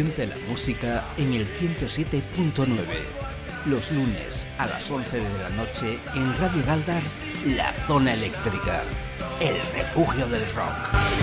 La música en el 107.9. Los lunes a las 11 de la noche en Radio Galdar, La Zona Eléctrica, el refugio del rock.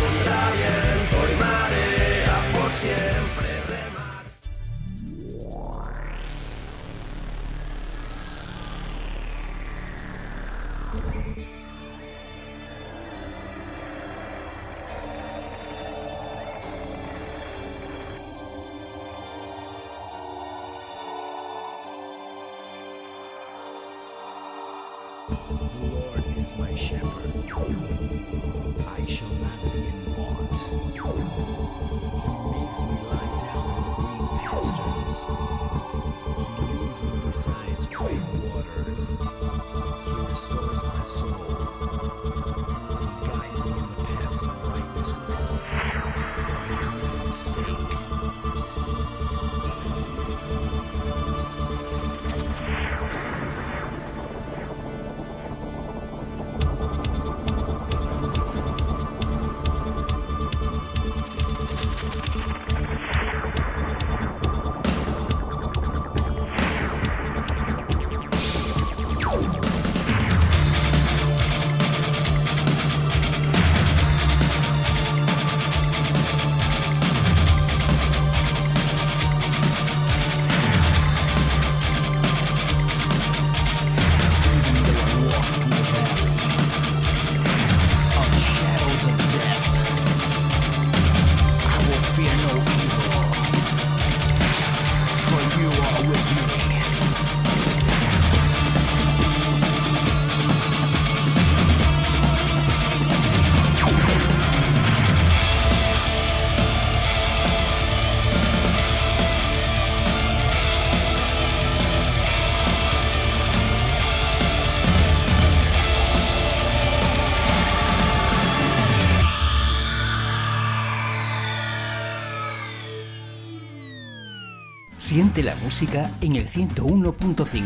Siente la música en el 101.5.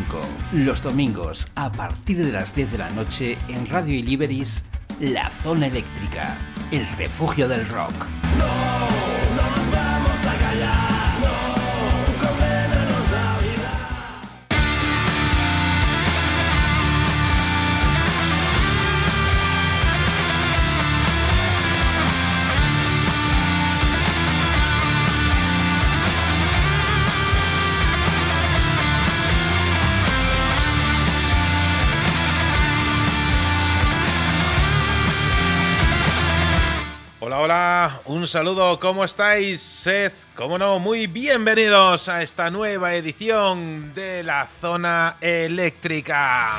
Los domingos, a partir de las 10 de la noche, en Radio Iliberis, La Zona Eléctrica, el refugio del rock. Un saludo, ¿cómo estáis? Sed, cómo no, muy bienvenidos a esta nueva edición de la zona eléctrica.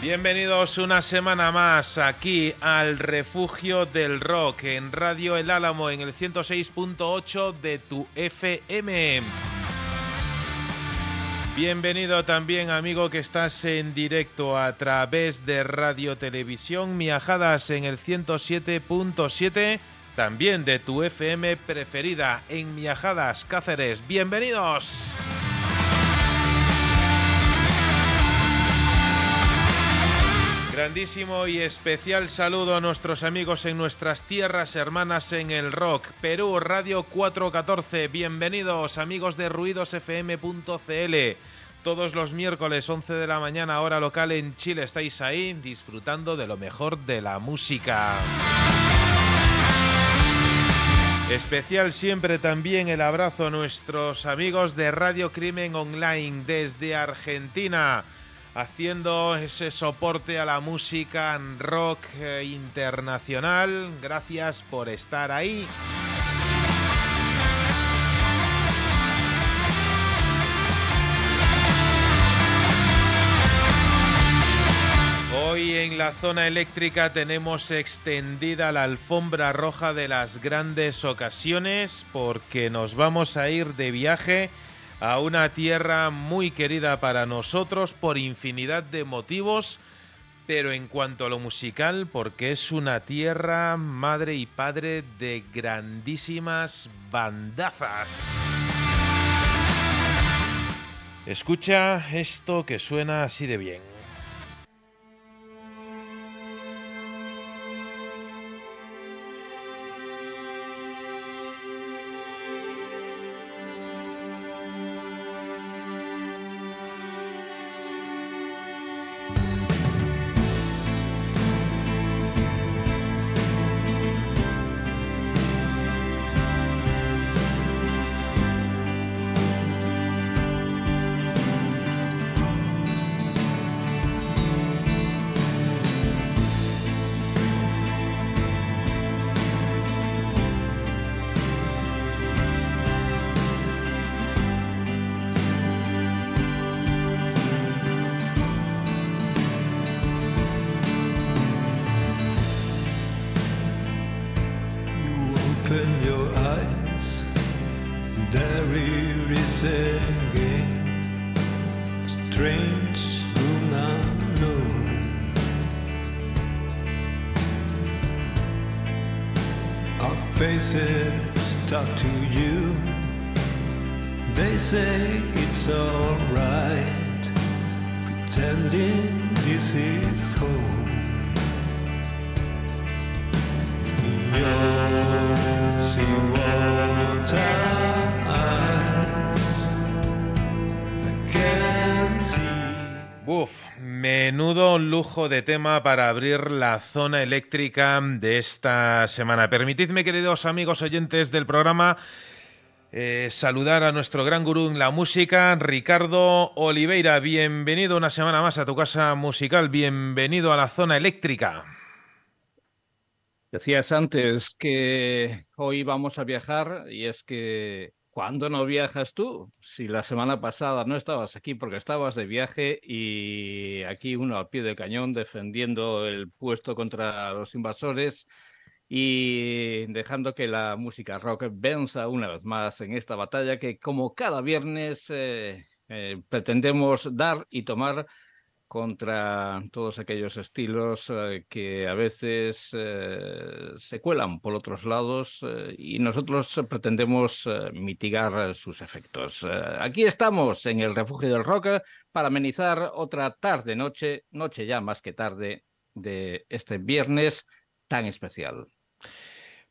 Bienvenidos una semana más aquí al refugio del rock en Radio El Álamo en el 106.8 de tu FM. Bienvenido también amigo que estás en directo a través de Radio Televisión Miajadas en el 107.7, también de tu FM preferida en Miajadas Cáceres. Bienvenidos. Grandísimo y especial saludo a nuestros amigos en nuestras tierras hermanas en el rock. Perú Radio 414. Bienvenidos amigos de ruidosfm.cl. Todos los miércoles 11 de la mañana hora local en Chile estáis ahí disfrutando de lo mejor de la música. Especial siempre también el abrazo a nuestros amigos de Radio Crimen Online desde Argentina haciendo ese soporte a la música rock eh, internacional. Gracias por estar ahí. Hoy en la zona eléctrica tenemos extendida la alfombra roja de las grandes ocasiones porque nos vamos a ir de viaje a una tierra muy querida para nosotros por infinidad de motivos, pero en cuanto a lo musical, porque es una tierra madre y padre de grandísimas bandazas. Escucha esto que suena así de bien. De tema para abrir la zona eléctrica de esta semana. Permitidme, queridos amigos oyentes del programa, eh, saludar a nuestro gran gurú en la música, Ricardo Oliveira. Bienvenido una semana más a tu casa musical. Bienvenido a la zona eléctrica. Decías antes que hoy vamos a viajar y es que ¿Cuándo no viajas tú? Si la semana pasada no estabas aquí porque estabas de viaje y aquí uno al pie del cañón defendiendo el puesto contra los invasores y dejando que la música rock venza una vez más en esta batalla que como cada viernes eh, eh, pretendemos dar y tomar contra todos aquellos estilos eh, que a veces eh, se cuelan por otros lados eh, y nosotros pretendemos mitigar sus efectos. aquí estamos en el refugio del rock para amenizar otra tarde, noche, noche ya más que tarde de este viernes tan especial.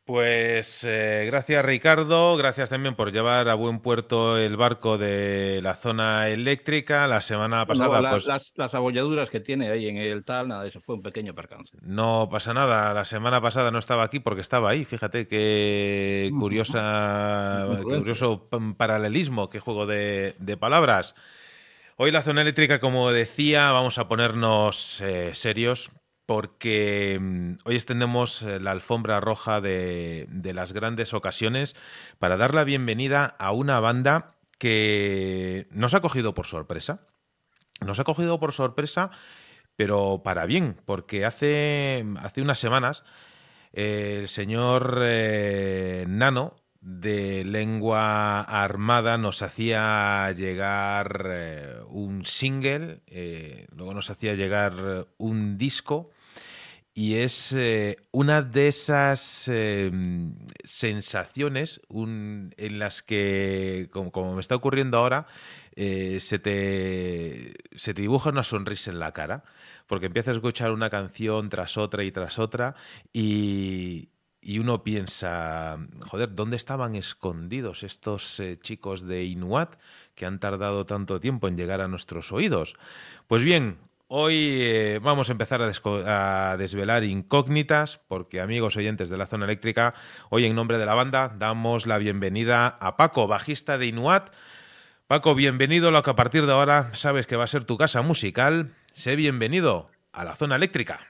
Pues eh, gracias Ricardo, gracias también por llevar a buen puerto el barco de la zona eléctrica. La semana pasada... pues, las, abolladuras que tiene ahí en el tal, nada, eso fue un pequeño percance. No pasa nada, la semana pasada no estaba aquí porque estaba ahí, fíjate qué curiosa, curioso paralelismo, qué juego de, palabras. Hoy la zona eléctrica, como decía, vamos a ponernos eh, serios porque mm, hoy extendemos eh, la alfombra roja de, las grandes ocasiones para dar la bienvenida a una banda que nos ha cogido por sorpresa. Nos ha cogido por sorpresa, pero para bien, porque hace, hace unas semanas el señor eh, Nano de lengua armada nos hacía llegar eh, un single, luego nos hacía llegar un disco. Y es eh, una de esas em, sensaciones en las que, como, me está ocurriendo ahora, eh, se, te, se te dibuja una sonrisa en la cara, porque empiezas a escuchar una canción tras otra y tras otra y, uno piensa, joder, ¿dónde estaban escondidos estos eh, chicos de Inuat que han tardado tanto tiempo en llegar a nuestros oídos? Pues bien, Hoy eh, vamos a empezar a, desvelar incógnitas, porque amigos oyentes de la zona eléctrica, hoy en nombre de la banda damos la bienvenida a Paco, bajista de Inuat. Paco, bienvenido a lo que a partir de ahora sabes que va a ser tu casa musical. Sé bienvenido a la zona eléctrica.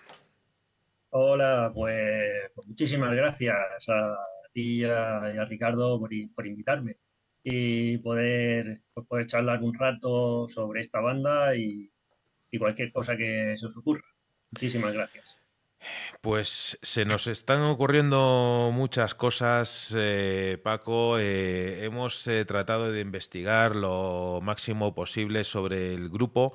Hola, pues, muchísimas gracias a ti y a, Ricardo por, invitarme y poder, pues, poder charlar un rato sobre esta banda y y cualquier cosa que se os ocurra. Muchísimas gracias. Pues se nos están ocurriendo muchas cosas, eh, Paco. Eh, hemos eh, tratado de investigar lo máximo posible sobre el grupo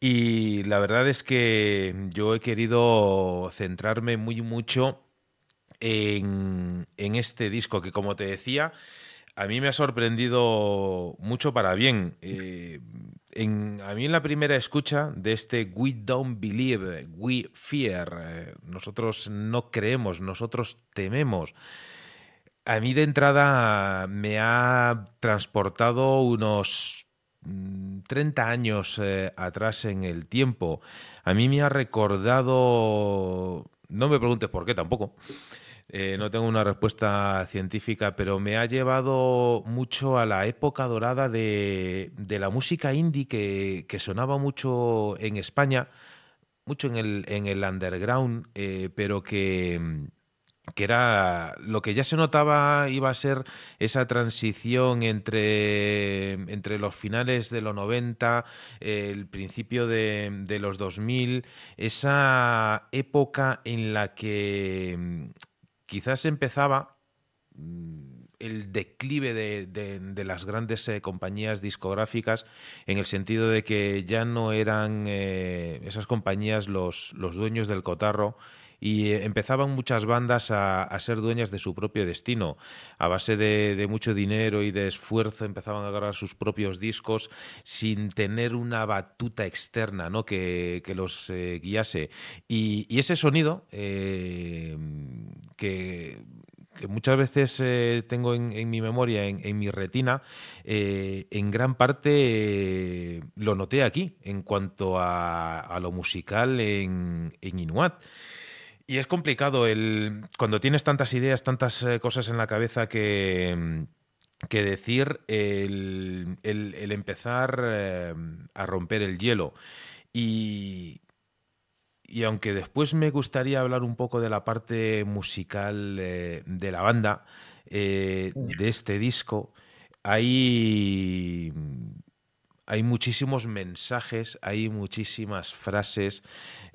y la verdad es que yo he querido centrarme muy mucho en, en este disco que, como te decía, a mí me ha sorprendido mucho para bien. Eh, a mí en la primera escucha de este We Don't Believe, We Fear, eh, nosotros no creemos, nosotros tememos. A mí de entrada me ha transportado unos 30 mm, años eh, atrás en el tiempo. A mí me ha recordado, no me preguntes por qué tampoco, eh, no tengo una respuesta científica, pero me ha llevado mucho a la época dorada de, la música indie que, sonaba mucho en España, mucho en el, en el underground, eh, pero que, era lo que ya se notaba iba a ser esa transición entre, entre los finales de los 90, el principio de, de los 2000, esa época en la que quizás empezaba mm, el declive de, las grandes eh, compañías discográficas en el sentido de que ya no eran eh, esas compañías los, los dueños del cotarro y eh, empezaban muchas bandas a, ser dueñas de su propio destino. A base de, mucho dinero y de esfuerzo empezaban a grabar sus propios discos sin tener una batuta externa ¿no? que, los eh, guiase. Y, ese sonido eh, que muchas veces tengo en, mi memoria, en, mi retina, en gran parte lo noté aquí, en cuanto a, lo musical en, en Inuat. Y es complicado el cuando tienes tantas ideas, tantas eh, cosas en la cabeza que, mm, que decir, el, empezar eh, a romper el hielo. Y, y aunque después me gustaría hablar un poco de la parte musical eh, de la banda, de este disco, hay hay muchísimos mensajes, hay muchísimas frases,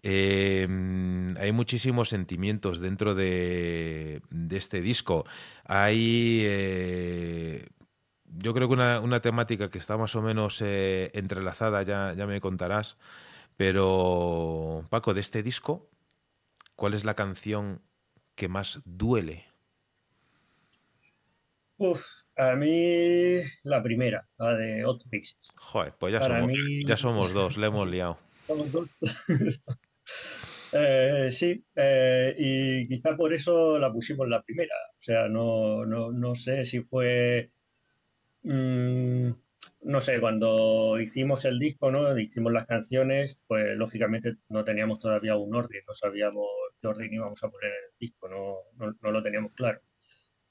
em, hay muchísimos sentimientos dentro de, este disco. Hay, eh, yo creo que una, temática que está más o menos eh, entrelazada, ya, ya me contarás, pero Paco, de este disco, ¿cuál es la canción que más duele? Uf, a mí la primera, la de Hot Joder, pues ya, somos, ya somos dos, le hemos liado. Somos dos. Eh, sí, eh, y quizá por eso la pusimos la primera. O sea, no, no, sé si fue. Mm, no sé, cuando hicimos el disco, ¿no? Hicimos las canciones, pues lógicamente no teníamos todavía un orden, no sabíamos qué orden íbamos a poner en el disco, no, no, lo teníamos claro.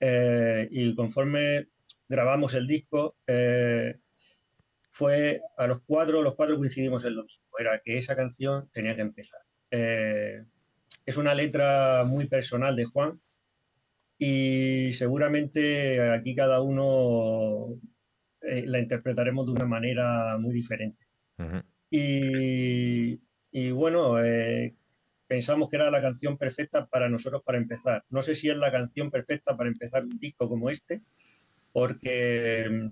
Eh, y conforme grabamos el disco, eh, fue a los cuatro, los cuatro coincidimos en lo mismo, era que esa canción tenía que empezar. Eh, es una letra muy personal de Juan y seguramente aquí cada uno la interpretaremos de una manera muy diferente. y, y, bueno, pensamos que era la canción perfecta para nosotros para empezar. No sé si es la canción perfecta para empezar un disco como este, porque mm,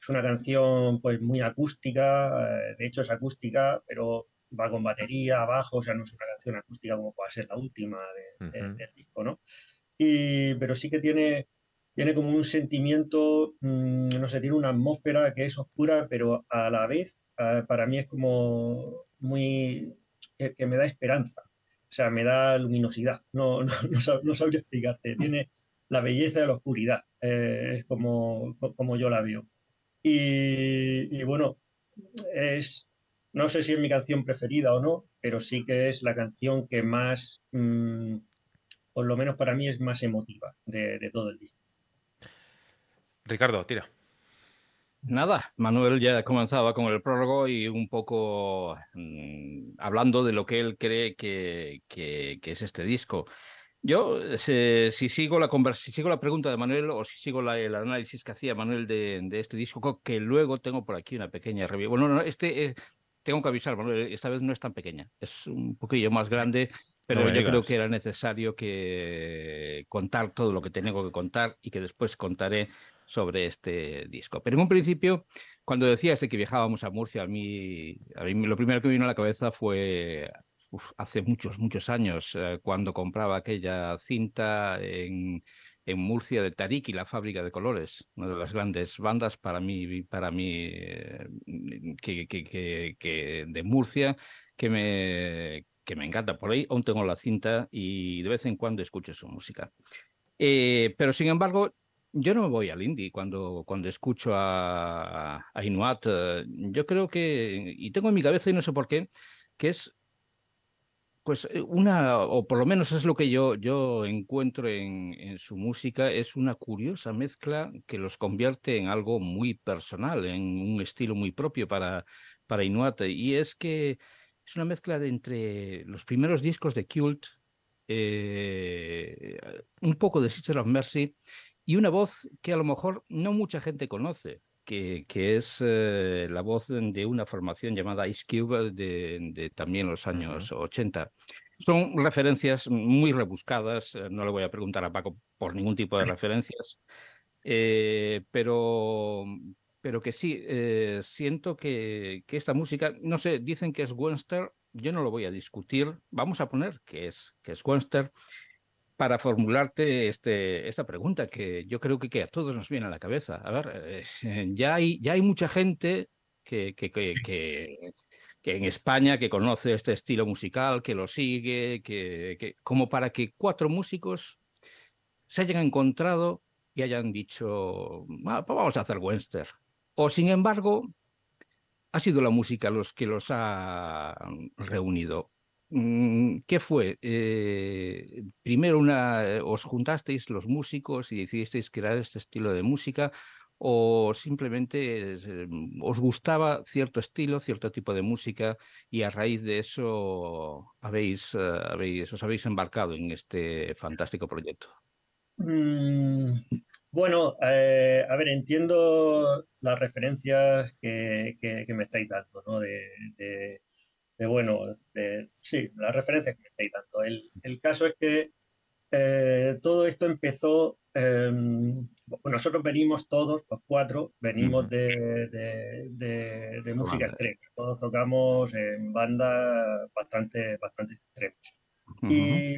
es una canción pues muy acústica, eh, de hecho es acústica, pero va con batería, abajo, o sea, no es una canción acústica como puede ser la última del disco, ¿no? Y, pero sí que tiene, tiene como un sentimiento, mm, no sé, tiene una atmósfera que es oscura, pero a la vez para mí es como muy, que, me da esperanza o sea, me da luminosidad, no, no, no, sabría explicarte, tiene la belleza de la oscuridad, eh, es como, como yo la veo. Y, bueno, es, no sé si es mi canción preferida o no, pero sí que es la canción que más, mm, por lo menos para mí, es más emotiva de, de todo el disco. Ricardo, tira. Nada, Manuel ya comenzaba con el prólogo y un poco mm, hablando de lo que él cree que, que, es este disco. Yo, si, sigo la si sigo la pregunta de Manuel o si sigo el análisis que hacía Manuel de, este disco, que luego tengo por aquí una pequeña review. Bueno, no, este tengo que avisar, Manuel, esta vez no es tan pequeña, es un poquillo más grande, pero yo creo que era necesario que contar todo lo que tengo que contar y que después contaré sobre este disco. Pero en un principio, cuando decías de que viajábamos a Murcia, a mí, a mí lo primero que me vino a la cabeza fue hace muchos, muchos años, eh, cuando compraba aquella cinta en, en Murcia de Tariki, la fábrica de colores, una de las grandes bandas para mí, para mí eh, que, que, de Murcia, que me, que me encanta. Por ahí aún tengo la cinta y de vez en cuando escucho su música. Eh, pero sin embargo, yo no me voy al indie cuando, cuando escucho a, a yo creo que, y tengo en mi cabeza, y no sé por qué, que es pues eh, una, o por lo menos es lo que yo, yo encuentro en, su música, es una curiosa mezcla que los convierte en algo muy personal, en un estilo muy propio para, para Inuat. Y es que es una mezcla de entre los primeros discos de Cult, eh, un poco de Sister of Mercy, y una voz que a lo mejor no mucha gente conoce, que, que es eh, la voz de una formación llamada Ice Cube de, también los años 80. Son referencias muy rebuscadas, eh, no le voy a preguntar a Paco por ningún tipo de referencias, Eh, pero, pero que sí, eh, siento que, que, esta música, no sé, dicen que es Webster, yo no lo voy a discutir, vamos a poner que es, que es Webster, para formularte este, esta pregunta que yo creo que, que, a todos nos viene a la cabeza. A ver, eh, ya, hay, ya hay mucha gente que, que, que, que, en España que conoce este estilo musical, que lo sigue, que, como para que cuatro músicos se hayan encontrado y hayan dicho, ah, pues vamos a hacer Webster. O sin embargo, ha sido la música los que los ha reunido. Mm, ¿Qué fue? Eh, primero eh, os juntasteis los músicos y decidisteis crear este estilo de música o simplemente eh, os gustaba cierto estilo, cierto tipo de música y a raíz de eso habéis, habéis os habéis embarcado en este fantástico proyecto. Mm, bueno, a ver, entiendo las referencias que, me estáis dando, ¿no? Bueno, sí, las referencias que me estáis dando. El, caso es que eh, todo esto empezó, em, nosotros venimos todos, los cuatro, venimos de, música extrema. Todos tocamos en bandas bastante, bastante extremas. Y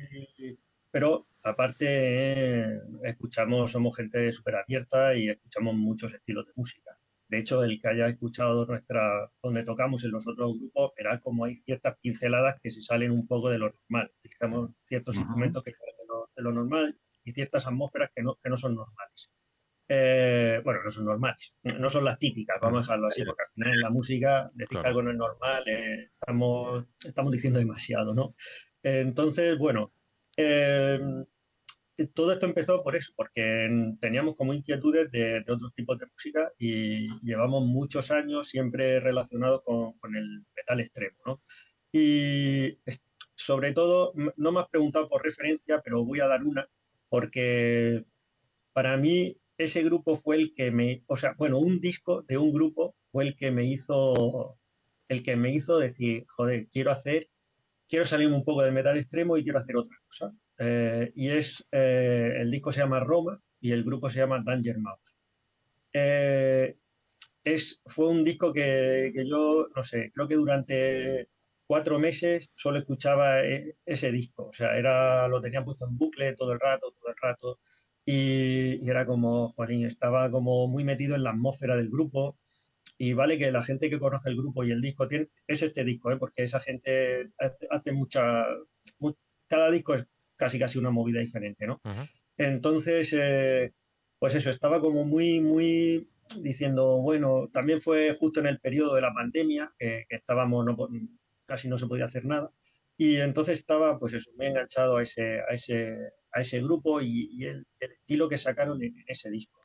pero aparte escuchamos, somos gente súper abierta y escuchamos muchos estilos de música. De hecho, el que haya escuchado nuestra, donde tocamos en los otros grupos, verá como hay ciertas pinceladas que se salen un poco de lo normal. Utilizamos ciertos instrumentos que salen de lo, normal y ciertas atmósferas que no, que no son normales. Eh, bueno, no son normales, no son las típicas, vamos a dejarlo así, porque al final en la música decir que algo no es normal, eh, estamos, estamos diciendo demasiado, ¿no? entonces, bueno, Em, todo esto empezó por eso, porque teníamos como inquietudes de, otros tipos de música y llevamos muchos años siempre relacionados con, el metal extremo, ¿no? Y sobre todo, no me has preguntado por referencia, pero voy a dar una, porque para mí ese grupo fue el que me, o sea, bueno, un disco de un grupo fue el que me hizo, el que me hizo decir, joder, quiero hacer quiero salirme un poco del metal extremo y quiero hacer otra cosa. Eh, y es, eh, el disco se llama Roma y el grupo se llama Danger Mouse. Eh, es, fue un disco que, que, yo, no sé, creo que durante cuatro meses solo escuchaba ese disco. O sea, era, lo tenía puesto en bucle todo el rato, todo el rato. Y, era como, Juanín, estaba como muy metido en la atmósfera del grupo. Y vale que la gente que conozca el grupo y el disco tiene, es este disco, porque esa gente hace, mucha. cada disco es casi casi una movida diferente, ¿no? Entonces, eh, pues eso, estaba como muy, muy diciendo, bueno, también fue justo en el periodo de la pandemia, que, estábamos, no, casi no se podía hacer nada. Y entonces estaba, pues eso, muy enganchado a ese, a ese, a ese grupo y, el, estilo que sacaron en ese disco.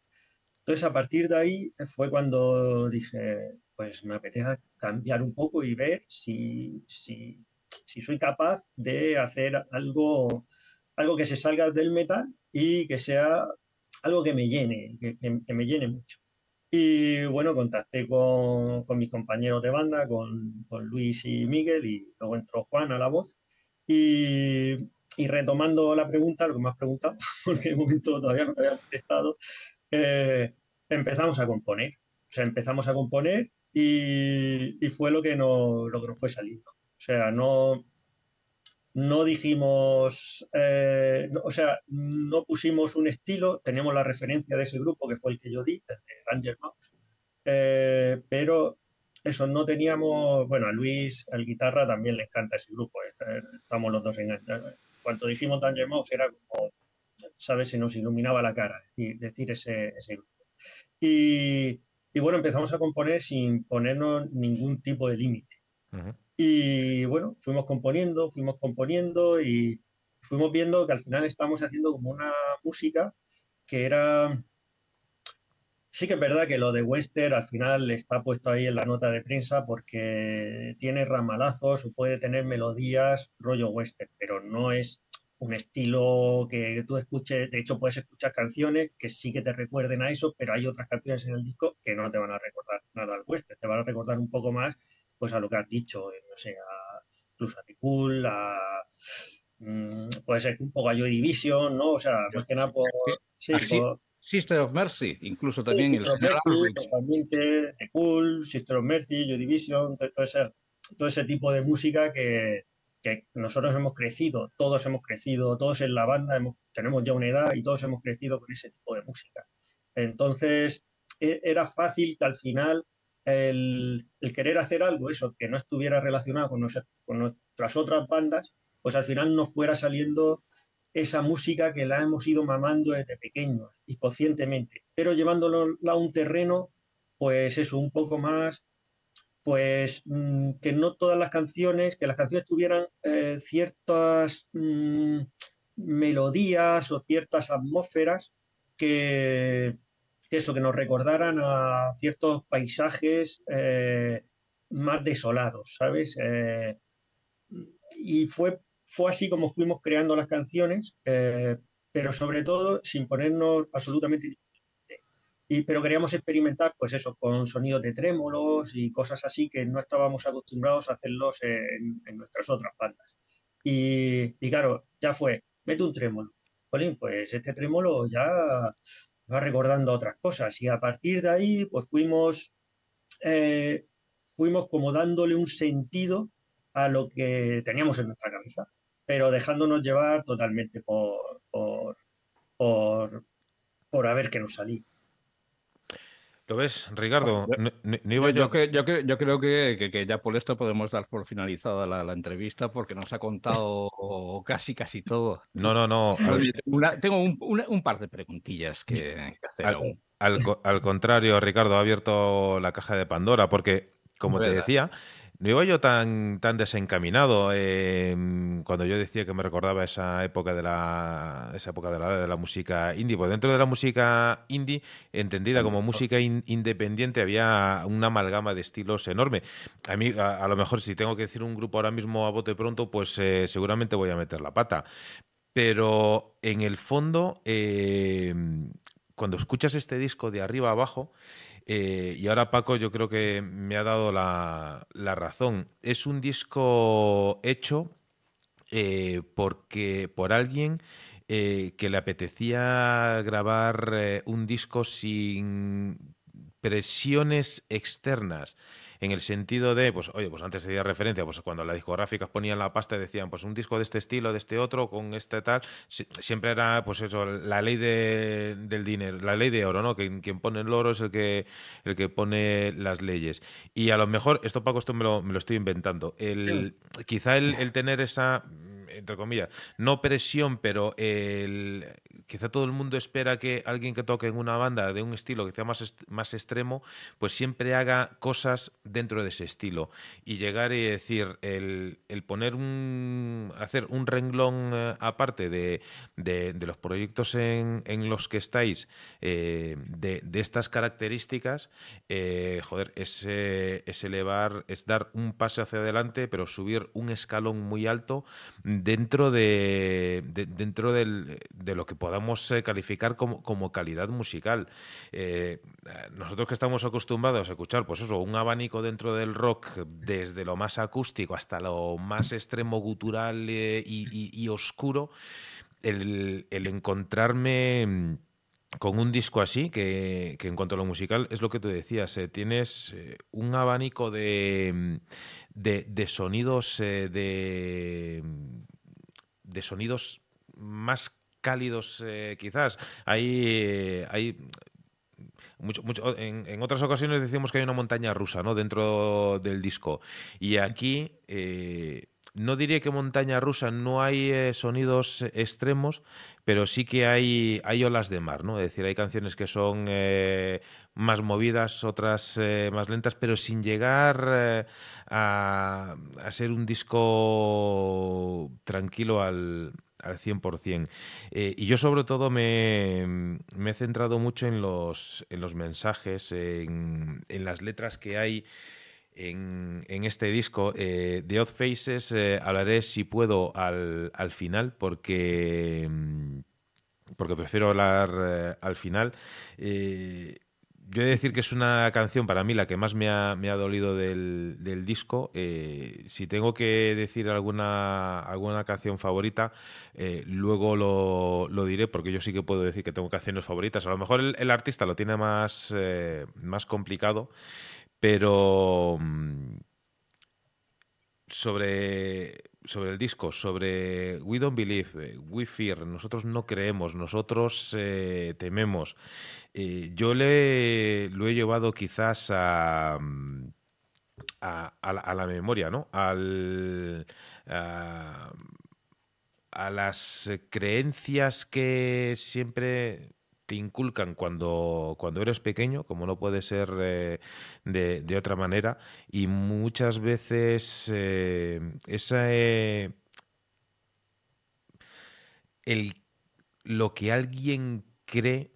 Entonces, a partir de ahí fue cuando dije, pues me apetece cambiar un poco y ver si, si, soy capaz de hacer algo, algo que se salga del metal y que sea algo que me llene, que, me llene mucho. Y bueno, contacté con, mis compañeros de banda, con, Luis y Miguel, y luego entró Juan a la voz. Y, retomando la pregunta, lo que me has preguntado, porque el momento todavía no te había contestado, eh, empezamos a componer. O sea, empezamos a componer y, fue lo que, nos, lo que nos fue saliendo. O sea, no, no dijimos, eh, o sea, no pusimos un estilo, teníamos la referencia de ese grupo que fue el que yo di, el de Ranger Mouse, eh, pero eso, no teníamos, bueno, a Luis, al guitarra también le encanta ese grupo, estamos los dos en... Cuando dijimos Danger Mouse era como, ¿sabes? Se nos iluminaba la cara decir, decir ese, grupo. Y, bueno, empezamos a componer sin ponernos ningún tipo de límite. Y bueno, fuimos componiendo, fuimos componiendo y fuimos viendo que al final estamos haciendo como una música que era... Sí que es verdad que lo de Western al final está puesto ahí en la nota de prensa porque tiene ramalazos o puede tener melodías rollo western, pero no es un estilo que tú escuches, de hecho puedes escuchar canciones que sí que te recuerden a eso, pero hay otras canciones en el disco que no te van a recordar nada al western, te van a recordar un poco más pues a lo que has dicho, eh, no sé, a, incluso a a mm, puede ser un poco a Joy Division, ¿no? O sea, más que nada por, sí, Sister of Mercy, incluso también el Mercy, totalmente, The Cool, Sister of Mercy, Joy Division, todo ese, todo ese tipo de música que, que nosotros hemos crecido, todos hemos crecido, todos en la banda tenemos ya una edad y todos hemos crecido con ese tipo de música. Entonces, e, era fácil que al final el, querer hacer algo, eso, que no estuviera relacionado con, nuestras otras bandas, pues al final nos fuera saliendo esa música que la hemos ido mamando desde pequeños y conscientemente, pero llevándolo a un terreno, pues eso, un poco más, pues mm, que no todas las canciones, que las canciones tuvieran eh, ciertas mm, melodías o ciertas atmósferas que, que eso, que nos recordaran a ciertos paisajes eh, más desolados, ¿sabes? Eh, y fue, fue así como fuimos creando las canciones, eh, pero sobre todo sin ponernos absolutamente... Y, pero queríamos experimentar, pues eso, con sonidos de trémolos y cosas así que no estábamos acostumbrados a hacerlos en, nuestras otras bandas. Y, y, claro, ya fue, mete un trémolo. Pues este trémolo ya va recordando otras cosas. Y a partir de ahí, pues fuimos, eh, fuimos como dándole un sentido a lo que teníamos en nuestra cabeza, pero dejándonos llevar totalmente por, por, por, por a ver qué nos salía. ¿Lo ves, Ricardo? yo, creo que, ya por esto podemos dar por finalizada la, entrevista porque nos ha contado casi casi todo. No, no, no. tengo un, par de preguntillas que, hacer al, Al, contrario, Ricardo ha abierto la caja de Pandora porque, como te decía, no iba yo tan, tan desencaminado em, cuando yo decía que me recordaba esa época de la esa época de la, de la música indie. Pues dentro de la música indie, entendida como música independiente, había una amalgama de estilos enorme. A mí, a, lo mejor, si tengo que decir un grupo ahora mismo a bote pronto, pues eh, seguramente voy a meter la pata. Pero en el fondo, em, cuando escuchas este disco de arriba abajo, eh, y ahora Paco yo creo que me ha dado la, razón. Es un disco hecho eh, porque por alguien eh, que le apetecía grabar un disco sin presiones externas en el sentido de, pues, oye, pues antes se dio referencia, pues cuando las discográficas ponían la pasta y decían, pues un disco de este estilo, de este otro, con este tal, siempre era, pues eso, la ley de, del dinero, la ley de oro, ¿no? Quien, quien pone el oro es el que, el que pone las leyes. Y a lo mejor, esto Paco, esto me lo, me lo estoy inventando, el, quizá el, el tener esa entre comillas, no presión, pero el, quizá todo el mundo espera que alguien que toque en una banda de un estilo que sea más, más extremo, pues siempre haga cosas dentro de ese estilo. Y llegar y decir, el, el poner un, hacer un renglón eh, aparte de, de, los proyectos en, en, los que estáis, eh, de, de, estas características, eh, joder, es, es elevar, es dar un paso hacia adelante, pero subir un escalón muy alto dentro de, dentro del, de lo que podamos eh, calificar como, como, calidad musical. Eh, nosotros que estamos acostumbrados a escuchar, pues eso, un abanico dentro del rock, desde lo más acústico hasta lo más extremo gutural eh, y, oscuro, el, el encontrarme con un disco así, que, en cuanto a lo musical, es lo que tú decías, tienes un abanico de, de sonidos de, de sonidos más cálidos eh, quizás. Hay, hay mucho, mucho, en, otras ocasiones decimos que hay una montaña rusa ¿no? dentro del disco. Y aquí eh, no diría que montaña rusa no hay eh, sonidos extremos, pero sí que hay, hay olas de mar, ¿no? Es decir, hay canciones que son eh, más movidas, otras eh, más lentas, pero sin llegar a, a, ser un disco tranquilo al, al 100%. y yo sobre todo me, me, he centrado mucho en los, en los mensajes, en, en las letras que hay en, este disco. Eh, de Odd Faces eh, hablaré, si puedo, al, al final, porque, mm, porque prefiero hablar eh, al final. yo he de decir que es una canción para mí la que más me ha, dolido del, disco. Eh, si tengo que decir alguna, alguna canción favorita, eh, luego lo, diré porque yo sí que puedo decir que tengo canciones favoritas. A lo mejor el, artista lo tiene más, eh, más complicado, pero mm, sobre sobre el disco, sobre We Don't Believe, eh, We Fear, nosotros no creemos, nosotros eh, tememos. Eh, yo le lo he llevado quizás a, a, la, memoria, ¿no? Al, a, a las creencias que siempre te inculcan cuando, cuando eres pequeño, como no puede ser eh, de, otra manera, y muchas veces eh, esa, eh, el, lo que alguien cree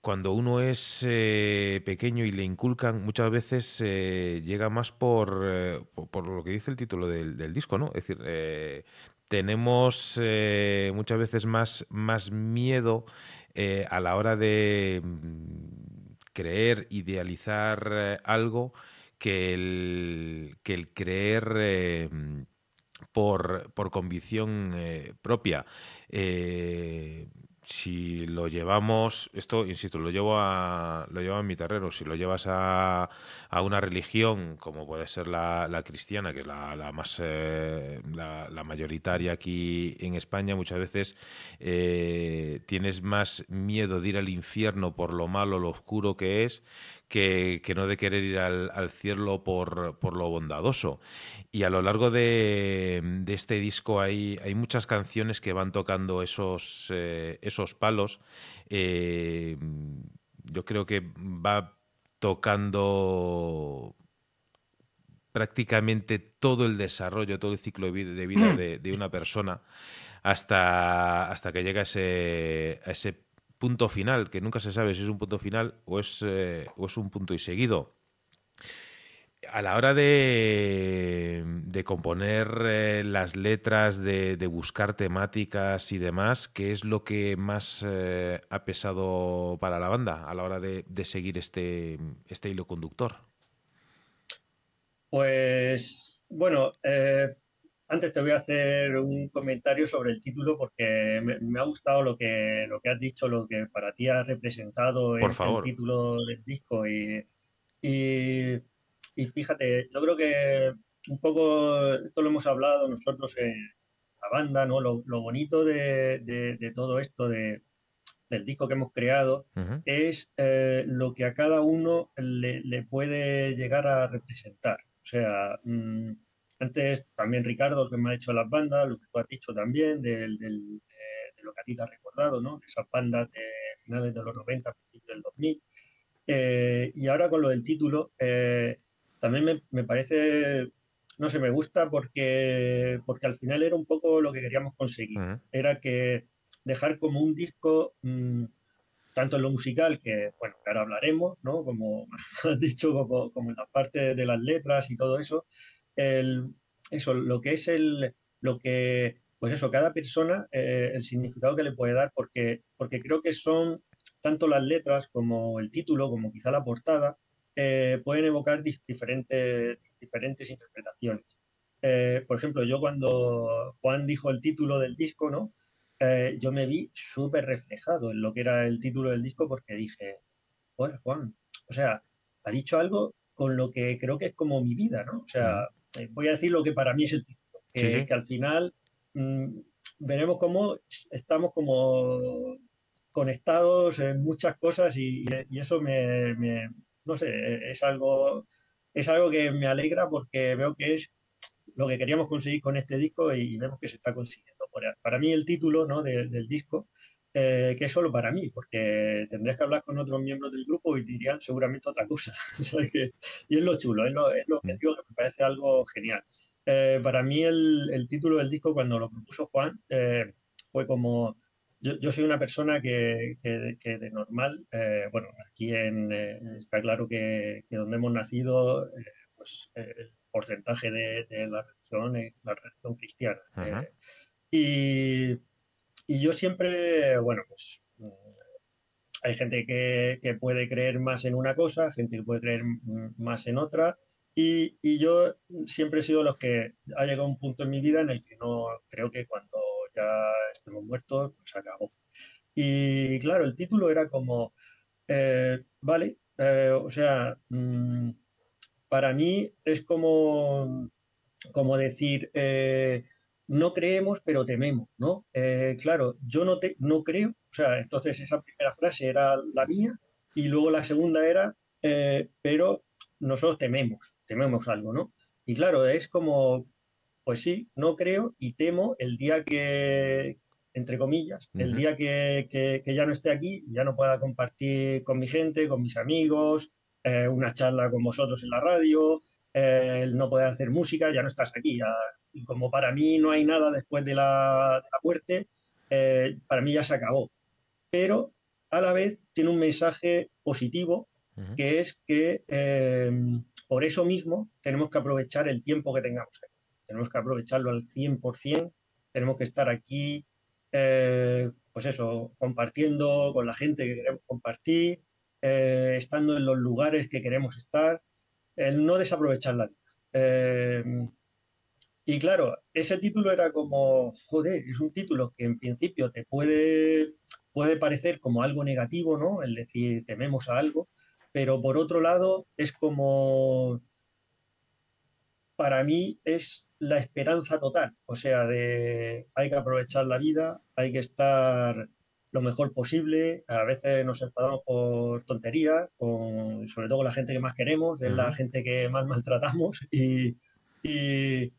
cuando uno es pequeño y le inculcan, muchas veces llega más por, por, lo que dice el título del, del disco, ¿no? Es decir, tenemos eh, muchas veces más, más miedo eh, a la hora de mm, creer, idealizar eh, algo que el, que el creer por, por, convicción propia si lo llevamos, esto, insisto, lo llevo a, lo llevo a mi terreno, si lo llevas a, a una religión como puede ser la, la cristiana, que es la, la más eh, la, la, mayoritaria aquí en España, muchas veces eh, tienes más miedo de ir al infierno por lo malo, lo oscuro que es, que, no de querer ir al, cielo por, por, lo bondadoso. Y a lo largo de, de, este disco hay, hay muchas canciones que van tocando esos, eh, esos palos. Eh, yo creo que va tocando prácticamente todo el desarrollo, todo el ciclo de vida, de, mm. una persona hasta, hasta que llega ese, a ese punto final, que nunca se sabe si es un punto final o es, eh, o es un punto y seguido. A la hora de, de componer eh, las letras, de, buscar temáticas y demás, ¿qué es lo que más eh, ha pesado para la banda a la hora de, de seguir este, este hilo conductor? Pues bueno, antes te voy a hacer un comentario sobre el título porque me, ha gustado lo que, lo que has dicho, lo que para ti ha representado el, título del disco. Y, y, fíjate, yo creo que un poco esto lo hemos hablado nosotros en la banda, ¿no? Lo, bonito de, todo esto, de, del disco que hemos creado, es eh, lo que a cada uno le, puede llegar a representar. O sea, mm, antes también Ricardo, que me ha hecho las bandas, lo que tú has dicho también, del, de, lo que a ti te ha recordado, ¿no? Esas bandas de finales de los 90, principios del 2000. Eh, y ahora con lo del título, eh, también me, parece, no sé, me gusta porque, porque al final era un poco lo que queríamos conseguir. Era que dejar como un disco, mm, tanto en lo musical, que bueno, ahora hablaremos, ¿no? Como has dicho, como, como en la parte de las letras y todo eso, el, eso, lo que es el, lo que, pues eso, cada persona, eh, el significado que le puede dar, porque, porque creo que son tanto las letras como el título, como quizá la portada, eh, pueden evocar diferentes, diferentes interpretaciones. Eh, por ejemplo, yo cuando Juan dijo el título del disco, ¿no? yo me vi súper reflejado en lo que era el título del disco porque dije, oye, Juan, o sea, ha dicho algo con lo que creo que es como mi vida, ¿no? O sea, eh, voy a decir lo que para mí es el título, que, al final mm, veremos cómo estamos como conectados en muchas cosas y, eso me, no sé, es algo, es algo que me alegra porque veo que es lo que queríamos conseguir con este disco y vemos que se está consiguiendo. Para mí el título ¿no? del disco eh, que es solo para mí, porque tendrías que hablar con otros miembros del grupo y dirían seguramente otra cosa. y es lo chulo, es lo, es lo que mm. digo que me parece algo genial. Eh, para mí el, el, título del disco cuando lo propuso Juan eh, fue como... Yo, yo, soy una persona que, que, de normal, bueno, aquí en, está claro que, que, donde hemos nacido, pues el porcentaje de, de, la religión es la religión cristiana. y y yo siempre, bueno, pues hay gente que, que, puede creer más en una cosa, gente que puede creer más en otra, y, y, yo siempre he sido los que ha llegado un punto en mi vida en el que no creo que cuando ya estemos muertos, pues acabó. Y claro, el título era como, eh, vale, eh, o sea, mmm, para mí es como, como decir, eh, no creemos, pero tememos, ¿no? Eh, claro, yo no, te, no creo, o sea, entonces esa primera frase era la mía y luego la segunda era, eh, pero nosotros tememos, tememos algo, ¿no? Y claro, es como, pues sí, no creo y temo el día que, entre comillas, el día que, que, que, ya no esté aquí, ya no pueda compartir con mi gente, con mis amigos, eh, una charla con vosotros en la radio, el no poder hacer música, ya no estás aquí. Ya, y como para mí no hay nada después de la, de la muerte, eh, para mí ya se acabó. Pero a la vez tiene un mensaje positivo, uh -huh. que es que eh, por eso mismo tenemos que aprovechar el tiempo que tengamos aquí. Tenemos que aprovecharlo al 100%, tenemos que estar aquí, eh, pues eso, compartiendo con la gente que queremos compartir, estando en los lugares que queremos estar, el no desaprovechar la vida. Y claro, ese título era como, joder, es un título que en principio te puede, puede parecer como algo negativo, ¿no? El decir, tememos a algo, pero por otro lado es como, para mí es la esperanza total, o sea, de hay que aprovechar la vida, hay que estar lo mejor posible. A veces nos enfadamos por tonterías, con, sobre todo con la gente que más queremos, es uh -huh. la gente que más maltratamos. Y, y,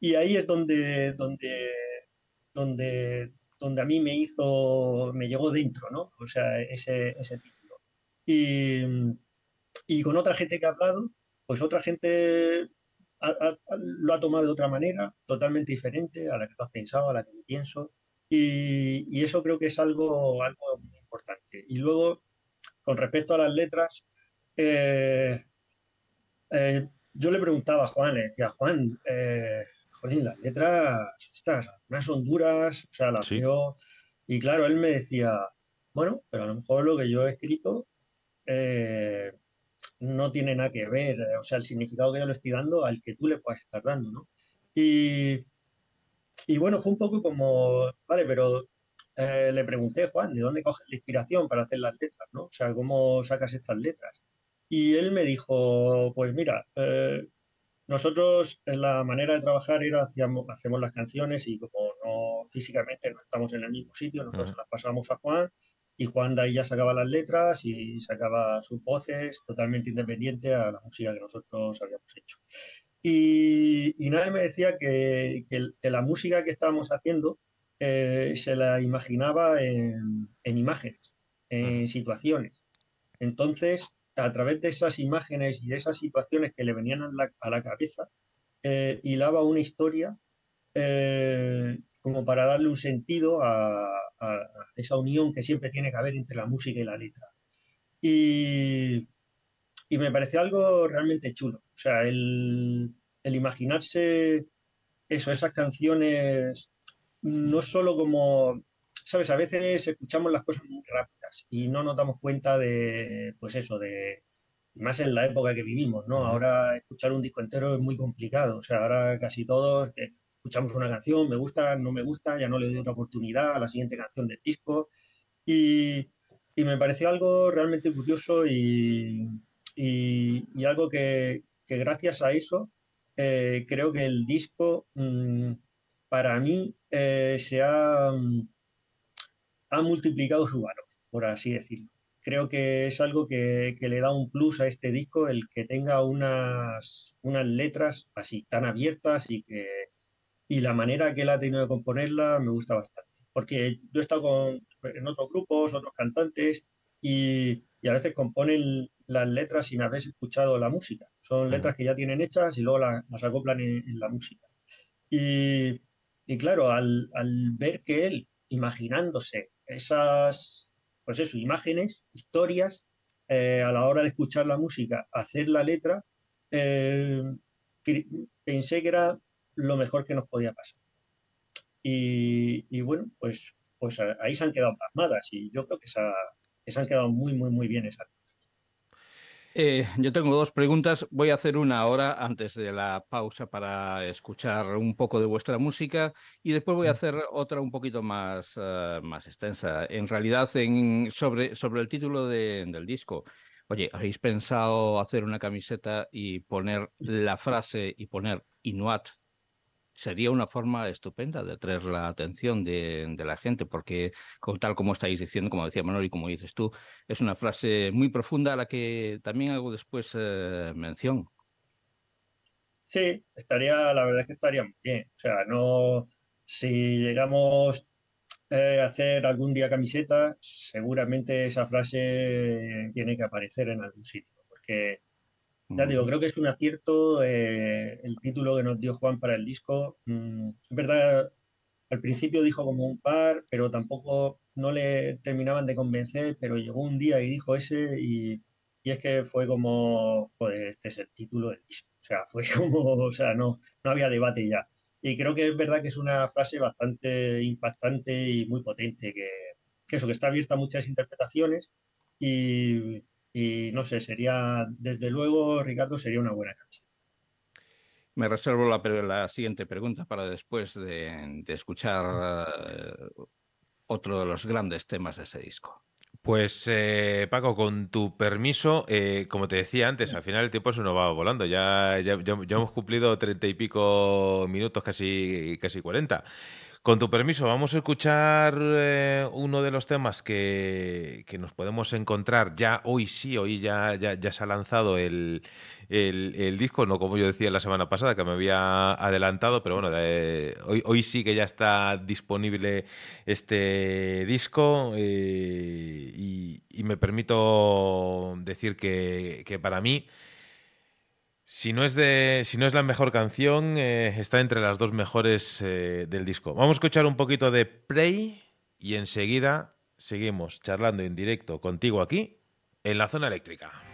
y, ahí es donde, donde, donde, donde a mí me hizo, me llegó dentro, ¿no? O sea, ese, ese título. Y, y con otra gente que ha hablado, pues otra gente lo ha tomado de otra manera, totalmente diferente a la que tú has pensado, a la que yo pienso. Y, y, eso creo que es algo, algo muy importante. Y luego, con respecto a las letras, eh, eh, yo le preguntaba a Juan, le decía, Juan, eh, jolín, las letras, ostras, algunas son duras, o sea, las sí. veo. Y claro, él me decía, bueno, pero a lo mejor lo que yo he escrito eh, no tiene nada que ver, o sea, el significado que yo le estoy dando al que tú le puedas estar dando, ¿no? Y, y bueno, fue un poco como, vale, pero eh, le pregunté, Juan, ¿de dónde coges la inspiración para hacer las letras? ¿no? O sea, ¿cómo sacas estas letras? Y él me dijo, pues mira, eh, nosotros en la manera de trabajar era hacíamos, hacemos las canciones y como no físicamente no estamos en el mismo sitio, nosotros uh -huh. las pasamos a Juan y Juan de ahí ya sacaba las letras y sacaba sus voces totalmente independiente a la música que nosotros habíamos hecho. Y, y nadie me decía que, que, que, la música que estábamos haciendo eh, se la imaginaba en, en imágenes, en situaciones. Entonces, a través de esas imágenes y de esas situaciones que le venían a la, cabeza, eh, hilaba una historia eh, como para darle un sentido a, esa unión que siempre tiene que haber entre la música y la letra. Y, y me pareció algo realmente chulo. O sea, el, el imaginarse eso, esas canciones, no solo como, sabes, a veces escuchamos las cosas muy rápidas y no nos damos cuenta de, pues eso, de, más en la época que vivimos, ¿no? Ahora escuchar un disco entero es muy complicado, o sea, ahora casi todos escuchamos una canción, me gusta, no me gusta, ya no le doy otra oportunidad a la siguiente canción del disco. Y, y me pareció algo realmente curioso y, y, y algo que, que, gracias a eso eh, creo que el disco mmm, para mí eh, se ha, mm, ha, multiplicado su valor, por así decirlo. Creo que es algo que, que, le da un plus a este disco el que tenga unas, unas letras así tan abiertas y que y la manera que él ha tenido de componerla me gusta bastante. Porque yo he estado con, en otros grupos, otros cantantes, y, y a veces componen las letras sin haber escuchado la música. Son letras que ya tienen hechas y luego las, las acoplan en, en, la música. Y, y claro, al, al, ver que él, imaginándose esas, pues imágenes, historias, eh, a la hora de escuchar la música, hacer la letra, eh, pensé que era lo mejor que nos podía pasar. Y, bueno, pues, pues ahí se han quedado plasmadas y yo creo que esa, que se han quedado muy, muy, muy bien esas. Eh, yo tengo dos preguntas. Voy a hacer una ahora antes de la pausa para escuchar un poco de vuestra música y después voy a mm. hacer otra un poquito más, uh, más extensa. En realidad, en, sobre, sobre el título de, del disco. Oye, ¿habéis pensado hacer una camiseta y poner la frase y poner Inuat sería una forma estupenda de atraer la atención de, la gente, porque tal como estáis diciendo, como decía Manuel y como dices tú, es una frase muy profunda a la que también hago después eh, mención. Sí, estaría, la verdad es que estaría muy bien. O sea, no, si llegamos eh, a hacer algún día camiseta, seguramente esa frase tiene que aparecer en algún sitio, porque ya digo, creo que es un acierto eh, el título que nos dio Juan para el disco. Mm, es verdad, al principio dijo como un par, pero tampoco no le terminaban de convencer, pero llegó un día y dijo ese y, y es que fue como, joder, este es el título del disco. O sea, fue como, o sea, no, no había debate ya. Y creo que es verdad que es una frase bastante impactante y muy potente, que, que eso, que está abierta a muchas interpretaciones y, y no sé, sería, desde luego, Ricardo, sería una buena camiseta. Me reservo la, la siguiente pregunta para después de, escuchar eh, otro de los grandes temas de ese disco. Pues eh, Paco, con tu permiso, eh, como te decía antes, al final el tiempo se nos va volando. Ya, ya, ya, ya hemos cumplido treinta y pico minutos, casi, casi 40. Con tu permiso, vamos a escuchar eh, uno de los temas que, nos podemos encontrar ya hoy sí, hoy ya, ya, se ha lanzado el, disco, no como yo decía la semana pasada, que me había adelantado, pero bueno, hoy, hoy sí que ya está disponible este disco eh, y, me permito decir que, que para mí si no es, de, si no es la mejor canción, eh, está entre las dos mejores eh, del disco. Vamos a escuchar un poquito de Prey y enseguida seguimos charlando en directo contigo aquí en la zona eléctrica.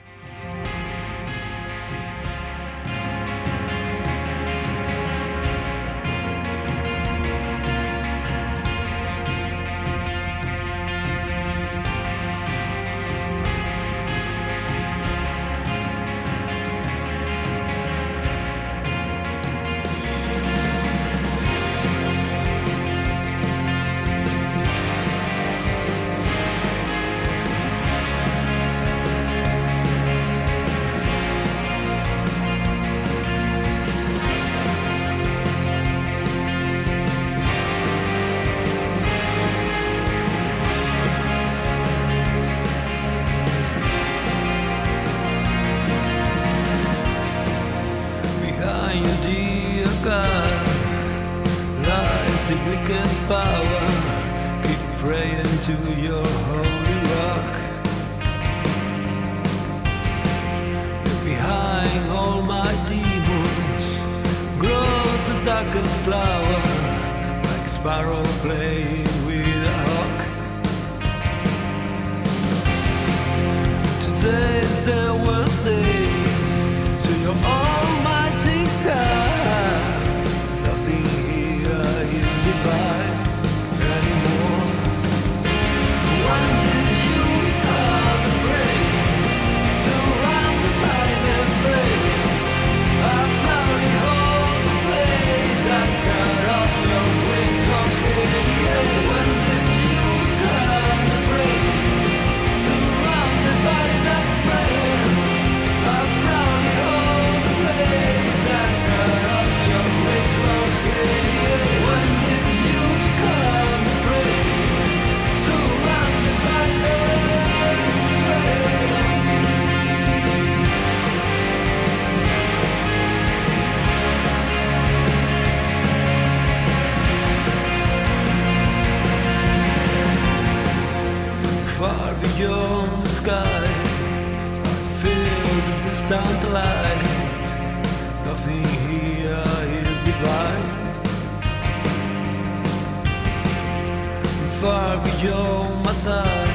far beyond my sight.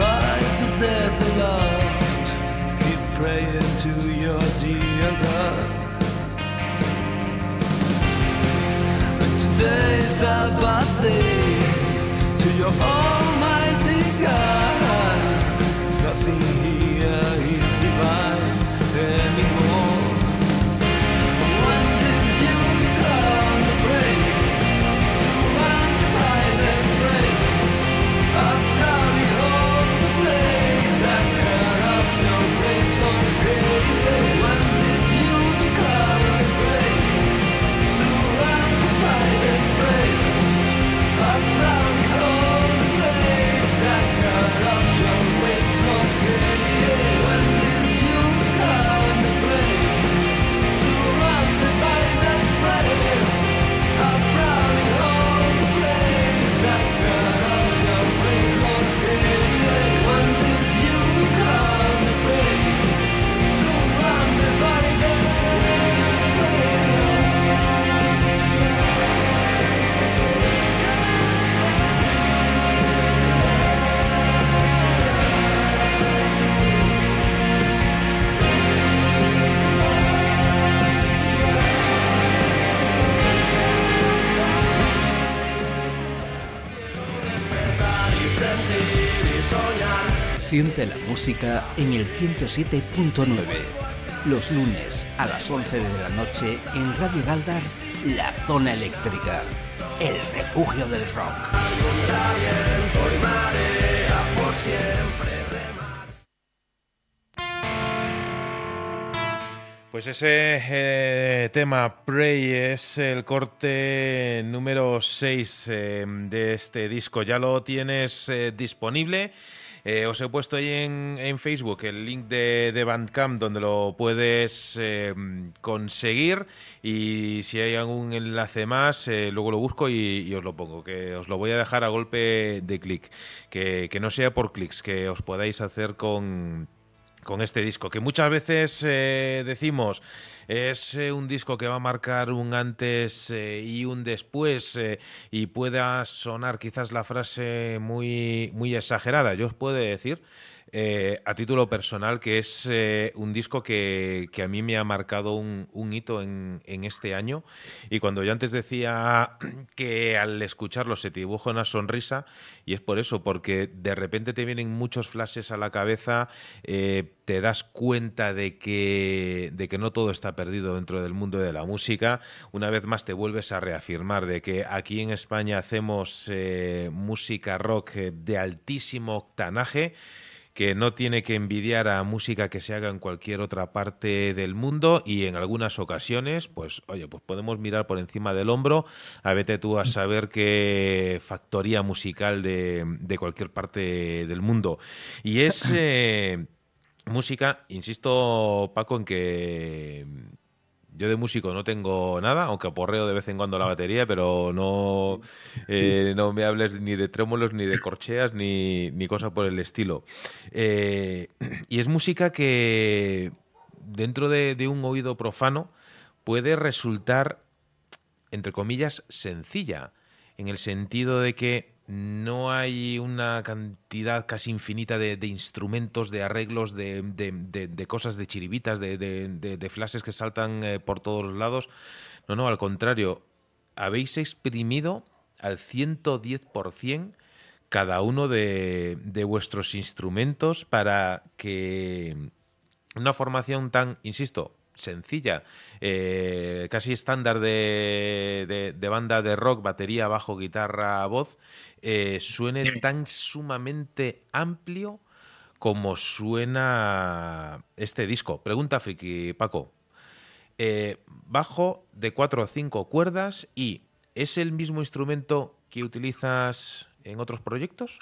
Rise to death and. Keep praying to your dear God. But today's Sabbath day to your own. Siente la música en el 107.9. Los lunes a las 11 de la noche en Radio Galdar, La Zona Eléctrica, el refugio del rock. Pues ese eh, tema Pray es el corte número 6 eh, de este disco. Ya lo tienes eh, disponible eh, os he puesto ahí en, Facebook el link de, Bandcamp donde lo puedes eh, conseguir y si hay algún enlace más, eh, luego lo busco y, os lo pongo, que os lo voy a dejar a golpe de clic, que, que no sea por clics, que os podáis hacer con, con este disco, que muchas veces decimos es eh, un disco que va a marcar un antes eh, y un después eh, y pueda sonar quizás la frase muy, muy exagerada. Yo os puedo decir eh, a título personal, que es eh, un disco que, a mí me ha marcado un, hito en, este año. Y cuando yo antes decía que al escucharlo se te dibuja una sonrisa, y es por eso, porque de repente te vienen muchos flashes a la cabeza, eh, te das cuenta de que, de que no todo está perdido dentro del mundo de la música. Una vez más te vuelves a reafirmar de que aquí en España hacemos música rock de altísimo octanaje que no tiene que envidiar a música que se haga en cualquier otra parte del mundo y en algunas ocasiones, pues oye, pues podemos mirar por encima del hombro, a vete tú a saber qué factoría musical de, de cualquier parte del mundo. Y es eh, música, insisto Paco, en que yo de músico no tengo nada, aunque aporreo de vez en cuando la batería, pero no, eh, no me hables ni de trémolos, ni de corcheas, ni, ni cosa por el estilo. Eh, y es música que dentro de, de un oído profano puede resultar, entre comillas, sencilla, en el sentido de que no hay una cantidad casi infinita de, instrumentos, de arreglos, de, cosas, de chiribitas, de, flashes que saltan eh, por todos lados. No, no, al contrario, habéis exprimido al 110% cada uno de, vuestros instrumentos para que una formación tan, insisto, sencilla, eh, casi estándar de, de, banda de rock, batería, bajo, guitarra, voz, eh, suene tan sumamente amplio como suena este disco. Pregunta Friki, Paco. Eh, bajo de cuatro o cinco cuerdas y ¿es el mismo instrumento que utilizas en otros proyectos?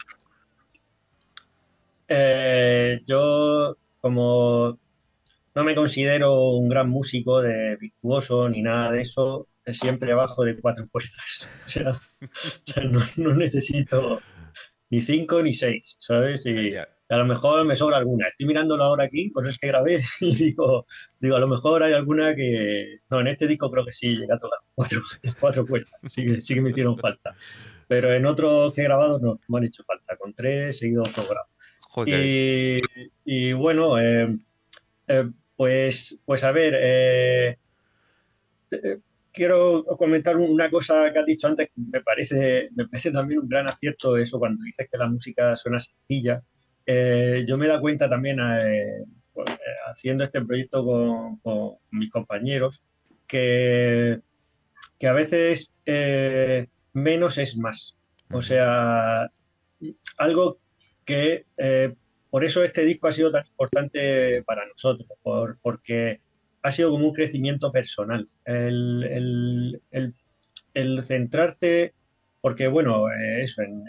Eh, yo, como no me considero un gran músico de virtuoso ni nada de eso, siempre abajo de cuatro puertas. O sea, no, necesito ni cinco ni seis, ¿sabes? Y a lo mejor me sobra alguna. Estoy mirándolo ahora aquí, por es que grabé, y digo, digo, a lo mejor hay alguna que. No, en este disco creo que sí llega a tocar cuatro, cuatro puertas. Sí que, sí que me hicieron falta. Pero en otros que he grabado no, me han hecho falta. Con tres seguido sobrado. Y, y, bueno, eh, eh, pues, pues a ver. Eh, quiero comentar una cosa que has dicho antes, me parece, me parece también un gran acierto eso cuando dices que la música suena sencilla. eh, yo me da cuenta también pues, haciendo este proyecto con, mis compañeros que, que a veces menos es más. O sea, algo que por eso este disco ha sido tan importante para nosotros, por, porque ha sido como un crecimiento personal. El, centrarte, porque bueno, eh, eso, en,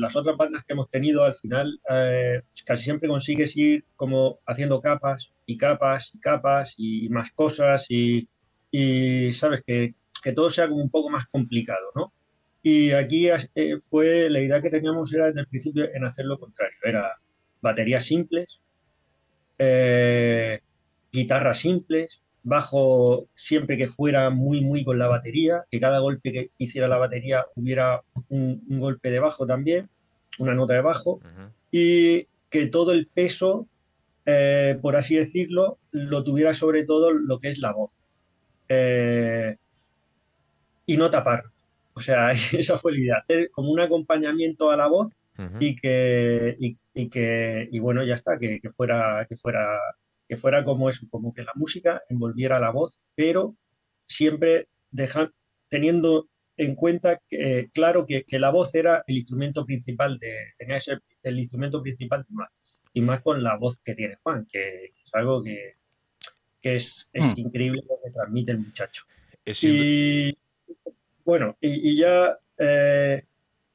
las otras bandas que hemos tenido, al final eh, casi siempre consigues ir como haciendo capas y capas y capas y más cosas y, sabes que, que, todo sea como un poco más complicado, ¿no? Y aquí eh, fue la idea que teníamos era desde el principio en hacer lo contrario, era baterías simples, eh, guitarras simples, bajo siempre que fuera muy, muy con la batería, que cada golpe que hiciera la batería hubiera un, golpe de bajo también, una nota de bajo, y que todo el peso, eh, por así decirlo, lo tuviera sobre todo lo que es la voz. Eh, y no tapar. O sea, esa fue la idea, hacer como un acompañamiento a la voz y que, y que, y bueno, ya está, que, fuera, que fuera, que fuera como eso, como que la música envolviera la voz, pero siempre teniendo en cuenta que, claro, que, la voz era el instrumento principal de, tenía que ser el instrumento principal de más, y más con la voz que tiene Juan, que, es algo que, es, es hmm. increíble lo que transmite el muchacho. y bueno, y, ya eh,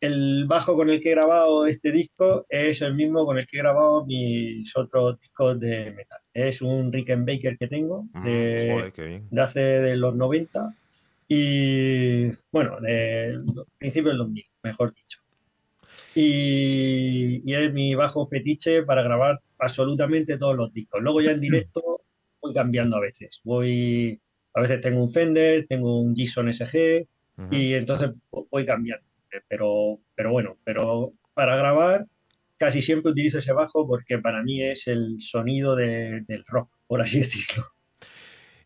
el bajo con el que he grabado este disco es el mismo con el que he grabado mis otros discos de metal. Es un Rickenbacker que tengo mm, de, hace de los 90 y bueno, de principios del 2000, mejor dicho. Y, y, es mi bajo fetiche para grabar absolutamente todos los discos. Luego ya en directo voy cambiando a veces. Voy, a veces tengo un Fender, tengo un Gibson SG y entonces voy cambiando pero, pero bueno, pero para grabar casi siempre utilizo ese bajo porque para mí es el sonido del rock, por así decirlo.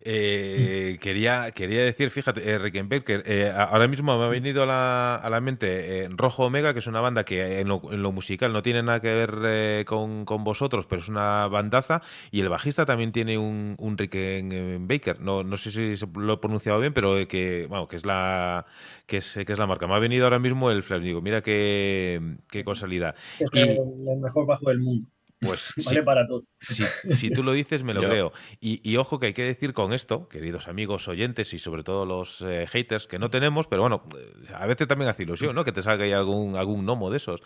Eh, quería, quería decir, fíjate, eh, Rickenbacker, eh, ahora mismo me ha venido a la, a la mente Rojo Omega, que es una banda que en lo, en lo musical no tiene nada que ver con, con, vosotros, pero es una bandaza, y el bajista también tiene un, un Rickenbacker, no, no sé si lo he pronunciado bien, pero que, bueno, que es la que es, que es la marca. Me ha venido ahora mismo el flash, digo, mira qué, qué casualidad. Es el mejor bajo del mundo. Pues vale para todo. Si, tú lo dices, me lo creo. Y, ojo que hay que decir con esto, queridos amigos oyentes y sobre todo los eh, haters que no tenemos, pero bueno, eh, a veces también hace ilusión, ¿no? Que te salga ahí algún, algún gnomo de esos.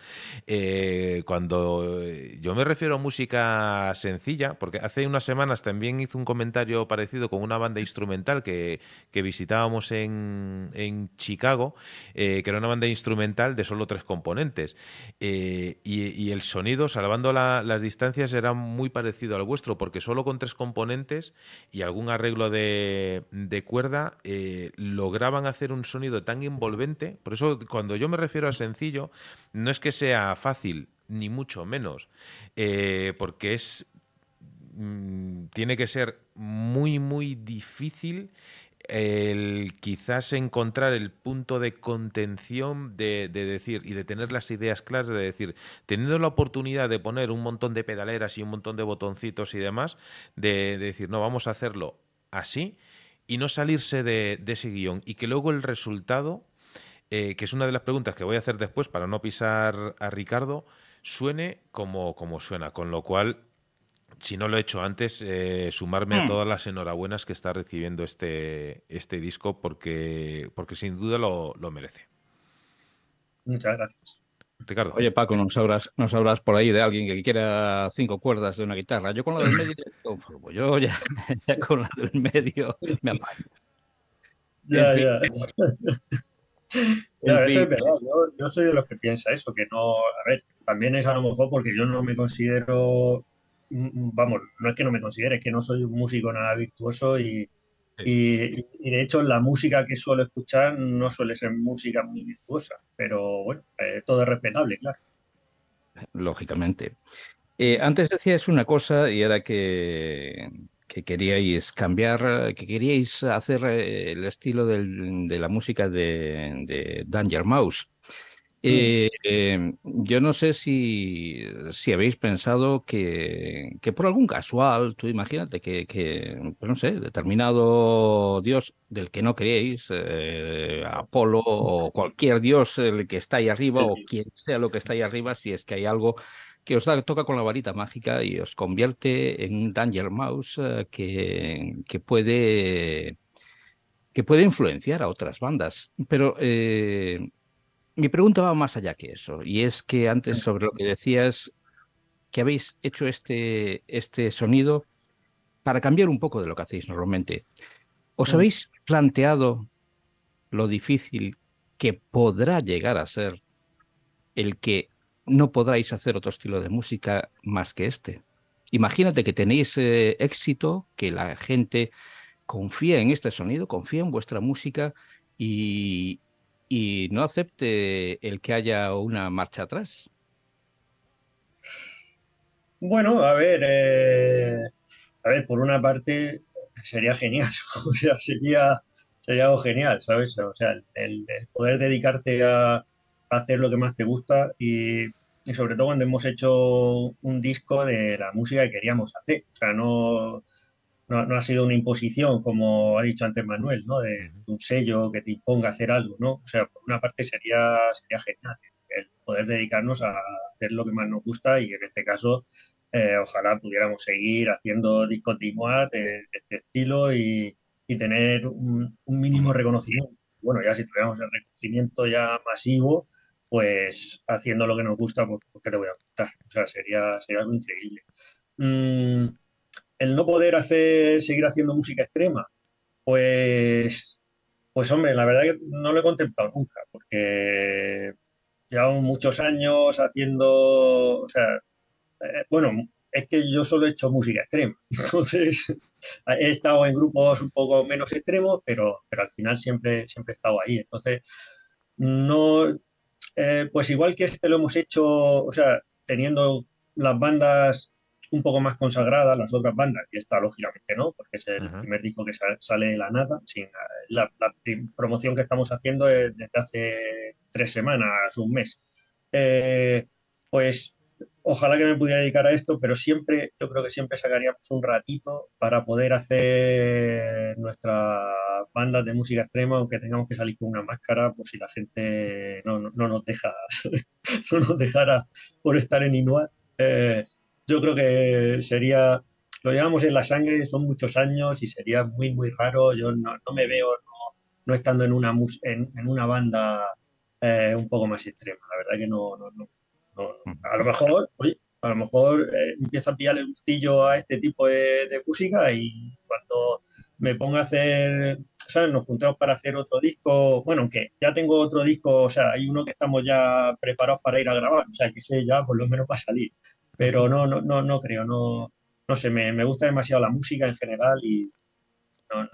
Eh, cuando yo me refiero a música sencilla, porque hace unas semanas también hice un comentario parecido con una banda instrumental que, visitábamos en, en Chicago, que era una banda instrumental de solo tres componentes. Y, el sonido, salvando la, las distancias era muy parecido al vuestro, porque solo con tres componentes y algún arreglo de, cuerda eh, lograban hacer un sonido tan envolvente. Por eso, cuando yo me refiero a sencillo, no es que sea fácil, ni mucho menos, eh, porque es mm, tiene que ser muy, muy difícil el quizás encontrar el punto de contención de, decir y de tener las ideas claras de decir, teniendo la oportunidad de poner un montón de pedaleras y un montón de botoncitos y demás, de, decir, no, vamos a hacerlo así y no salirse de, ese guion y que luego el resultado, eh, que es una de las preguntas que voy a hacer después para no pisar a Ricardo, suene como, como suena, con lo cual si no lo he hecho antes, eh, sumarme a hmm. todas las enhorabuenas que está recibiendo este, este disco porque, porque sin duda lo, merece. Muchas gracias. Ricardo. Oye, Paco, nos hablas, nos hablas por ahí de alguien que quiera cinco cuerdas de una guitarra. Yo con la del medio, pues yo ya, con la del medio me apaño. Ya, ya. ya eso es verdad. Yo, yo, soy de los que piensa eso, que no. A ver, también es a lo mejor porque yo no me considero Mm, vamos, no es que no me considere, es que no soy un músico nada virtuoso y, de hecho la música que suelo escuchar no suele ser música muy virtuosa, pero bueno, eh, todo es respetable, claro. Lógicamente. Eh, antes decías una cosa y era que, que, queríais cambiar, que queríais hacer eh, el estilo de la música de, de Danger Mouse. Eh, eh, yo no sé si, si habéis pensado que, que, por algún casual, tú imagínate que, que pues no sé, determinado dios del que no creéis, eh, Apolo o cualquier dios el que está ahí arriba o quien sea lo que está ahí arriba, si es que hay algo que os da, toca con la varita mágica y os convierte en un Danger Mouse que, que puede que puede influenciar a otras bandas. Pero eh, mi pregunta va más allá que eso, y es que antes sobre lo que decías, que habéis hecho este, este sonido para cambiar un poco de lo que hacéis normalmente. ¿Os habéis planteado lo difícil que podrá llegar a ser el que no podráis hacer otro estilo de música más que este? Imagínate que tenéis eh, éxito, que la gente confía en este sonido, confía en vuestra música y, no acepte el que haya una marcha atrás. Bueno, a ver, eh, a ver, por una parte sería genial, o sea, sería, sería algo genial, ¿sabes? O sea, el, poder dedicarte a, hacer lo que más te gusta y, y, sobre todo cuando hemos hecho un disco de la música que queríamos hacer, o sea, no no, ha sido una imposición, como ha dicho antes Manuel, ¿no? De, un sello que te imponga hacer algo, ¿no? O sea, por una parte sería, sería genial el poder dedicarnos a hacer lo que más nos gusta y en este caso eh, ojalá pudiéramos seguir haciendo discos de de, este estilo y, tener un, mínimo reconocimiento. Bueno, ya si tuviéramos el reconocimiento ya masivo, pues haciendo lo que nos gusta, pues ¿qué te voy a contar? O sea, sería, sería algo increíble. Mm, el no poder hacer, seguir haciendo música extrema, pues, pues hombre, la verdad que no lo he contemplado nunca, porque llevamos muchos años haciendo, o sea, eh, bueno, es que yo solo he hecho música extrema, entonces he estado en grupos un poco menos extremos, pero, pero al final siempre, siempre he estado ahí, entonces no, eh, pues igual que este lo hemos hecho, o sea, teniendo las bandas un poco más consagrada las otras bandas, y esta lógicamente no, porque es el primer disco que sale de la nada. Sin, la, promoción que estamos haciendo es desde hace tres semanas, un mes. Eh, pues ojalá que me pudiera dedicar a esto, pero siempre, yo creo que siempre sacaríamos un ratito para poder hacer nuestras bandas de música extrema, aunque tengamos que salir con una máscara, por si la gente no, no, nos deja, no nos dejara por estar en Inuit. Eh, yo creo que sería, lo llevamos en la sangre, son muchos años y sería muy, muy raro. Yo no, me veo no, estando en una, en, en una banda eh, un poco más extrema. La verdad que no, no, A lo mejor, oye, a lo mejor eh, empieza a pillarle el gustillo a este tipo de, música y cuando me ponga a hacer, ¿sabes? Nos juntamos para hacer otro disco. Bueno, aunque ya tengo otro disco, o sea, hay uno que estamos ya preparados para ir a grabar, o sea, que sé ya por lo menos va a salir pero no, no, no, no creo, no, no sé, me, me gusta demasiado la música en general y no, no,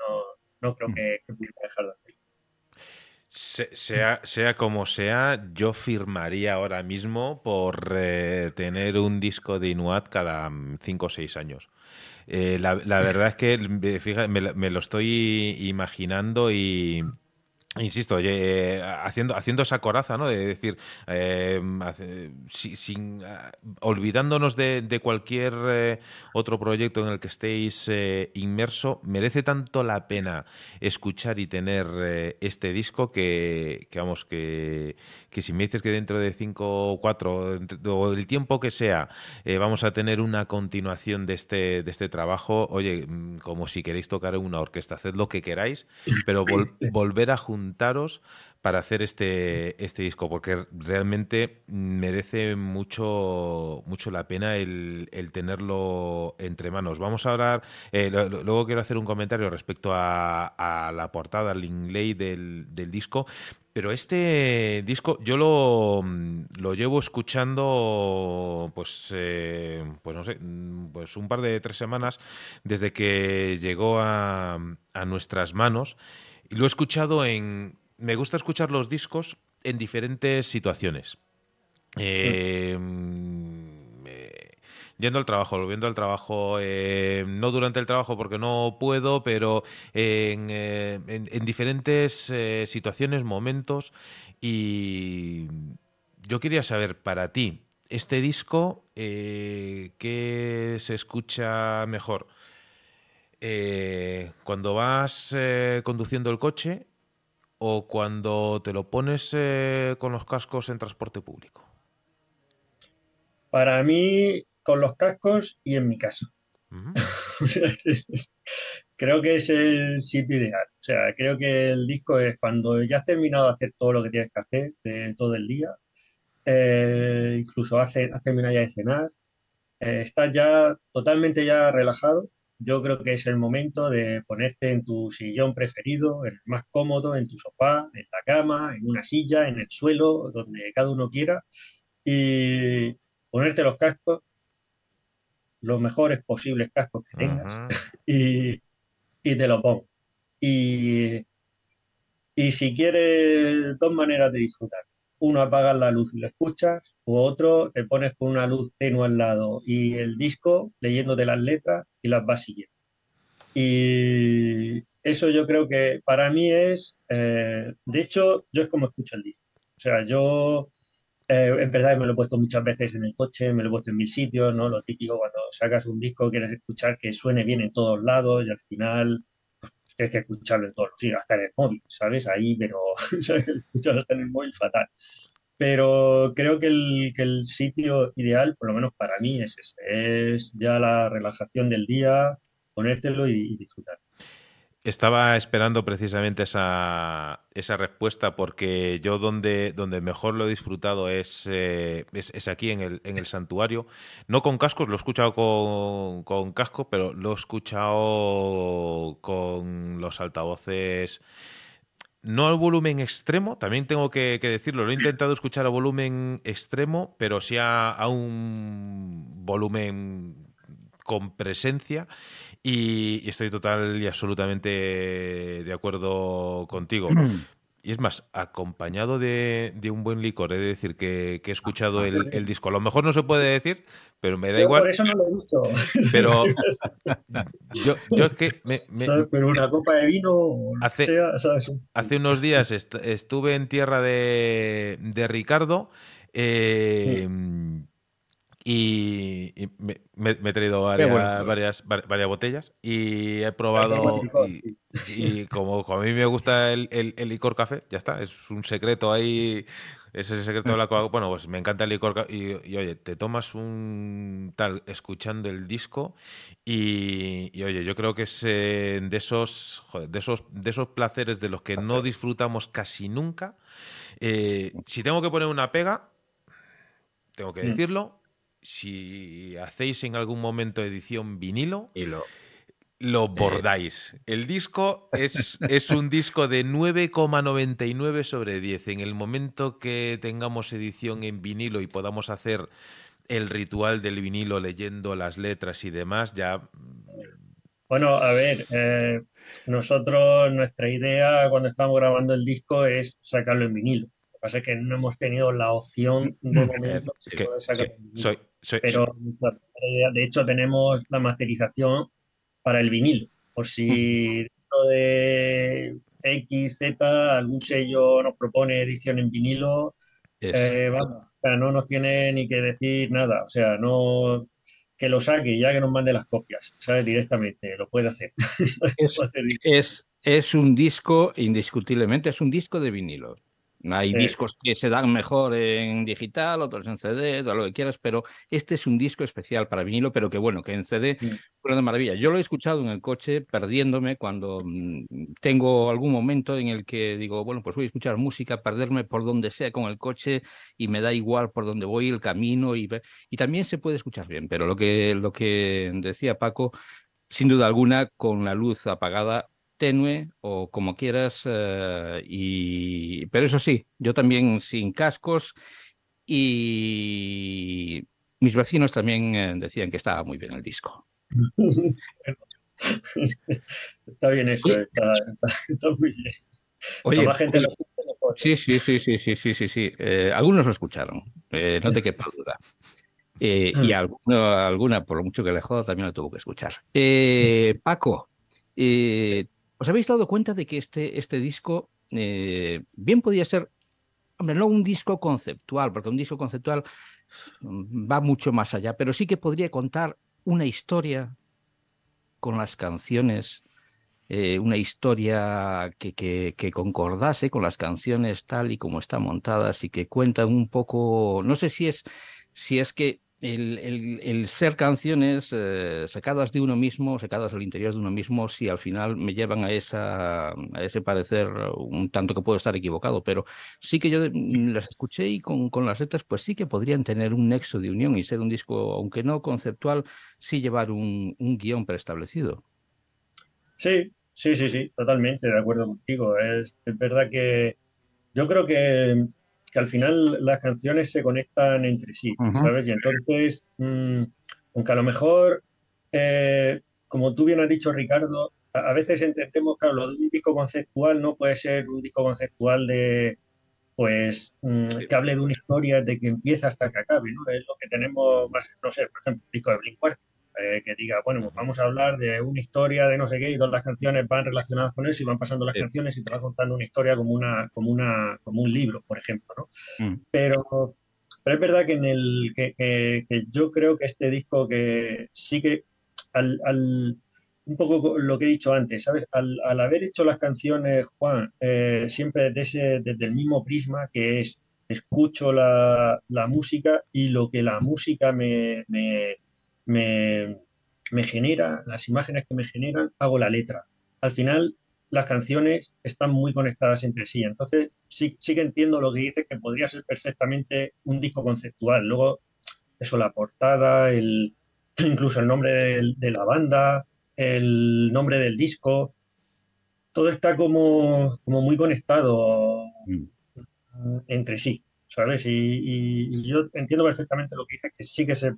no creo mm. que, que pudiera dejar de hacerlo. sea, sea como sea, yo firmaría ahora mismo por eh, tener un disco de Inuat cada 5 o 6 años. Eh, la, la, verdad es que fíjate, me, me, lo estoy imaginando y, Insisto, eh, haciendo, haciendo esa coraza, ¿no? De decir, eh, sin, ah, olvidándonos de, cualquier eh, otro proyecto en el que estéis inmerso, merece tanto la pena escuchar y tener este disco que, vamos, que, que, si me dices que dentro de cinco o cuatro, o el tiempo que sea, vamos a tener una continuación de este, de este trabajo, oye, mm, como si queréis tocar en una orquesta, haced lo que queráis, pero volver a juntar para hacer este, este disco, porque realmente merece mucho, mucho la pena el, tenerlo entre manos. Vamos a hablar, eh, luego quiero hacer un comentario respecto a, la portada, al inlay del, disco, pero este disco yo lo, lo llevo escuchando pues eh, pues no sé pues un par de tres semanas desde que llegó a, a nuestras manos lo he escuchado en... Me gusta escuchar los discos en diferentes situaciones. Eh, yendo al trabajo, volviendo al trabajo, eh, no durante el trabajo porque no puedo, pero en, eh, diferentes situaciones, momentos y, yo quería saber para ti, este disco, eh, ¿qué se escucha mejor? Eh, ¿Cuando vas eh, conduciendo el coche o cuando te lo pones con los cascos en transporte público? Para mí, con los cascos y en mi casa. creo que es el sitio ideal. O sea, creo que el disco es cuando ya has terminado de hacer todo lo que tienes que hacer de todo el día, eh, incluso has, has, terminado ya de cenar, eh, estás ya totalmente ya relajado. Yo creo que es el momento de ponerte en tu sillón preferido, en el más cómodo, en tu sofá, en la cama, en una silla, en el suelo, donde cada uno quiera, y ponerte los cascos los mejores posibles cascos que tengas y, y, te lo pongo. Y, y si quieres dos maneras de disfrutar, uno apagas la luz y lo escuchas, o otro te pones con una luz tenue al lado y el disco leyéndote las letras y las vas siguiendo. Y eso yo creo que para mí es, eh, de hecho, yo es como escucho el disco. O sea, yo eh, en verdad me lo he puesto muchas veces en el coche, me lo he puesto en mil sitios, ¿no? Lo típico cuando sacas un disco, quieres escuchar que suene bien en todos lados y al final tienes que escucharlo en todos los sitios, hasta en el móvil, ¿sabes? Ahí, pero escucharlo hasta en el móvil fatal. Pero creo que el, que el sitio ideal, por lo menos para mí, es ese. Es ya la relajación del día, ponértelo y disfrutar. Estaba esperando precisamente esa, esa, respuesta porque yo donde, donde mejor lo he disfrutado es, eh, es, aquí en el, en el, santuario. No con cascos, lo he escuchado con, con casco, pero lo he escuchado con los altavoces no al volumen extremo, también tengo que, decirlo, lo he intentado escuchar a volumen extremo, pero sí a, un volumen con presencia y, estoy total y absolutamente de acuerdo contigo. Y es más, acompañado de, un buen licor, he de decir que, he escuchado el, disco. A lo mejor no se puede decir, pero me da igual. Por eso no lo he dicho. Pero yo, es que. pero una copa de vino. Hace, hace unos días estuve en tierra de, de Ricardo. Eh, y, me, he traído varias, varias, botellas y he probado y, como, a mí me gusta el, licor café, ya está, es un secreto ahí, es el secreto de la coca Bueno, pues me encanta el licor y, y, oye, te tomas un tal escuchando el disco y, oye, yo creo que es eh, de esos, de esos de esos placeres de los que no disfrutamos casi nunca. Eh, si tengo que poner una pega, tengo que mm. decirlo, si hacéis en algún momento edición vinilo, lo, bordáis. El disco es, es un disco de 9,99 sobre 10. En el momento que tengamos edición en vinilo y podamos hacer el ritual del vinilo leyendo las letras y demás, ya... Bueno, a ver, eh, nosotros, nuestra idea cuando estamos grabando el disco es sacarlo en vinilo pasa es que no hemos tenido la opción de momento de poder sacar Pero de hecho tenemos la masterización para el vinilo. Por si dentro de X, Z, algún sello nos propone edición en vinilo, eh, vamos, no nos tiene ni que decir nada. O sea, no que lo saque, ya que nos mande las copias, ¿sabes? Directamente, lo puede hacer. es, es un disco, indiscutiblemente, es un disco de vinilo. Hay discos que se dan mejor en digital, otros en CD, todo lo que quieras, pero este es un disco especial para vinilo, pero que bueno, que en CD fue una maravilla. Yo lo he escuchado en el coche perdiéndome cuando mm, tengo algún momento en el que digo, bueno, pues voy a escuchar música, perderme por donde sea con el coche y me da igual por donde voy, el camino y, y también se puede escuchar bien, pero lo que, lo que decía Paco, sin duda alguna, con la luz apagada tenue o como quieras, eh, y... pero eso sí, yo también sin cascos y mis vecinos también eh, decían que estaba muy bien el disco. está bien eso, está, muy bien. Oye, gente sí, sí, sí, sí, sí, sí, sí, sí. Eh, algunos lo escucharon, no te quepa duda. y ah. alguna, alguna, por lo mucho que le joda, también lo tuvo que escuchar. Paco, ¿Os habéis dado cuenta de que este, este disco eh, bien podía ser, hombre, no un disco conceptual, porque un disco conceptual mm, va mucho más allá, pero sí que podría contar una historia con las canciones, eh, una historia que, que, que, concordase con las canciones tal y como están montadas y que cuentan un poco, no sé si es, si es que el, ser canciones eh, sacadas de uno mismo, sacadas del interior de uno mismo, si al final me llevan a, esa, a ese parecer un tanto que puedo estar equivocado, pero sí que yo mm, las escuché y con, con las letras pues sí que podrían tener un nexo de unión y ser un disco, aunque no conceptual, sí llevar un, un guion preestablecido. Sí, sí, sí, sí, totalmente de acuerdo contigo. Es, es verdad que yo creo que que al final las canciones se conectan entre sí, ¿sabes? Y entonces, mm, aunque a lo mejor, eh, como tú bien has dicho, Ricardo, a, veces entendemos que lo de un disco conceptual no puede ser un disco conceptual de, pues, mm, que hable de una historia de que empieza hasta que acabe, ¿no? Es lo que tenemos más, no sé, por ejemplo, el disco de Blink eh, que diga, bueno, pues vamos a hablar de una historia de no sé qué y todas las canciones van relacionadas con eso y van pasando las canciones y te va contando una historia como, una, como, una, como un libro, por ejemplo, ¿no? Mm. Pero, pero es verdad que, en el, que, que, yo creo que este disco que sí que al, al un poco lo que he dicho antes, ¿sabes? Al, al haber hecho las canciones, Juan, eh, siempre desde, ese, desde el mismo prisma que es escucho la, la música y lo que la música me, me me, genera, las imágenes que me generan, hago la letra. Al final, las canciones están muy conectadas entre sí. Entonces, sí, sí que entiendo lo que dices, que podría ser perfectamente un disco conceptual. Luego, eso, la portada, el, incluso el nombre de, la banda, el nombre del disco, todo está como, como muy conectado mm. entre sí, ¿sabes? y, yo entiendo perfectamente lo que dices, que sí que se,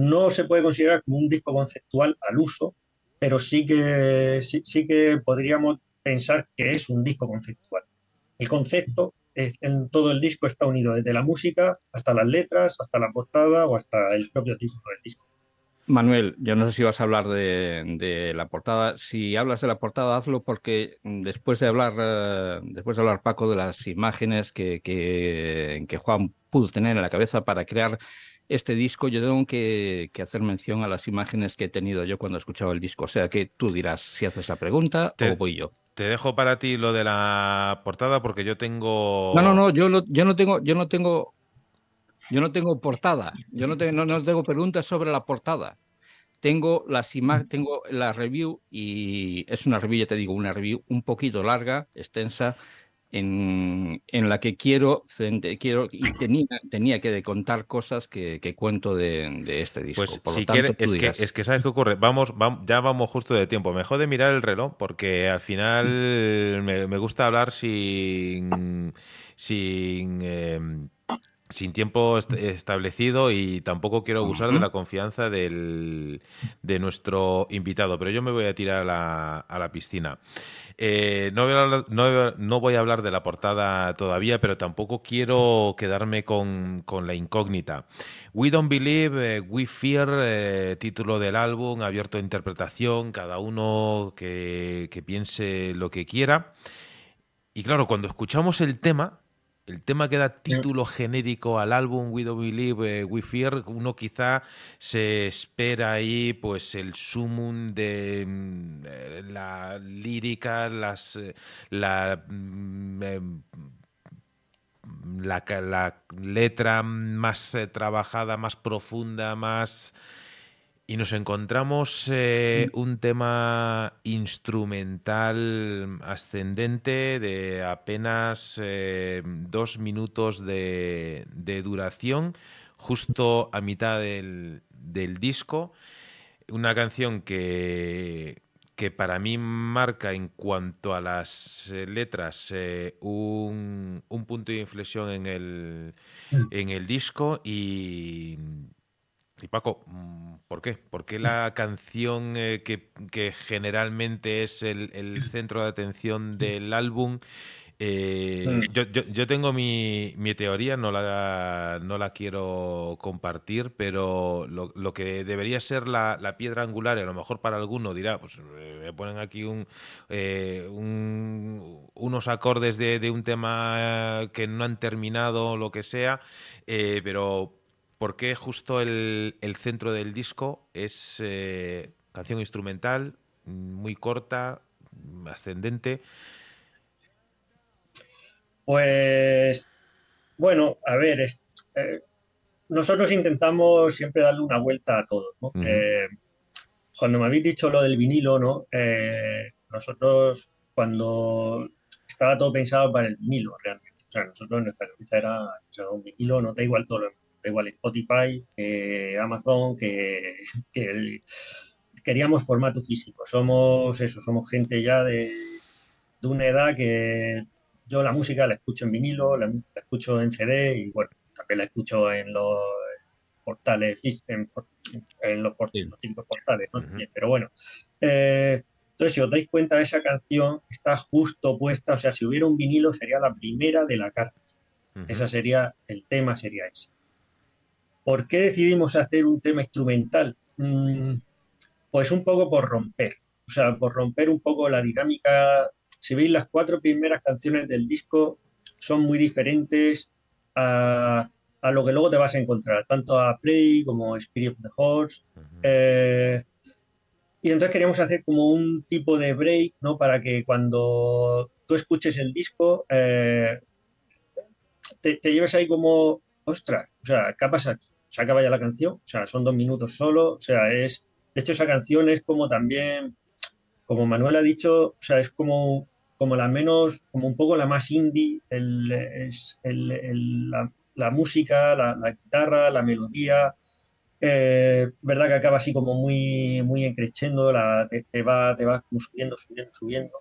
no se puede considerar como un disco conceptual al uso, pero sí que, sí, que podríamos pensar que es un disco conceptual. El concepto en todo el disco está unido desde la música hasta las letras, hasta la portada o hasta el propio título del disco. Manuel, yo no sé si vas a hablar de, la portada. Si hablas de la portada, hazlo porque después de hablar, eh, después de hablar Paco de las imágenes que, que, que Juan pudo tener en la cabeza para crear este disco, yo tengo que, hacer mención a las imágenes que he tenido yo cuando he escuchado el disco. O sea que tú dirás si haces la pregunta o voy yo. Te dejo para ti lo de la portada porque yo tengo. No, no, no, yo, yo no tengo, yo no tengo, yo no tengo portada. Yo no, tengo, no, tengo preguntas sobre la portada. Tengo las tengo la review y es una review, ya te digo, una review un poquito larga, extensa, en, en, la que quiero, quiero y tenía, tenía que contar cosas que, que cuento de, de, este disco. Pues si quieres, es, que, es que sabes qué ocurre, vamos, vamos, ya vamos justo de tiempo. Mejor de mirar el reloj porque al final me, me gusta hablar sin, sin eh, sin tiempo establecido y tampoco quiero abusar de la confianza del, de nuestro invitado, pero yo me voy a tirar a la, a la piscina. Eh, no, voy a hablar, de la portada todavía, pero tampoco quiero quedarme con, la incógnita. We Don't Believe, eh, We Fear, eh, título del álbum, abierto a interpretación, cada uno que piense lo que quiera. Y claro, cuando escuchamos el tema, el tema que da título genérico al álbum We Don't Believe, eh, We Fear, uno quizá se espera ahí pues el sumum de mm, eh, la lírica, las eh, la, mm, em, la, la letra más trabajada, más profunda, más y nos encontramos eh, un tema instrumental ascendente de apenas eh, dos minutos de, duración, justo a mitad del, disco. Una canción que, que, para mí marca en cuanto a las eh, letras un, un, punto de inflexión en el, mm. en el disco y y Paco, mm, ¿por qué? ¿Por qué la canción eh, que, generalmente es el, centro de atención del álbum Eh, mm. yo, yo, tengo mi, mi, teoría, no la, no la quiero compartir, pero lo, lo que debería ser la, la, piedra angular, y a lo mejor para alguno dirá, pues eh, me ponen aquí un, un unos acordes de, de, un tema que no han terminado, lo que sea, pero ¿por qué justo el, el centro del disco es canción instrumental, muy corta, ascendente? Pues, bueno, a ver, eh, nosotros intentamos siempre darle una vuelta a todo. Eh, cuando me habéis dicho lo del vinilo, ¿no? Eh, nosotros, cuando estaba todo pensado para el vinilo, realmente. O sea, nosotros nuestra cabeza era un vinilo, no da igual todo lo igual Spotify, que Amazon, que, queríamos formato físico. Somos eso, somos gente ya de, de una edad que yo la música la escucho en vinilo, la, escucho en CD y bueno, también la escucho en los portales, en, los, típicos portales, ¿no? Pero bueno, eh, entonces si os dais cuenta, esa canción está justo puesta, o sea, si hubiera un vinilo sería la primera de la carta. Esa sería, el tema sería ese. ¿Por qué decidimos hacer un tema instrumental? Mm, pues un poco por romper, o sea, por romper un poco la dinámica si veis las cuatro primeras canciones del disco son muy diferentes a, lo que luego te vas a encontrar, tanto a Prey como Spirit of the Horse. Eh, y entonces queríamos hacer como un tipo de break, ¿no? Para que cuando tú escuches el disco, eh, te, lleves ahí como, ostras, o sea, ¿qué pasa aquí? Se acaba ya la canción, o sea, son dos minutos solo, o sea, es, de hecho esa canción es como también, como Manuel ha dicho, o sea, es como como la menos, como un poco la más indie, el, es el, la, música, la, guitarra, la melodía, eh, verdad que acaba así como muy, muy encrechendo, la, te, va, te va subiendo, subiendo, subiendo.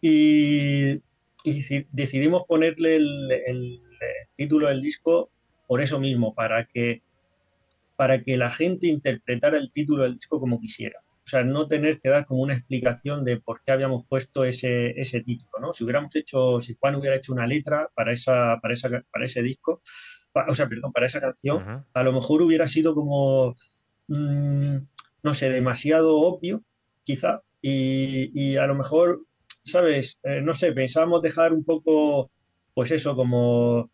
Y, y decidimos ponerle el, el, título del disco por eso mismo, para que, para que la gente interpretara el título del disco como quisiera. O sea, no tener que dar como una explicación de por qué habíamos puesto ese, ese título, ¿no? Si hubiéramos hecho, si Juan hubiera hecho una letra para, esa, para, esa, para ese disco, o sea, perdón, para esa canción, a lo mejor hubiera sido como, mm, no sé, demasiado obvio, quizá, y, a lo mejor, ¿sabes? Eh, no sé, pensábamos dejar un poco, pues eso, como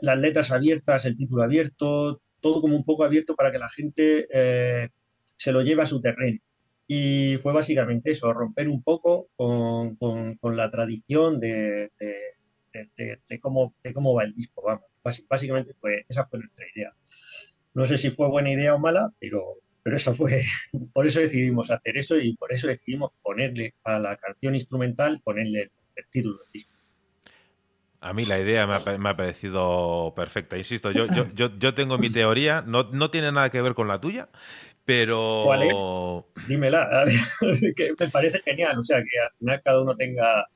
las letras abiertas, el título abierto, todo como un poco abierto para que la gente eh, se lo lleve a su terreno. Y fue básicamente eso, romper un poco con, con, la tradición de, de, cómo, de cómo va el disco. Vamos. Básicamente fue, esa fue nuestra idea. No sé si fue buena idea o mala, pero, pero eso fue, por eso decidimos hacer eso y por eso decidimos ponerle a la canción instrumental, ponerle el título del disco. A mí la idea me ha, me ha parecido perfecta. Insisto, yo, yo, yo, yo, tengo mi teoría, no, no tiene nada que ver con la tuya, pero. ¿Cuál es? Dímela, que me parece genial. O sea, que al final cada uno tenga.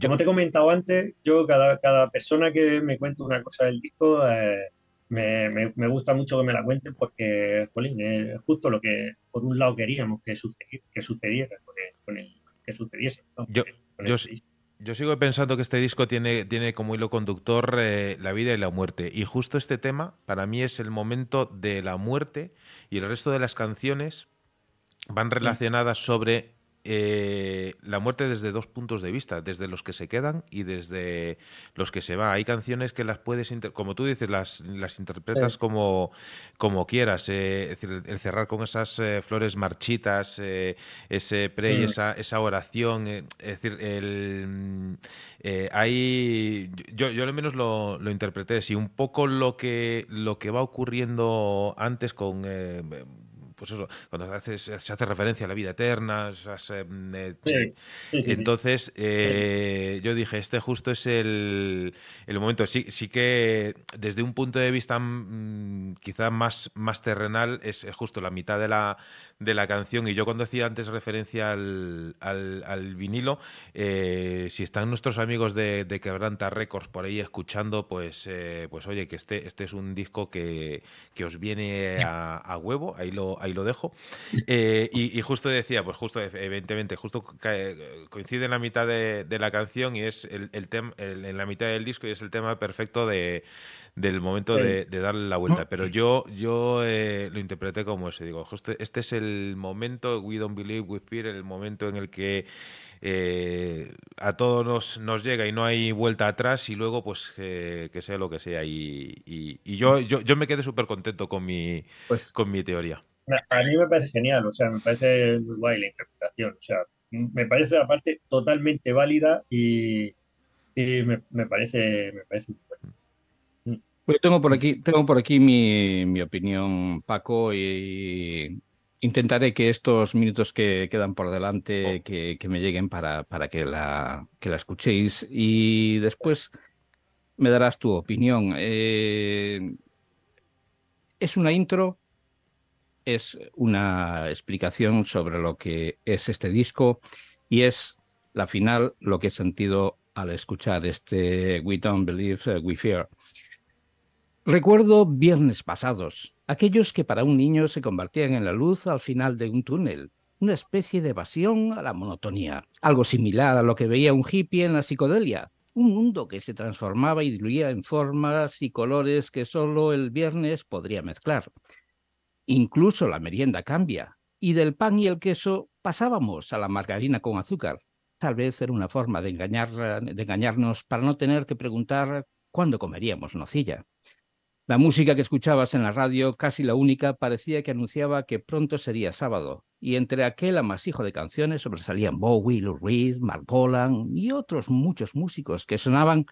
Como te he comentado antes, yo, cada, cada persona que me cuente una cosa del disco, eh, me, me, gusta mucho que me la cuenten porque, jolín, es justo lo que por un lado queríamos que sucediera, que sucediera con el, que sucediese. Yo, yo, yo sigo pensando que este disco tiene, tiene como hilo conductor eh, la vida y la muerte. Y justo este tema, para mí, es el momento de la muerte y el resto de las canciones van relacionadas sobre eh, la muerte desde dos puntos de vista, desde los que se quedan y desde los que se van. Hay canciones que las puedes, como tú dices, las, las interpretas como, como quieras. Eh, es decir, el cerrar con esas eh, flores marchitas, ese pre y esa, esa oración. es decir, el, ahí yo, yo al menos lo, lo interpreté así. Un poco lo que, lo que va ocurriendo antes con pues eso, cuando se hace, se hace referencia a la vida eterna, eh, entonces eh, yo dije, este justo es el, el momento. Sí, sí que desde un punto de vista mm, quizá más, más terrenal es justo la mitad de la, de la canción. Y yo cuando hacía antes referencia al, al, vinilo, eh, si están nuestros amigos de, de, Quebranta Records por ahí escuchando, pues, eh, pues oye, que este, este es un disco que, que os viene a, huevo, ahí lo, ahí lo dejo. Eh, y, justo decía, pues justo, evidentemente, justo coincide en la mitad de, de la canción y es el, el tema, en la mitad del disco y es el tema perfecto de del momento de, darle la vuelta. Pero yo, yo eh, lo interpreté como ese. Digo, este es el momento, We Don't Believe, We Fear, el momento en el que eh, a todos nos, nos llega y no hay vuelta atrás y luego pues que sea lo que sea. Y, y, yo, yo, yo, me quedé súper contento con mi, pues con mi teoría. A mí me parece genial, o sea, me parece muy guay la interpretación. O sea, me parece aparte totalmente válida y, y me, me, parece, me parece muy pues tengo por aquí, tengo por aquí mi, mi opinión, Paco, y intentaré que estos minutos que quedan por delante oh. que, que me lleguen para, para que, la, que la escuchéis y después me darás tu opinión. Eh, es una intro, es una explicación sobre lo que es este disco y es la final lo que he sentido al escuchar este We Don't Believe, We Fear. Recuerdo viernes pasados, aquellos que para un niño se convertían en la luz al final de un túnel, una especie de evasión a la monotonía, algo similar a lo que veía un hippie en la psicodelia, un mundo que se transformaba y diluía en formas y colores que solo el viernes podría mezclar. Incluso la merienda cambia, y del pan y el queso pasábamos a la margarina con azúcar. Tal vez era una forma de, engañar, de engañarnos para no tener que preguntar cuándo comeríamos nocilla. La música que escuchabas en la radio, casi la única, parecía que anunciaba que pronto sería sábado, y entre aquel amasijo de canciones sobresalían Bowie, Lou Reed, Mark Bolan y otros muchos músicos que sonaban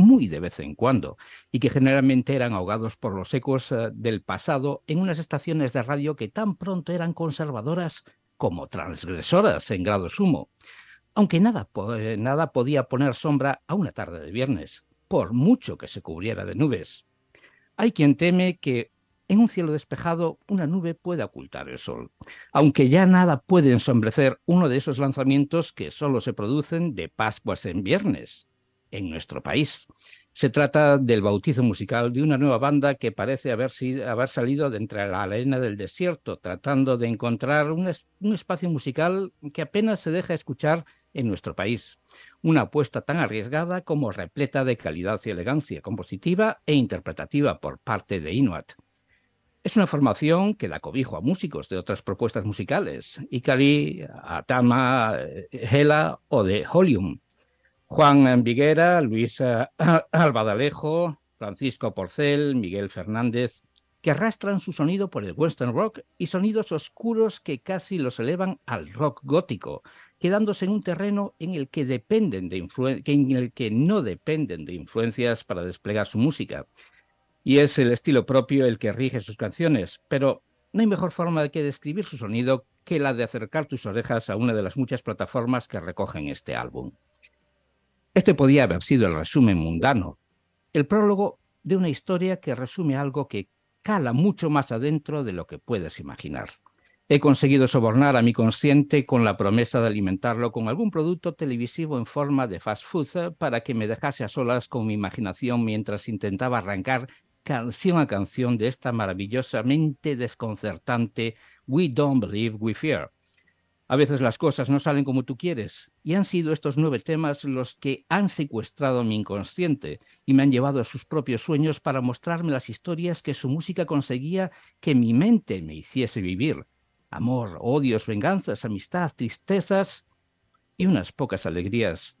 muy de vez en cuando y que generalmente eran ahogados por los ecos eh, del pasado en unas estaciones de radio que tan pronto eran conservadoras como transgresoras en grado sumo. Aunque nada, eh, nada podía poner sombra a una tarde de viernes, por mucho que se cubriera de nubes. Hay quien teme que en un cielo despejado una nube pueda ocultar el sol, aunque ya nada puede ensombrecer uno de esos lanzamientos que solo se producen de Pascuas en viernes en nuestro país. Se trata del bautizo musical de una nueva banda que parece haber, salido de entre la arena del desierto, tratando de encontrar un, un espacio musical que apenas se deja escuchar en nuestro país una apuesta tan arriesgada como repleta de calidad y elegancia compositiva e interpretativa por parte de Inuit. Es una formación que da cobijo a músicos de otras propuestas musicales, Ikari, Atama, Hela o de Holium. Juan Viguera, Luis Albadalejo, Francisco Porcel, Miguel Fernández, que arrastran su sonido por el western rock y sonidos oscuros que casi los elevan al rock gótico, quedándose en un terreno en el que dependen de no dependen de influencias para desplegar su música. Y es el estilo propio el que rige sus canciones, pero no hay mejor forma de describir su sonido que la de acercar tus orejas a una de las muchas plataformas que recogen este álbum. Este podía haber sido el resumen mundano, el prólogo de una historia que resume algo que cala mucho más adentro de lo que puedes imaginar. He conseguido sobornar a mi consciente con la promesa de alimentarlo con algún producto televisivo en forma de fast food para que me dejase a solas con mi imaginación mientras intentaba arrancar canción a canción de esta maravillosamente desconcertante We Don't Believe We Fear. A veces las cosas no salen como tú quieres, y han sido estos nueve temas los que han secuestrado mi inconsciente y me han llevado a sus propios sueños para mostrarme las historias que su música conseguía que mi mente me hiciese vivir. Amor, odios, venganzas, amistad, tristezas y unas pocas alegrías.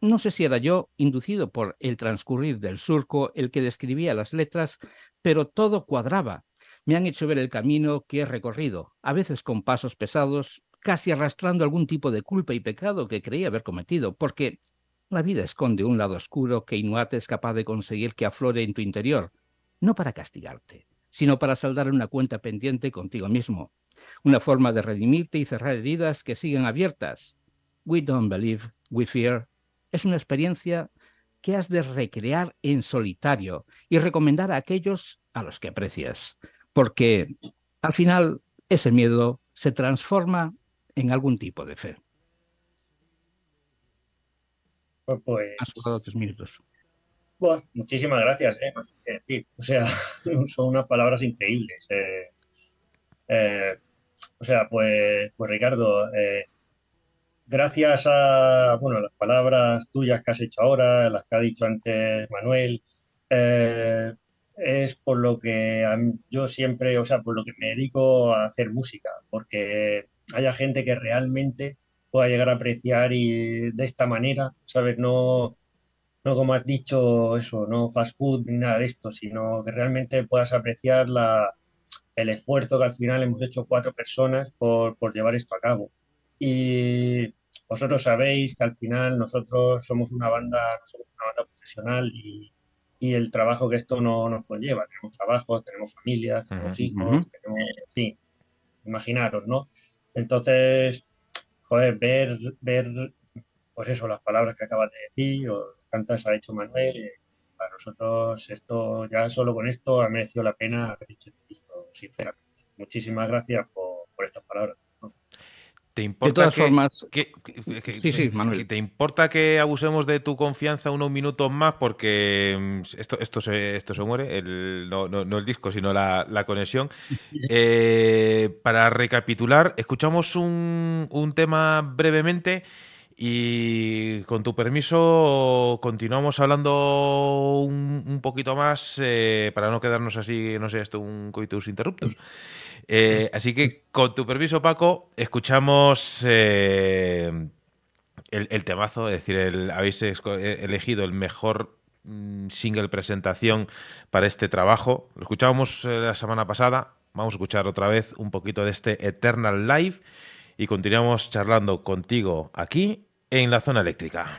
No sé si era yo, inducido por el transcurrir del surco, el que describía las letras, pero todo cuadraba. Me han hecho ver el camino que he recorrido, a veces con pasos pesados, casi arrastrando algún tipo de culpa y pecado que creía haber cometido, porque la vida esconde un lado oscuro que Inuate es capaz de conseguir que aflore en tu interior, no para castigarte, sino para saldar una cuenta pendiente contigo mismo, una forma de redimirte y cerrar heridas que siguen abiertas. We don't believe, we fear. Es una experiencia que has de recrear en solitario y recomendar a aquellos a los que aprecias, porque al final ese miedo se transforma en algún tipo de fe. Pues, pues tres minutos. muchísimas gracias, ¿eh? no sé qué decir. O sea, son unas palabras increíbles. Eh, eh, o sea, pues, pues Ricardo, eh, gracias a bueno, las palabras tuyas que has hecho ahora, las que ha dicho antes Manuel, es por lo que yo siempre, o sea, por lo que me dedico a hacer música, porque haya gente que realmente pueda llegar a apreciar y de esta manera, ¿sabes? No, no como has dicho eso, no fast food ni nada de esto, sino que realmente puedas apreciar la, el esfuerzo que al final hemos hecho cuatro personas por, por llevar esto a cabo. Y vosotros sabéis que al final nosotros somos una banda, somos una banda profesional y, y el trabajo que esto no nos conlleva. Tenemos trabajo, tenemos familias, tenemos hijos, tenemos, sí, imaginaros, ¿no? Entonces, joder, ver, ver, pues eso, las palabras que acabas de decir, o tantas ha hecho Manuel, eh, para nosotros esto, ya solo con esto ha merecido la pena haber hecho esto, sinceramente. Muchísimas gracias por, por estas palabras. ¿Te importa que, ¿Te importa que abusemos de tu confianza unos minutos más? Porque mm, esto, esto, se, esto se muere, el, no, el disco, sino la, conexión. Eh, para recapitular, escuchamos un, un tema brevemente y con tu permiso continuamos hablando un, poquito más eh, para no quedarnos así, no sé, esto un coitus interruptos. Eh, así que, con tu permiso, Paco, escuchamos eh, el, temazo, es decir, habéis elegido el mejor mm, single presentación para este trabajo. Lo escuchábamos eh, la semana pasada, vamos a escuchar otra vez un poquito de este Eternal Life y continuamos charlando contigo aquí en la zona eléctrica.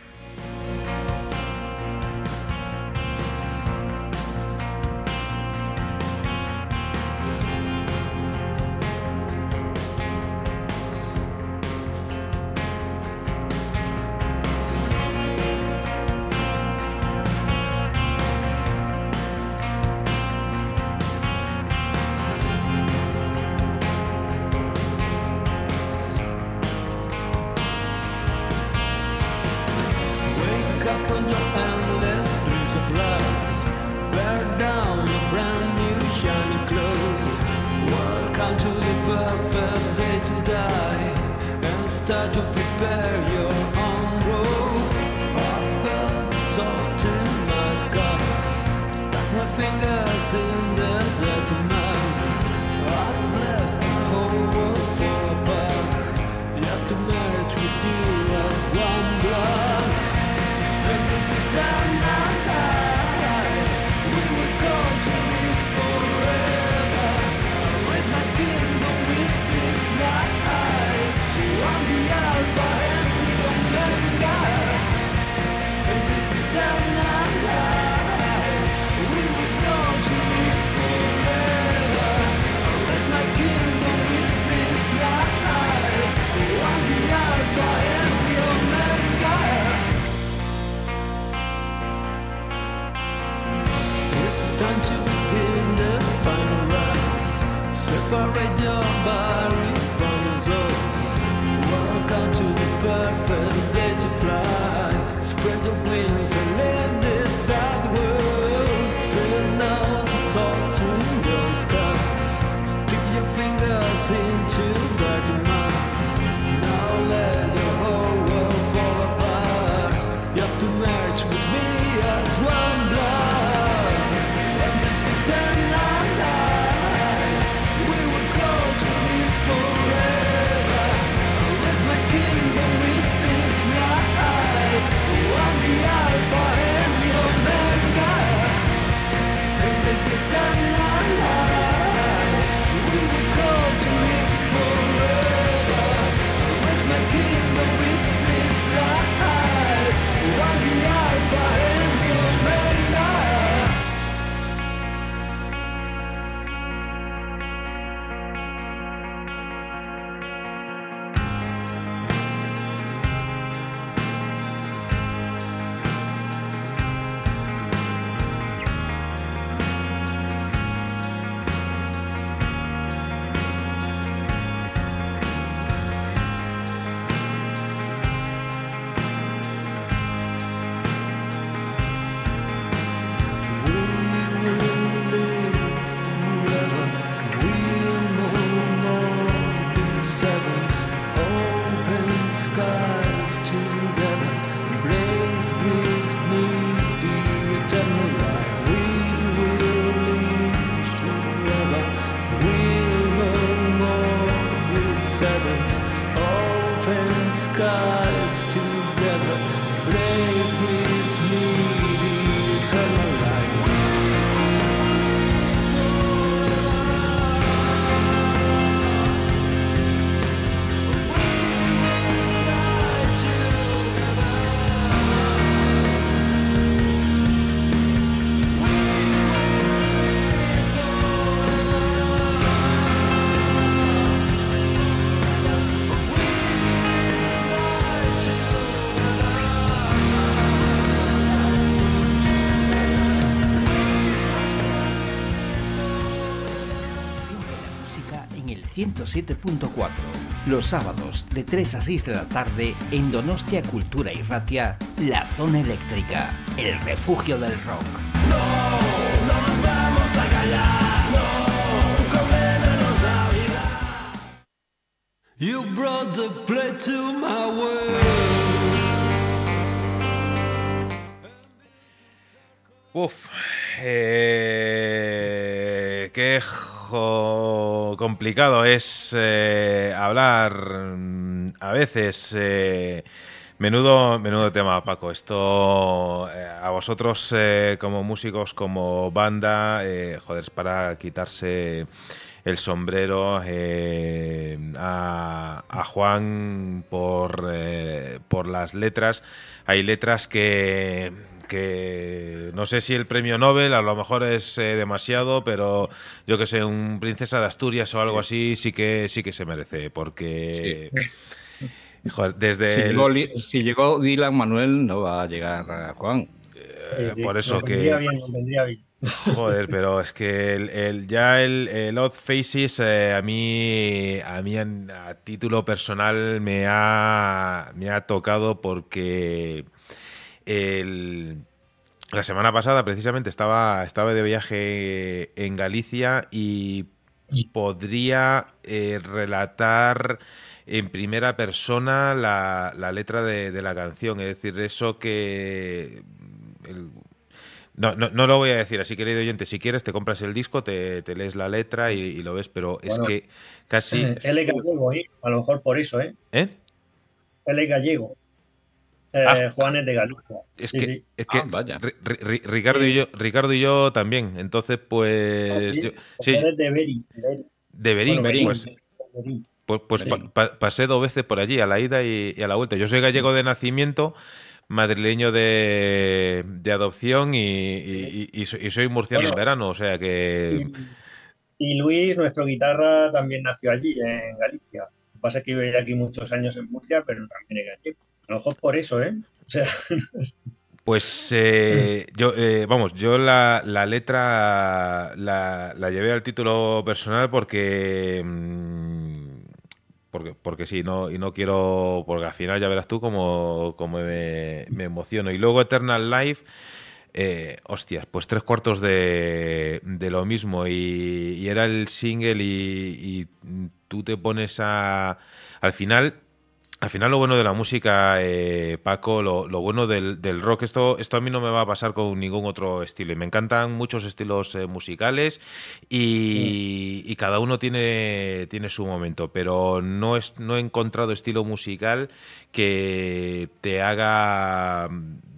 107.4. Los sábados de 3 a 6 de la tarde en Donostia Cultura y Ratia, La Zona Eléctrica, el refugio del rock. No, no nos vamos a callar. No, tu problema nos da vida. You brought the play to my way. Uf, eh, qué complicado es eh, hablar mm, a veces. Eh, menudo, menudo tema, Paco. Esto a vosotros como músicos, como banda, joder, es para quitarse el sombrero a, a, Juan por, por las letras. Hay letras que que no sé si el premio Nobel a lo mejor es eh, demasiado, pero yo que sé, un princesa de Asturias o algo así sí que sí que se merece, porque desde si, llegó, Dylan Manuel no va a llegar a Juan. Eh, por eso que Joder, pero es que el, ya el, el Odd Faces eh, a mí a mí a, título personal me ha me ha tocado porque la semana pasada precisamente estaba, estaba de viaje en Galicia y podría eh, relatar en primera persona la, letra de, la canción. Es decir, eso que... no, no, lo voy a decir así, querido oyente. Si quieres, te compras el disco, te, lees la letra y, lo ves, pero es que casi... Es gallego, ¿eh? A lo mejor por eso, ¿eh? ¿Eh? Es gallego. Eh, Juan es de Galicia. Es que, Es que ah, Ricardo, y yo, Ricardo y yo también. Entonces, pues. Ah, sí? Yo, pues de Berín. De Berín. Pues, pues, pues pasé dos veces por allí, a la ida y, a la vuelta. Yo soy gallego de nacimiento, madrileño de, de adopción y, y, soy murciano en verano, o sea que... Y, Luis, nuestro guitarra, también nació allí, en Galicia. Lo que pasa es que vive aquí muchos años en Murcia, pero también es gallego. A lo mejor por eso, ¿eh? Pues eh, yo, eh, vamos, yo la, la letra la, la, llevé al título personal porque, mm, porque, porque sí, no, y no quiero, porque al final ya verás tú como, como me, me, emociono. Y luego Eternal Life, eh, hostias, pues tres cuartos de, de lo mismo y, y, era el single y tú te pones a, al final al final lo bueno de la música, eh, Paco, lo, bueno del, rock, esto, esto a mí no me va a pasar con ningún otro estilo. Y me encantan muchos estilos eh, musicales y, cada uno tiene, tiene su momento, pero no, es, no he encontrado estilo musical que te haga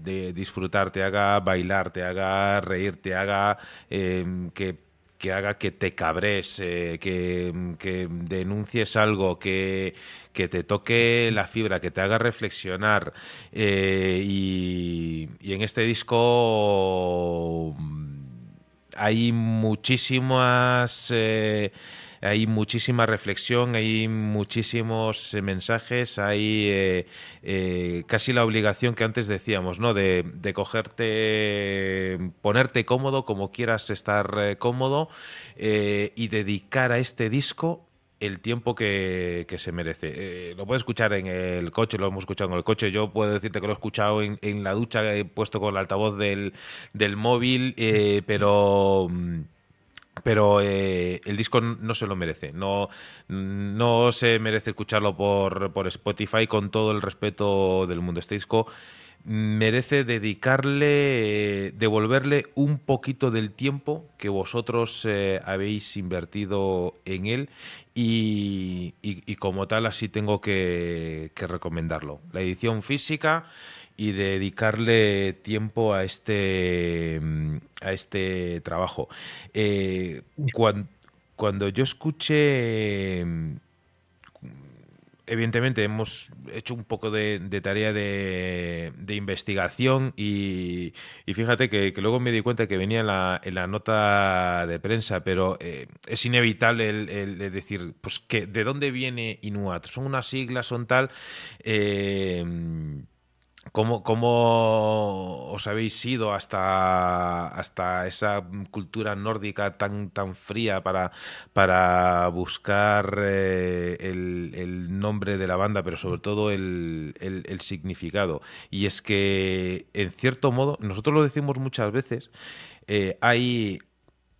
de disfrutar, te haga bailar, te haga reír, te haga eh, que que haga que te cabres, eh, que, denuncies algo, que, te toque la fibra, que te haga reflexionar. Eh, y, en este disco hay muchísimas... Eh, hay muchísima reflexión, hay muchísimos eh, mensajes, hay eh, eh, casi la obligación que antes decíamos, ¿no? De, cogerte, ponerte cómodo como quieras estar cómodo y dedicar a este disco el tiempo que, se merece. lo puedes escuchar en el coche, lo hemos escuchado en el coche. Yo puedo decirte que lo he escuchado en, en la ducha, he puesto con el altavoz del, del móvil, pero mm, pero eh, el disco no se lo merece. No, no se merece escucharlo por, por Spotify con todo el respeto del mundo. Este disco merece dedicarle, devolverle un poquito del tiempo que vosotros eh, habéis invertido en él y, y, como tal así tengo que, que recomendarlo. La edición física y dedicarle tiempo a este, mm, a este trabajo. Eh, cuando, yo escuché, mm, evidentemente hemos hecho un poco de, tarea de, investigación y, fíjate que, luego me di cuenta que venía en la, la nota de prensa, pero eh, es inevitable el, decir, pues que de dónde viene Inuat, son unas siglas, son tal... Eh, ¿Cómo, ¿Cómo, os habéis ido hasta, hasta esa cultura nórdica tan, tan fría para, para buscar eh, el, nombre de la banda, pero sobre todo el, el, significado? Y es que, en cierto modo, nosotros lo decimos muchas veces, eh, hay,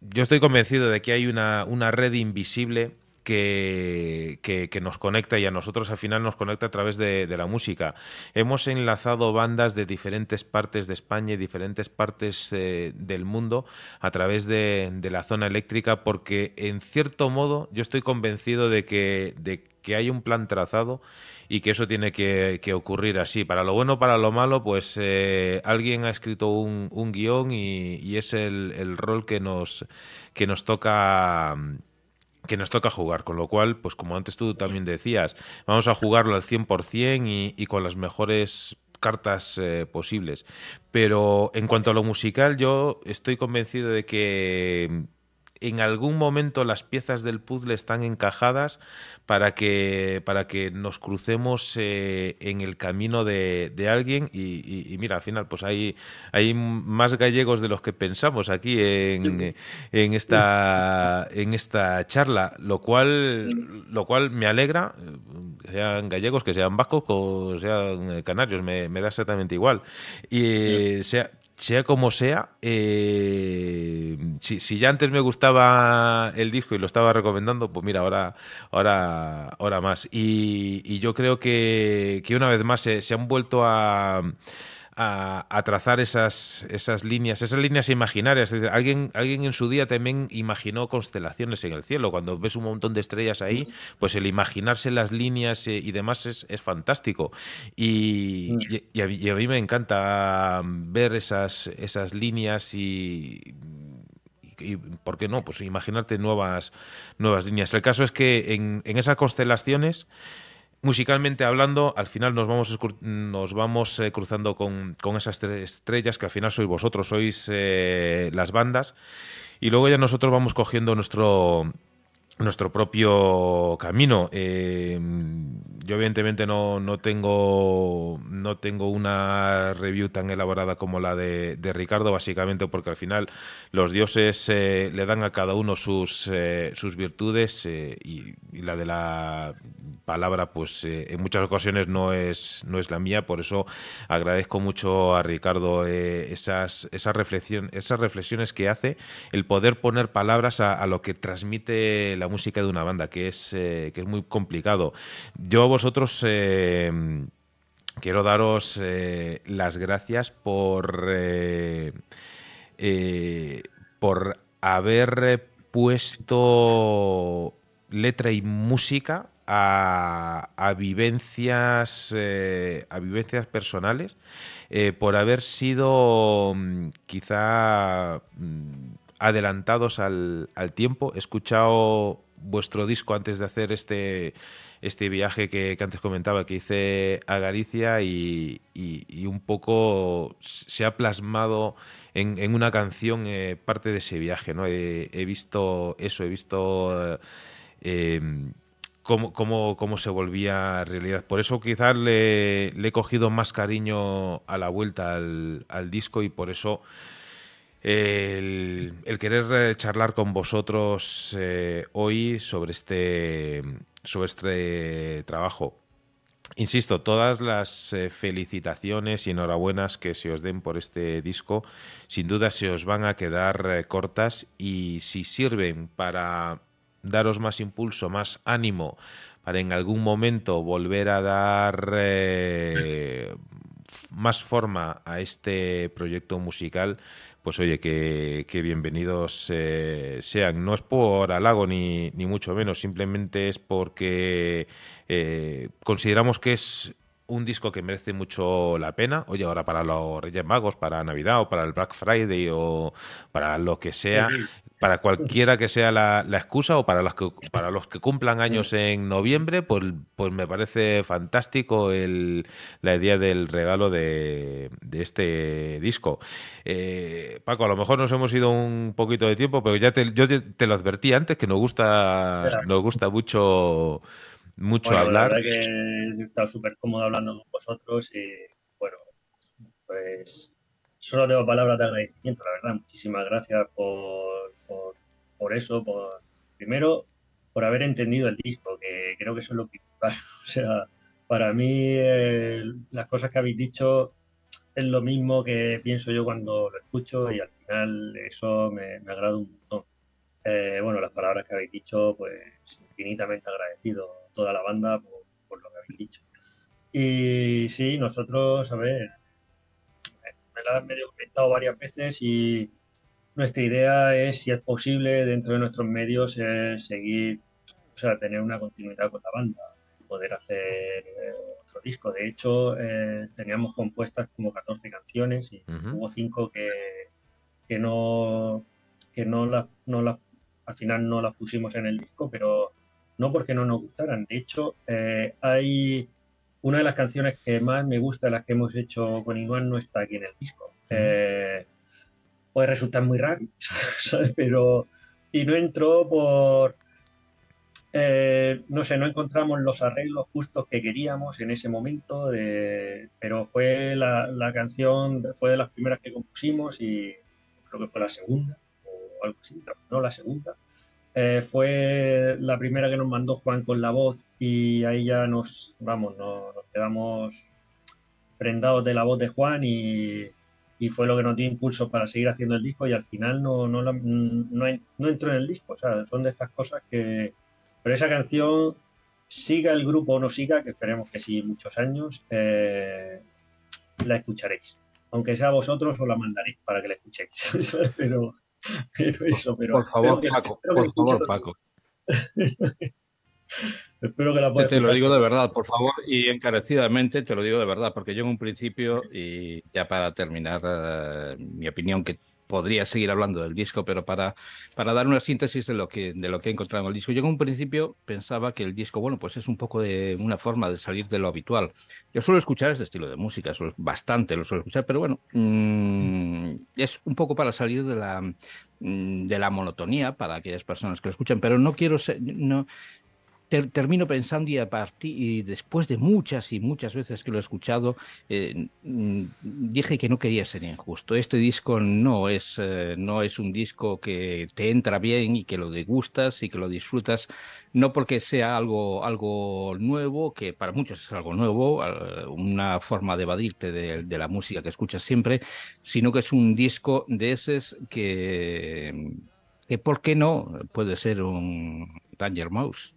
yo estoy convencido de que hay una, una red invisible que, nos conecta y a nosotros al final nos conecta a través de, la música. Hemos enlazado bandas de diferentes partes de España y diferentes partes eh, del mundo a través de, la zona eléctrica porque en cierto modo yo estoy convencido de que, hay un plan trazado y que eso tiene que, ocurrir así. Para lo bueno, para lo malo, pues eh, alguien ha escrito un, guion y, y es el, el, rol que nos, que nos toca que nos toca jugar, con lo cual, pues como antes tú también decías, vamos a jugarlo al 100% y, y con las mejores cartas eh, posibles. Pero en cuanto a lo musical, yo estoy convencido de que en algún momento las piezas del puzzle están encajadas para que, para que nos crucemos eh, en el camino de, alguien y, mira, al final pues hay, hay más gallegos de los que pensamos aquí en, en, esta, en esta charla, lo cual, lo cual me alegra, sean gallegos, que sean vascos o sean canarios, me, da exactamente igual. Y sea, sea como sea, eh, si, ya antes me gustaba el disco y lo estaba recomendando, pues mira, ahora, ahora, ahora más. Y, yo creo que, una vez más se han vuelto a a, trazar esas, esas líneas, esas líneas imaginarias. alguien, alguien en su día también imaginó constelaciones en el cielo. Cuando ves un montón de estrellas ahí, pues el imaginarse las líneas y demás es, fantástico. Y, a mí, me encanta ver esas, esas líneas y y por qué no, pues imaginarte nuevas, nuevas líneas. El caso es que en, en esas constelaciones musicalmente hablando, al final nos vamos, nos vamos eh, cruzando con, esas tres estrellas que al final sois vosotros, sois eh, las bandas, y luego ya nosotros vamos cogiendo nuestro nuestro propio camino. Eh, yo evidentemente no, no, tengo no tengo una review tan elaborada como la de, Ricardo, básicamente porque al final los dioses le dan a cada uno sus, sus virtudes y, la de la palabra pues eh, en muchas ocasiones no es, no es la mía, por eso agradezco mucho a Ricardo eh, esas, esas, reflexión, esas reflexiones que hace, el poder poner palabras a, lo que transmite la música de una banda, que es, eh, que es muy complicado. Yo a vosotros quiero daros las gracias por, por haber puesto letra y música a, vivencias eh, a vivencias personales eh, por haber sido mm, quizá mm, adelantados al, tiempo. He escuchado vuestro disco antes de hacer este, este viaje que, antes comentaba, que hice a Galicia y, un poco se ha plasmado en, una canción eh, parte de ese viaje. ¿no? He, visto eso, he visto cómo, cómo, se volvía realidad. Por eso quizás le, he cogido más cariño a la vuelta al, disco y por eso el, querer charlar con vosotros eh, hoy sobre este, sobre este trabajo. Insisto, todas las eh, felicitaciones y enhorabuenas que se os den por este disco, sin duda se os van a quedar eh, cortas y si sirven para daros más impulso, más ánimo para en algún momento volver a dar eh, más forma a este proyecto musical, pues oye, que, bienvenidos sean. No es por halago ni, ni, mucho menos, simplemente es porque eh, consideramos que es un disco que merece mucho la pena. Oye, ahora para los Reyes Magos, para Navidad o para el Black Friday o para lo que sea, para cualquiera que sea la, excusa o para los que para los que cumplan años en noviembre, pues, pues me parece fantástico el, la idea del regalo de, este disco. Eh, Paco, a lo mejor nos hemos ido un poquito de tiempo, pero ya te, yo te, lo advertí antes que nos gusta, nos gusta mucho mucho hablar. La verdad que he estado súper cómodo hablando con vosotros y bueno, pues solo tengo palabras de agradecimiento, la verdad. Muchísimas gracias por, por, eso, por primero por haber entendido el disco, que creo que eso es lo principal. O sea, para mí eh, las cosas que habéis dicho es lo mismo que pienso yo cuando lo escucho y al final eso me, me agrada un montón. Eh, bueno, las palabras que habéis dicho, pues infinitamente agradecido a toda la banda por, lo que habéis dicho. Y sí, nosotros, a ver, me lo han medio comentado varias veces y nuestra idea es, si es posible, dentro de nuestros medios, seguir, o sea, tener una continuidad con la banda, poder hacer eh, otro disco. De hecho, eh, teníamos compuestas como 14 canciones y hubo cinco que, que no que no las, no las al final no las pusimos en el disco, pero no porque no nos gustaran. De hecho, eh, hay una de las canciones que más me gusta, las que hemos hecho con Inuan, no está aquí en el disco. Eh, puede resultar muy raro, ¿sabes? Pero. Y no entró por. Eh, no sé, no encontramos los arreglos justos que queríamos en ese momento, pero fue la, la, canción, fue de las primeras que compusimos y creo que fue la segunda algo así, no, la segunda. Eh, fue la primera que nos mandó Juan con la voz y ahí ya nos, vamos, nos, quedamos prendados de la voz de Juan y, fue lo que nos dio impulso para seguir haciendo el disco y al final no, no, no, entró en el disco, o sea, son de estas cosas que... Pero esa canción, siga el grupo o no siga, que esperemos que sí muchos años, eh, la escucharéis. Aunque sea vosotros, os la mandaréis para que la escuchéis. pero, por favor, Paco, por favor, Paco. espero que la puedas Te, lo digo de verdad, por favor, y encarecidamente te lo digo de verdad, porque yo en un principio, y ya para terminar eh, mi opinión, que podría seguir hablando del disco, pero para, para dar una síntesis de lo, que, de lo que he encontrado en el disco. Yo en un principio pensaba que el disco, bueno, pues es un poco de una forma de salir de lo habitual. Yo suelo escuchar este estilo de música, suelo, bastante lo suelo escuchar, pero bueno, mm, es un poco para salir de la, mm, de la monotonía para aquellas personas que lo escuchan, pero no quiero ser, no, termino pensando y, a partir, después de muchas y muchas veces que lo he escuchado, eh, mm, dije que no quería ser injusto. Este disco no es, eh, no es un disco que te entra bien y que lo degustas y que lo disfrutas, no porque sea algo, algo nuevo, que para muchos es algo nuevo, una forma de evadirte de, de la música que escuchas siempre, sino que es un disco de esos que, que ¿por qué no? Puede ser un Danger Mouse.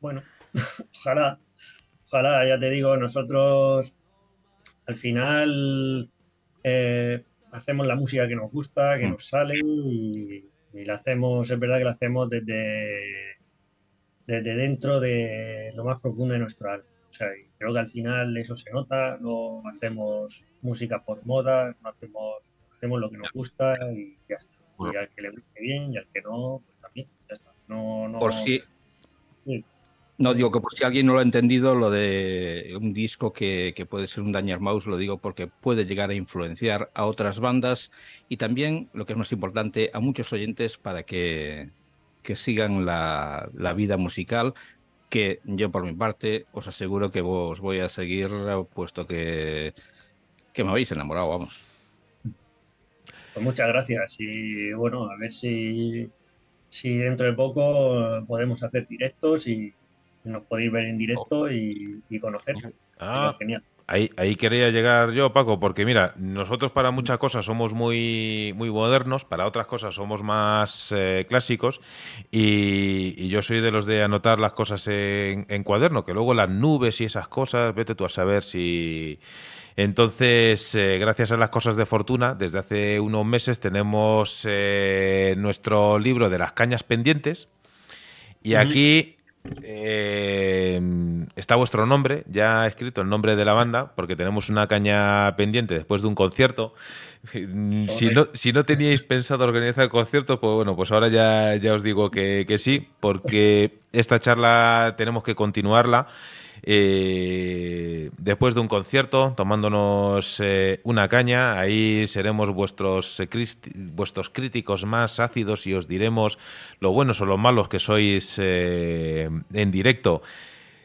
Bueno, ojalá, ojalá, ya te digo, nosotros al final eh, hacemos la música que nos gusta, que nos sale y, la hacemos, es verdad que la hacemos desde, desde dentro de lo más profundo de nuestro alma. O sea, creo que al final eso se nota, no hacemos música por moda, no hacemos, hacemos lo que nos gusta y ya está. Y al que le guste bien y al que no, No, no, por si, no digo que por si alguien no lo ha entendido, lo de un disco que, puede ser un Danger Mouse, lo digo porque puede llegar a influenciar a otras bandas y también, lo que es más importante, a muchos oyentes para que, que sigan la, la vida musical, que yo por mi parte os aseguro que os voy a seguir, puesto que, que me habéis enamorado, vamos. Pues muchas gracias y bueno, a ver si si dentro de poco podemos hacer directos y nos podéis ver en directo y, conocer. Ah, genial. Ahí, ahí quería llegar yo, Paco, porque mira, nosotros para muchas cosas somos muy, muy modernos, para otras cosas somos más eh, clásicos y, yo soy de los de anotar las cosas en, en cuaderno, que luego las nubes y esas cosas, vete tú a saber si entonces, eh, gracias a las cosas de fortuna, desde hace unos meses tenemos eh, nuestro libro de las cañas pendientes y aquí eh, está vuestro nombre, ya escrito el nombre de la banda, porque tenemos una caña pendiente después de un concierto. Si no, si no teníais pensado organizar conciertos, pues bueno, pues ahora ya, ya os digo que, que sí, porque esta charla tenemos que continuarla. Eh, después de un concierto, tomándonos eh, una caña, ahí seremos vuestros, eh, vuestros críticos más ácidos y os diremos lo buenos o lo malos que sois en directo.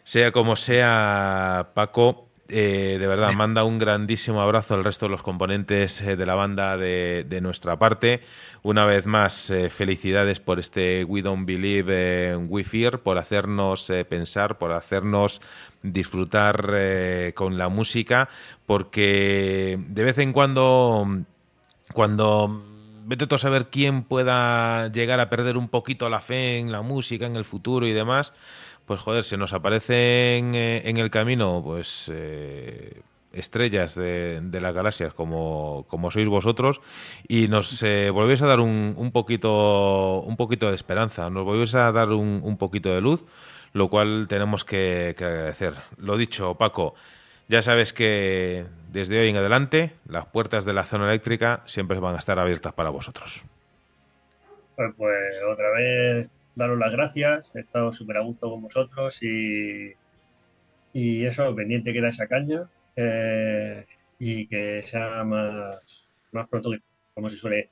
Sea como sea, Paco, Eh, de verdad, manda un grandísimo abrazo al resto de los componentes eh, de la banda de, nuestra parte. Una vez más, eh, felicidades por este We Don't Believe We Fear, por hacernos pensar, por hacernos disfrutar con la música, porque de vez en cuando, cuando vete a saber quién pueda llegar a perder un poquito la fe en la música, en el futuro y demás, pues joder, se nos aparecen eh, en el camino, pues eh, estrellas de, las galaxias como, como, sois vosotros y nos eh, volvéis a dar un, un, poquito un poquito de esperanza, nos volvéis a dar un, un poquito de luz, lo cual tenemos que, agradecer. Lo dicho, Paco, ya sabes que desde hoy en adelante las puertas de la zona eléctrica siempre van a estar abiertas para vosotros. Pues, pues otra vez daros las gracias, he estado súper a gusto con vosotros y, y eso, pendiente que era esa caña eh, y que sea más, más pronto, como se suele decir.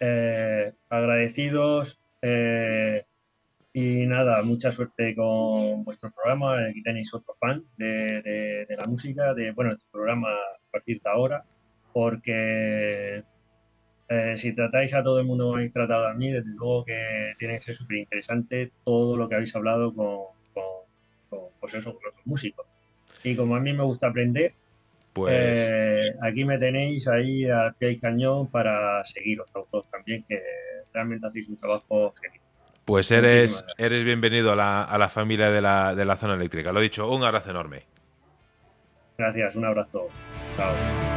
Eh, agradecidos eh, y nada, mucha suerte con vuestro programa. Aquí tenéis otro fan de, de, la música, de bueno, este programa a partir de ahora, porque eh, si tratáis a todo el mundo como habéis tratado a mí, desde luego que tiene que ser súper interesante todo lo que habéis hablado con, pues eso, con otros músicos. Y como a mí me gusta aprender, pues eh, aquí me tenéis ahí al pie del cañón para seguiros a vosotros también, que realmente hacéis un trabajo genial. Pues eres, eres bienvenido a la, a la familia de la, de la zona eléctrica. Lo dicho, un abrazo enorme. Gracias, un abrazo. Chao.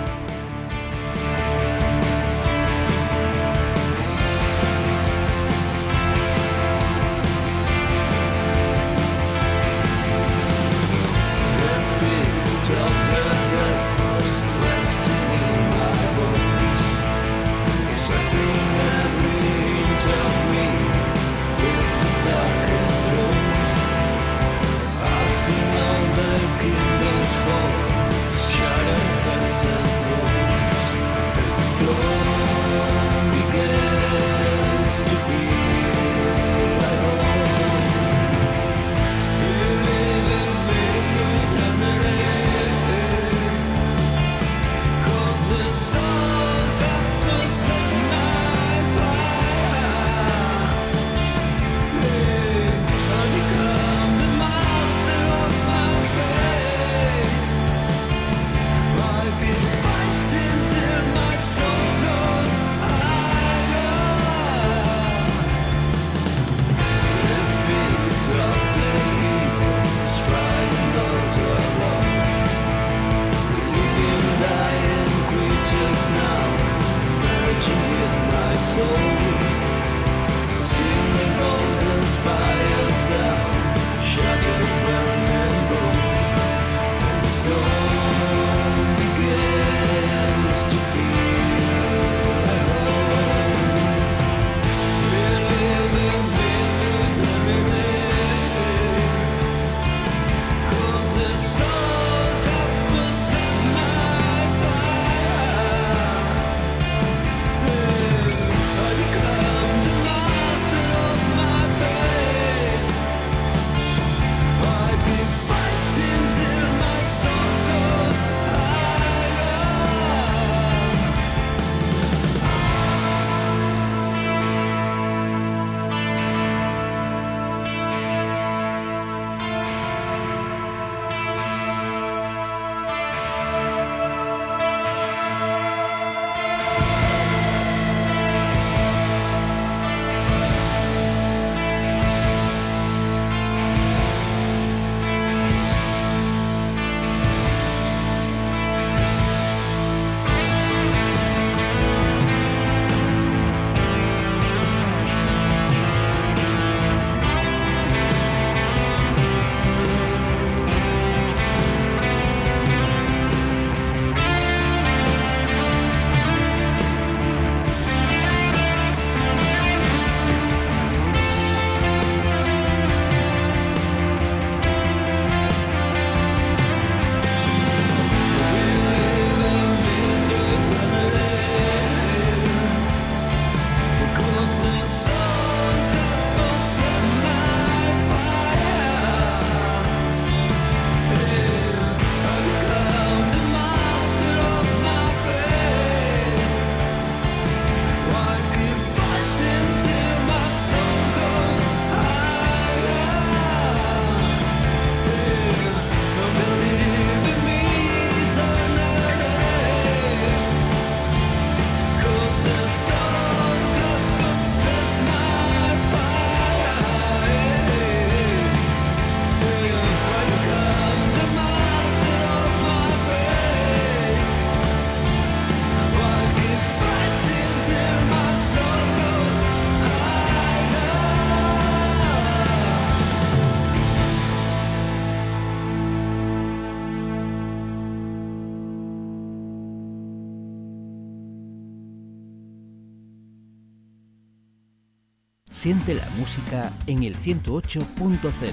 Siente la música en el 108.0.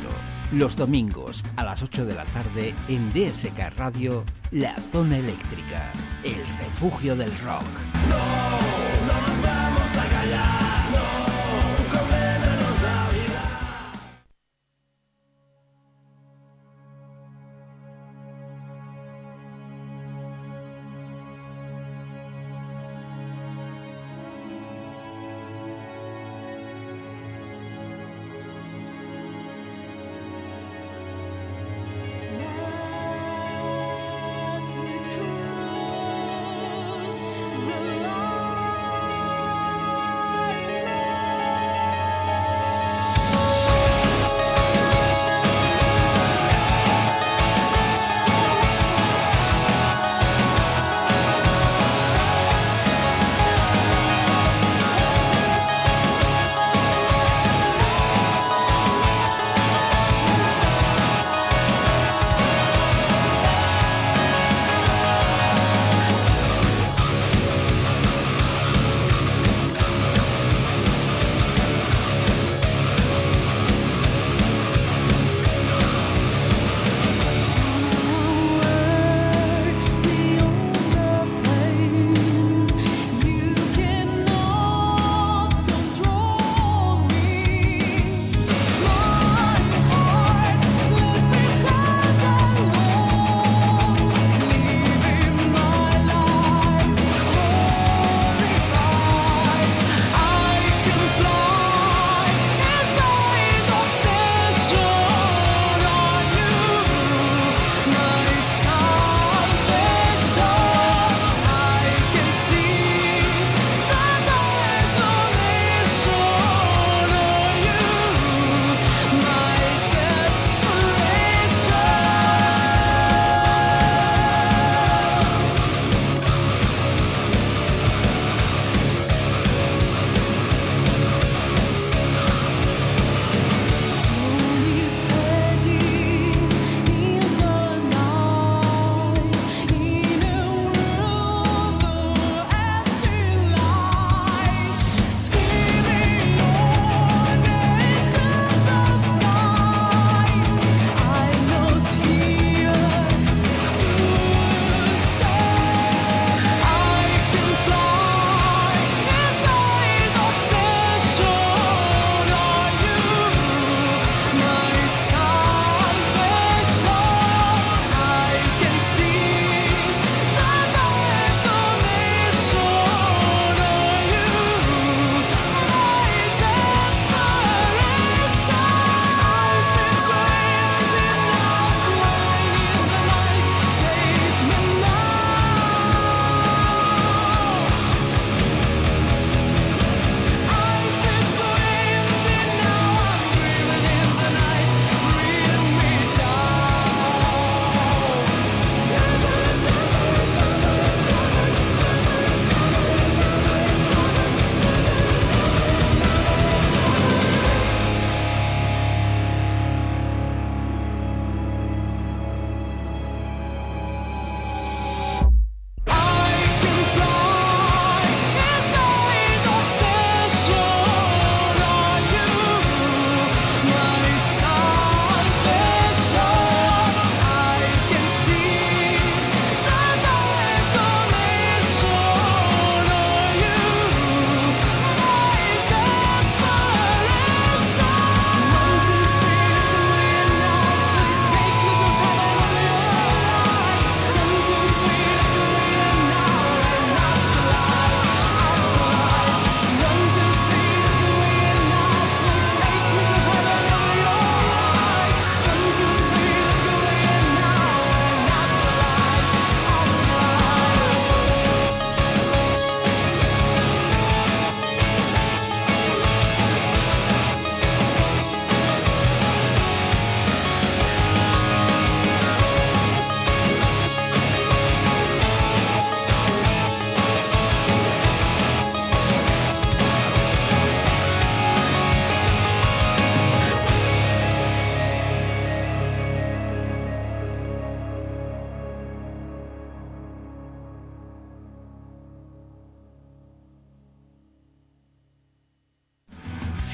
Los domingos a las 8 de la tarde en DSK Radio, La Zona Eléctrica, el refugio del rock. No, no nos vamos a callar.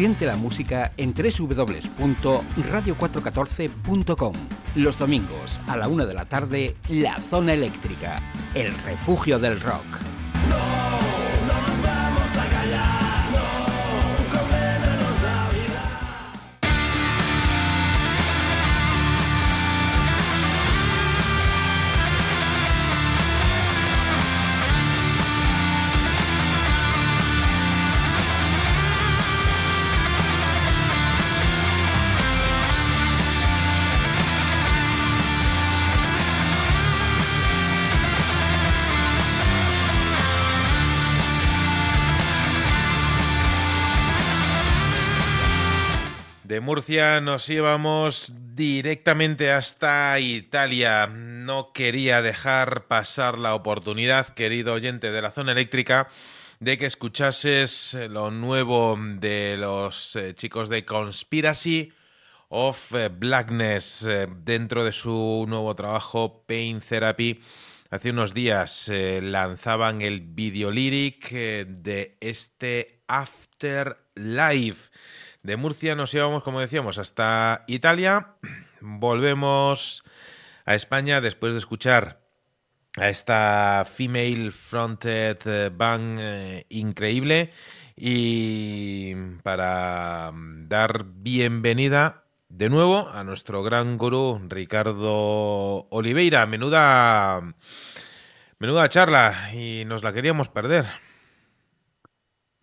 Siente la música en www.radio414.com. Los domingos a la una de la tarde, La Zona Eléctrica, el refugio del rock. Nos íbamos directamente hasta Italia. No quería dejar pasar la oportunidad, querido oyente de la zona eléctrica, de que escuchases lo nuevo de los eh, chicos de Conspiracy of eh, Blackness eh, dentro de su nuevo trabajo Pain Therapy. Hace unos días lanzaban el video lyric de este Afterlife. De Murcia nos íbamos, como decíamos, hasta Italia. Volvemos a España después de escuchar a esta female fronted eh, band eh, increíble y para dar bienvenida de nuevo a nuestro gran gurú Ricardo Oliveira. Menuda, menuda charla y nos la queríamos perder.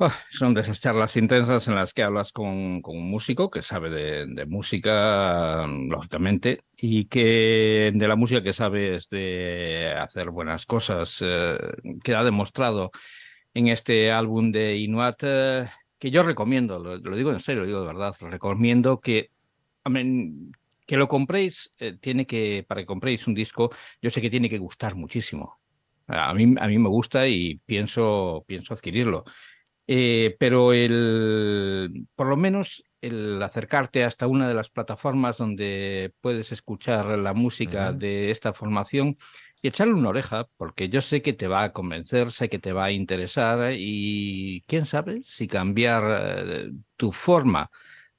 Oh, son de esas charlas intensas en las que hablas con, con un músico que sabe de, de, música, lógicamente, y que de la música que sabe es de hacer buenas cosas, eh, demostrado en este álbum de Inuat, eh, que yo recomiendo, lo, lo, digo en serio, lo digo de verdad, lo recomiendo que, I mean, que lo compréis, eh, tiene que, para que compréis un disco, yo sé que tiene que gustar muchísimo. A mí, a mí me gusta y pienso, pienso adquirirlo. Eh, pero el, por lo menos el acercarte hasta una de las plataformas donde puedes escuchar la música uh -huh. de esta formación y echarle una oreja, porque yo sé que te va a convencer, sé que te va a interesar y quién sabe si cambiar eh, tu forma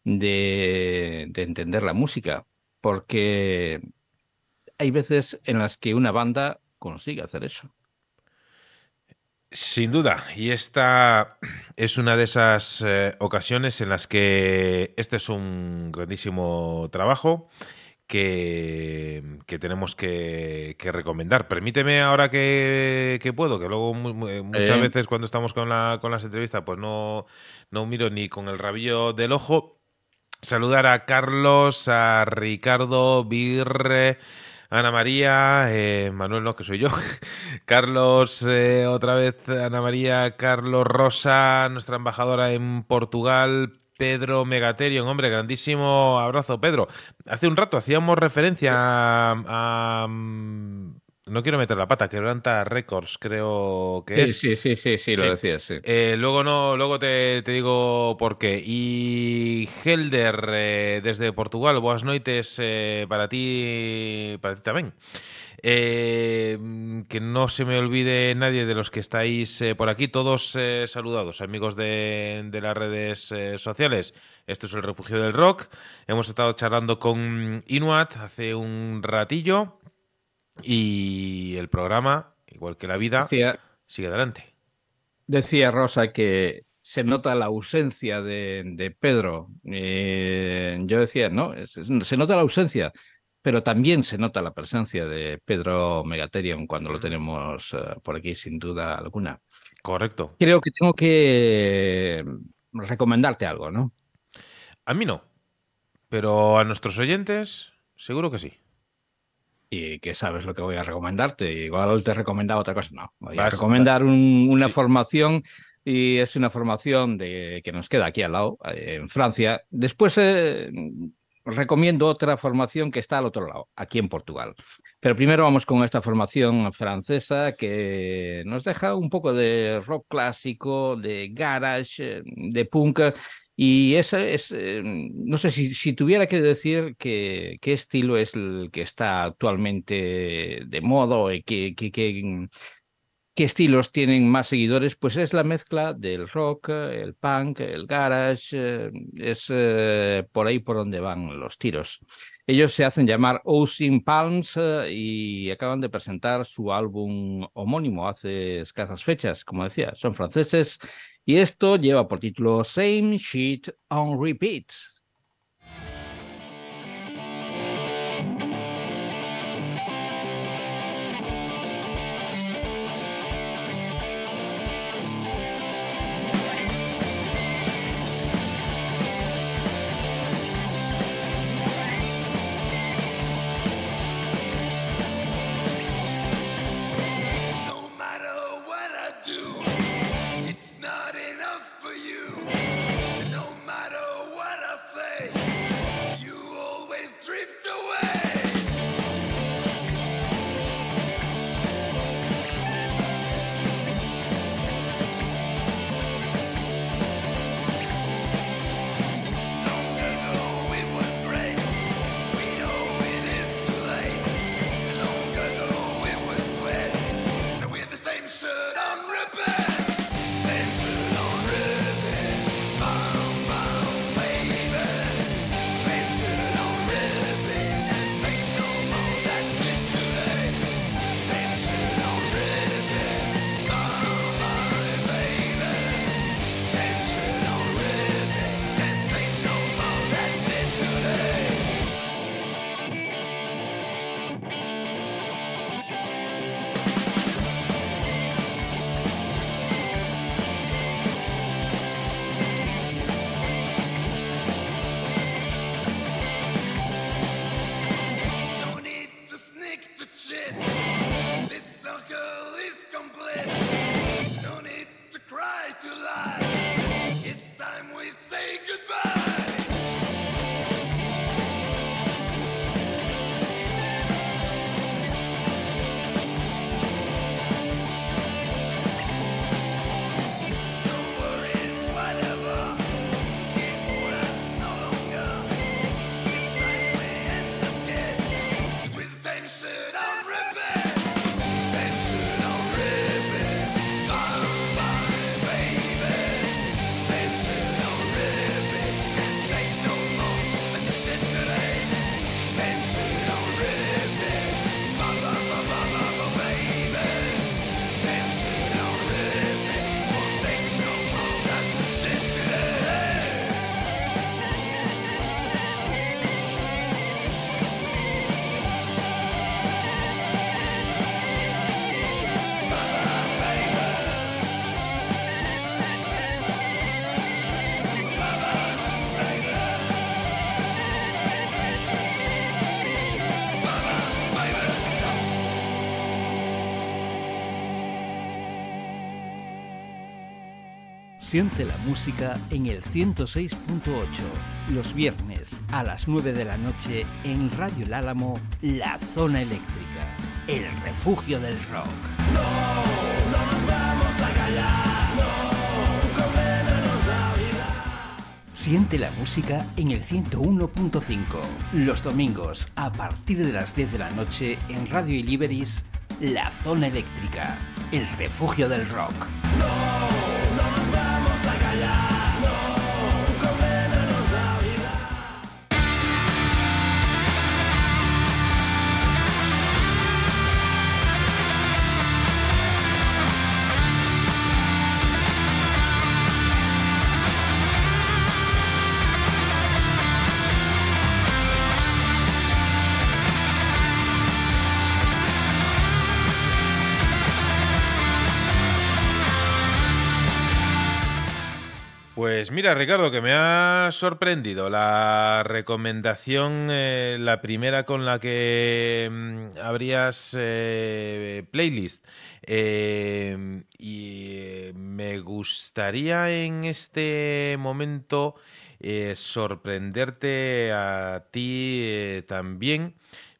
de, de entender la música, porque hay veces en las que una banda consigue hacer eso. Sin duda, y esta es una de esas eh, ocasiones en las que este es un grandísimo trabajo que, que tenemos que, que, recomendar. Permíteme ahora que, que puedo, que luego muy, muchas eh. veces cuando estamos con, la, con las entrevistas pues no, no miro ni con el rabillo del ojo. Saludar a Carlos, a Ricardo, Birre. Ana María, eh, Manuel no, que soy yo, Carlos, eh, otra vez Ana María, Carlos Rosa, nuestra embajadora en Portugal, Pedro Megaterion, hombre, grandísimo abrazo, Pedro. Hace un rato hacíamos referencia a, a no quiero meter la pata, Quebranta Records, creo que sí, es. Sí, sí, sí, sí, lo decías, sí. Eh, luego no, luego te, te, digo por qué. Y Helder, eh, desde Portugal, boas noites eh, para ti, para ti también. Eh, que no se me olvide nadie de los que estáis por aquí, todos saludados, amigos de, de las redes sociales. Esto es el Refugio del Rock. Hemos estado charlando con Inuat hace un ratillo. Y el programa, igual que la vida, decía, sigue adelante. Decía Rosa que se nota la ausencia de, de Pedro. Eh, yo decía, no, se nota la ausencia, pero también se nota la presencia de Pedro Megaterion cuando lo tenemos uh, por aquí, sin duda alguna. Correcto. Creo que tengo que recomendarte algo, ¿no? A mí no, pero a nuestros oyentes seguro que sí y que sabes lo que voy a recomendarte. Igual te he recomendado otra cosa. No, voy vas, a recomendar un, una sí. formación y es una formación de, que nos queda aquí al lado, eh, en Francia. Después eh, recomiendo otra formación que está al otro lado, aquí en Portugal. Pero primero vamos con esta formación francesa que nos deja un poco de rock clásico, de garage, de punk y ese es, eh, no sé si, si, tuviera que decir que, qué estilo es el que está actualmente de moda y que, que, que, ¿Qué estilos tienen más seguidores? Pues es la mezcla del rock, el punk, el garage, eh, es eh, por ahí por donde van los tiros. Ellos se hacen llamar Ocean Palms eh, y acaban de presentar su álbum homónimo hace escasas fechas, como decía, son franceses y esto lleva por título Same Shit on Repeat. Siente la música en el 106.8, los viernes a las 9 de la noche en Radio El Álamo, La Zona Eléctrica, el refugio del rock. Siente la música en el 101.5, los domingos a partir de las 10 de la noche en Radio Iliberis, La Zona Eléctrica, el refugio del rock. Pues mira, Ricardo, que me ha sorprendido la recomendación, eh, la primera con la que mm, abrías eh, playlist. Eh, y eh, me gustaría en este momento sorprenderte a ti también.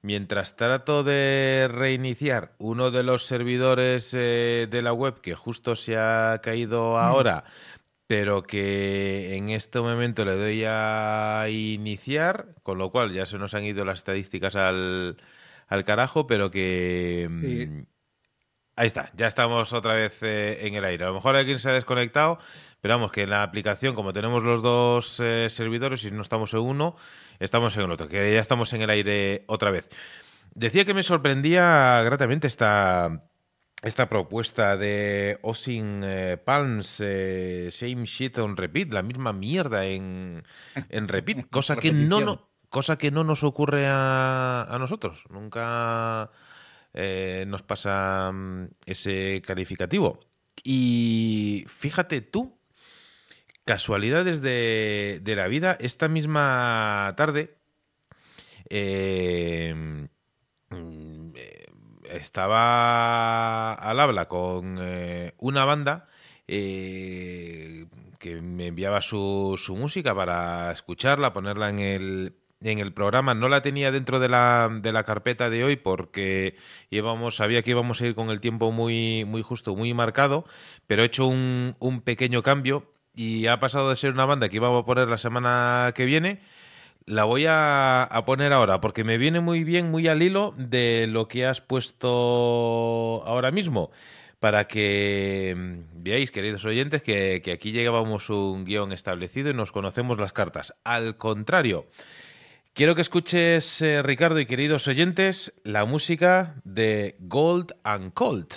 Mientras trato de reiniciar uno de los servidores de la web que justo se ha caído ahora, pero que en este momento le doy a iniciar, con lo cual ya se nos han ido las estadísticas al, al carajo, pero que... Sí. mm, Ahí está, ya estamos otra vez eh, en el aire. A lo mejor alguien se ha desconectado, pero vamos, que en la aplicación, como tenemos los dos eh, servidores y no estamos en uno, estamos en el otro, que ya estamos en el aire otra vez. Decía que me sorprendía gratamente esta, esta propuesta de Osin eh, Palms, eh, Same Shit on Repeat, la misma mierda en, en repeat, cosa que no, no, cosa que no nos ocurre a, a nosotros. Nunca eh, nos pasa mm, ese calificativo. Y fíjate tú, casualidades de, de la vida, esta misma tarde eh, estaba al habla con eh, una banda eh, que me enviaba su, su música para escucharla, ponerla en el, en el programa. No la tenía dentro de la, de la carpeta de hoy porque íbamos, sabía que íbamos a ir con el tiempo muy, muy justo, muy marcado, pero he hecho un, un pequeño cambio y ha pasado de ser una banda que íbamos a poner la semana que viene. La voy a, a poner ahora porque me viene muy bien, muy al hilo de lo que has puesto ahora mismo. Para que mm, veáis, queridos oyentes, que, que aquí llegábamos un guion establecido y nos conocemos las cartas. Al contrario, quiero que escuches, eh, Ricardo y queridos oyentes, la música de Gold and Colt.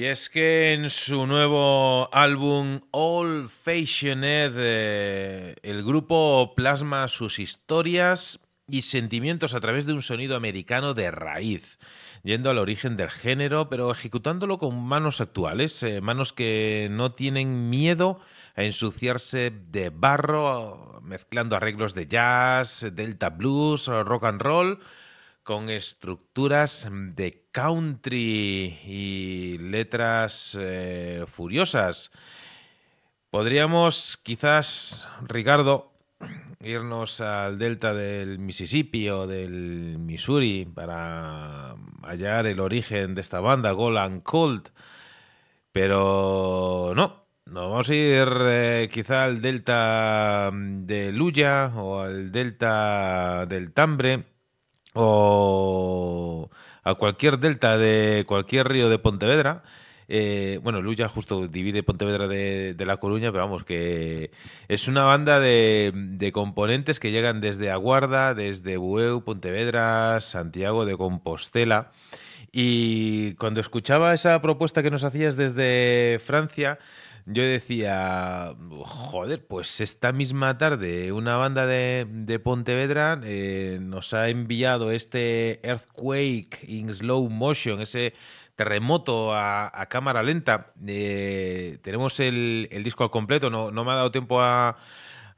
Y es que en su nuevo álbum All Fashioned, eh, el grupo plasma sus historias y sentimientos a través de un sonido americano de raíz, yendo al origen del género, pero ejecutándolo con manos actuales, eh, manos que no tienen miedo a ensuciarse de barro, mezclando arreglos de jazz, delta blues, rock and roll, con estructuras de country y letras eh, furiosas. Podríamos quizás, Ricardo, irnos al delta del Mississippi o del Missouri para hallar el origen de esta banda, Golan Cold, pero no. Nos vamos a ir eh, quizá al delta de Luya o al delta del Tambre o a cualquier delta de cualquier río de Pontevedra. Eh, bueno, Luya justo divide Pontevedra de, La Coruña, pero vamos, que es una banda de, de, componentes que llegan desde Aguarda, desde Bueu, Pontevedra, Santiago de Compostela. Y cuando escuchaba esa propuesta que nos hacías desde Francia, yo decía, joder, pues esta misma tarde una banda de, de Pontevedra eh, nos ha enviado este Earthquake in Slow Motion, ese terremoto a, cámara lenta. Eh, tenemos el, el, disco al completo, no, no me ha dado tiempo a,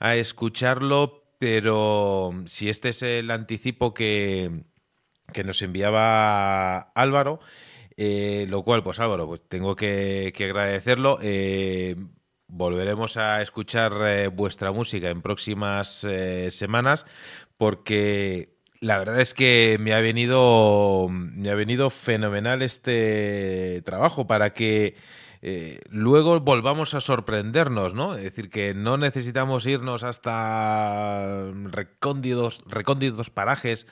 a, escucharlo, pero si este es el anticipo que, que nos enviaba Álvaro, eh, lo cual, pues Álvaro, pues tengo que, agradecerlo. Eh, volveremos a escuchar eh, vuestra música en próximas semanas porque la verdad es que me ha venido me ha venido fenomenal este trabajo para que luego volvamos a sorprendernos, ¿no? Es decir, que no necesitamos irnos hasta recónditos, recónditos parajes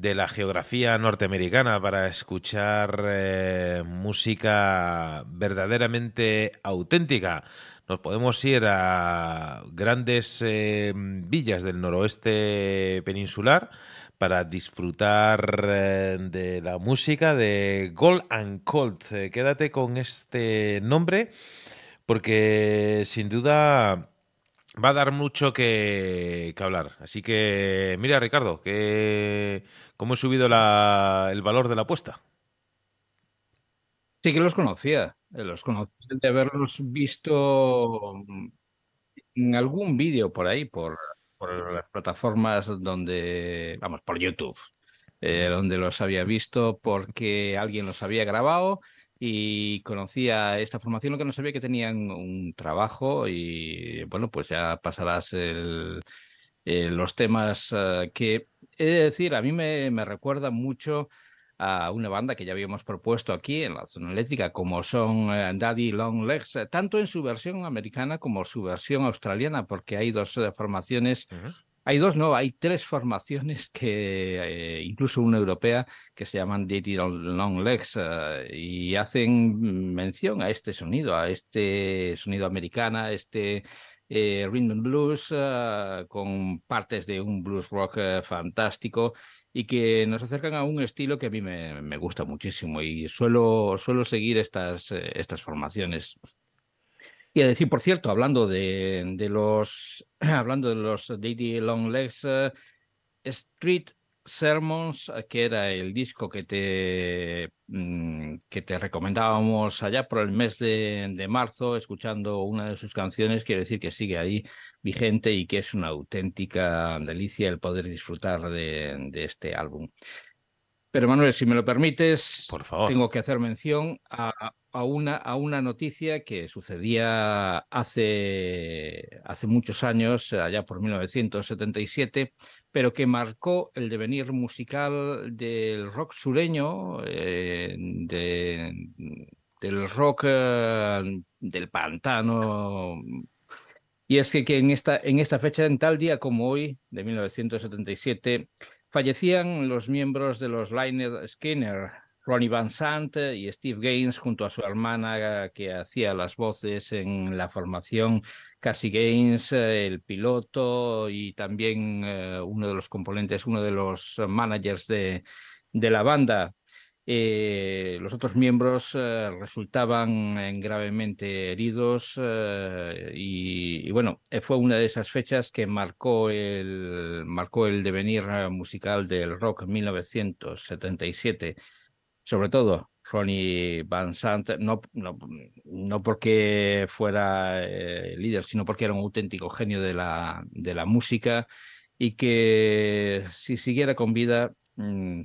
de la geografía norteamericana para escuchar eh, música verdaderamente auténtica. Nos podemos ir a grandes eh, villas del noroeste peninsular para disfrutar eh, de la música de Gold and Colt. Quédate con este nombre porque sin duda va a dar mucho que, hablar. Así que, mira, Ricardo, que, ¿cómo he subido la, el valor de la apuesta? Sí que los conocía, los conocía de haberlos visto en algún vídeo por ahí, por, por, las plataformas donde, vamos, por YouTube, eh, donde los había visto porque alguien los había grabado y conocía esta formación, lo que no sabía que tenían un trabajo y bueno, pues ya pasarás el, eh, los temas uh, que, he de decir, a mí me, me recuerda mucho a una banda que ya habíamos propuesto aquí en la zona eléctrica, como son uh, Daddy Long Legs, tanto en su versión americana como su versión australiana, porque hay dos formaciones. Hay dos, no, hay tres formaciones que, eh, incluso una europea, que se llaman Daddy Long Legs uh, y hacen mención a este sonido, a este sonido americana, este eh, rhythm and blues uh, con partes de un blues rock uh, fantástico y que nos acercan a un estilo que a mí me, me gusta muchísimo y suelo, suelo seguir estas, estas formaciones. Y decir, por cierto, hablando de, de los hablando de los Daddy Long Legs, uh, Street Sermons, que era el disco que te, mm, que te recomendábamos allá por el mes de, marzo, escuchando una de sus canciones, quiere decir que sigue ahí vigente y que es una auténtica delicia el poder disfrutar de este álbum. Pero Manuel, si me lo permites, por favor. tengo que hacer mención a, a, una, a una noticia que sucedía hace, hace muchos años, allá por 1977, pero que marcó el devenir musical del rock sureño, eh, de, del rock eh, del pantano. Y es que, que en, esta, en esta fecha, en tal día como hoy, de 1977, fallecían los miembros de los Lynyrd Skinner, Ronnie Van Sant y Steve Gaines, junto a su hermana que hacía las voces en la formación, Cassie Gaines, el piloto y también uh, uno de los componentes, uno de los managers de, de la banda. Eh, los otros miembros eh, resultaban eh, gravemente heridos y, bueno, fue una de esas fechas que marcó el, marcó el devenir musical del rock en 1977. Sobre todo Ronnie Van Sant, no, no, no porque fuera líder, sino porque era un auténtico genio de la, de la música y que si siguiera con vida, mm,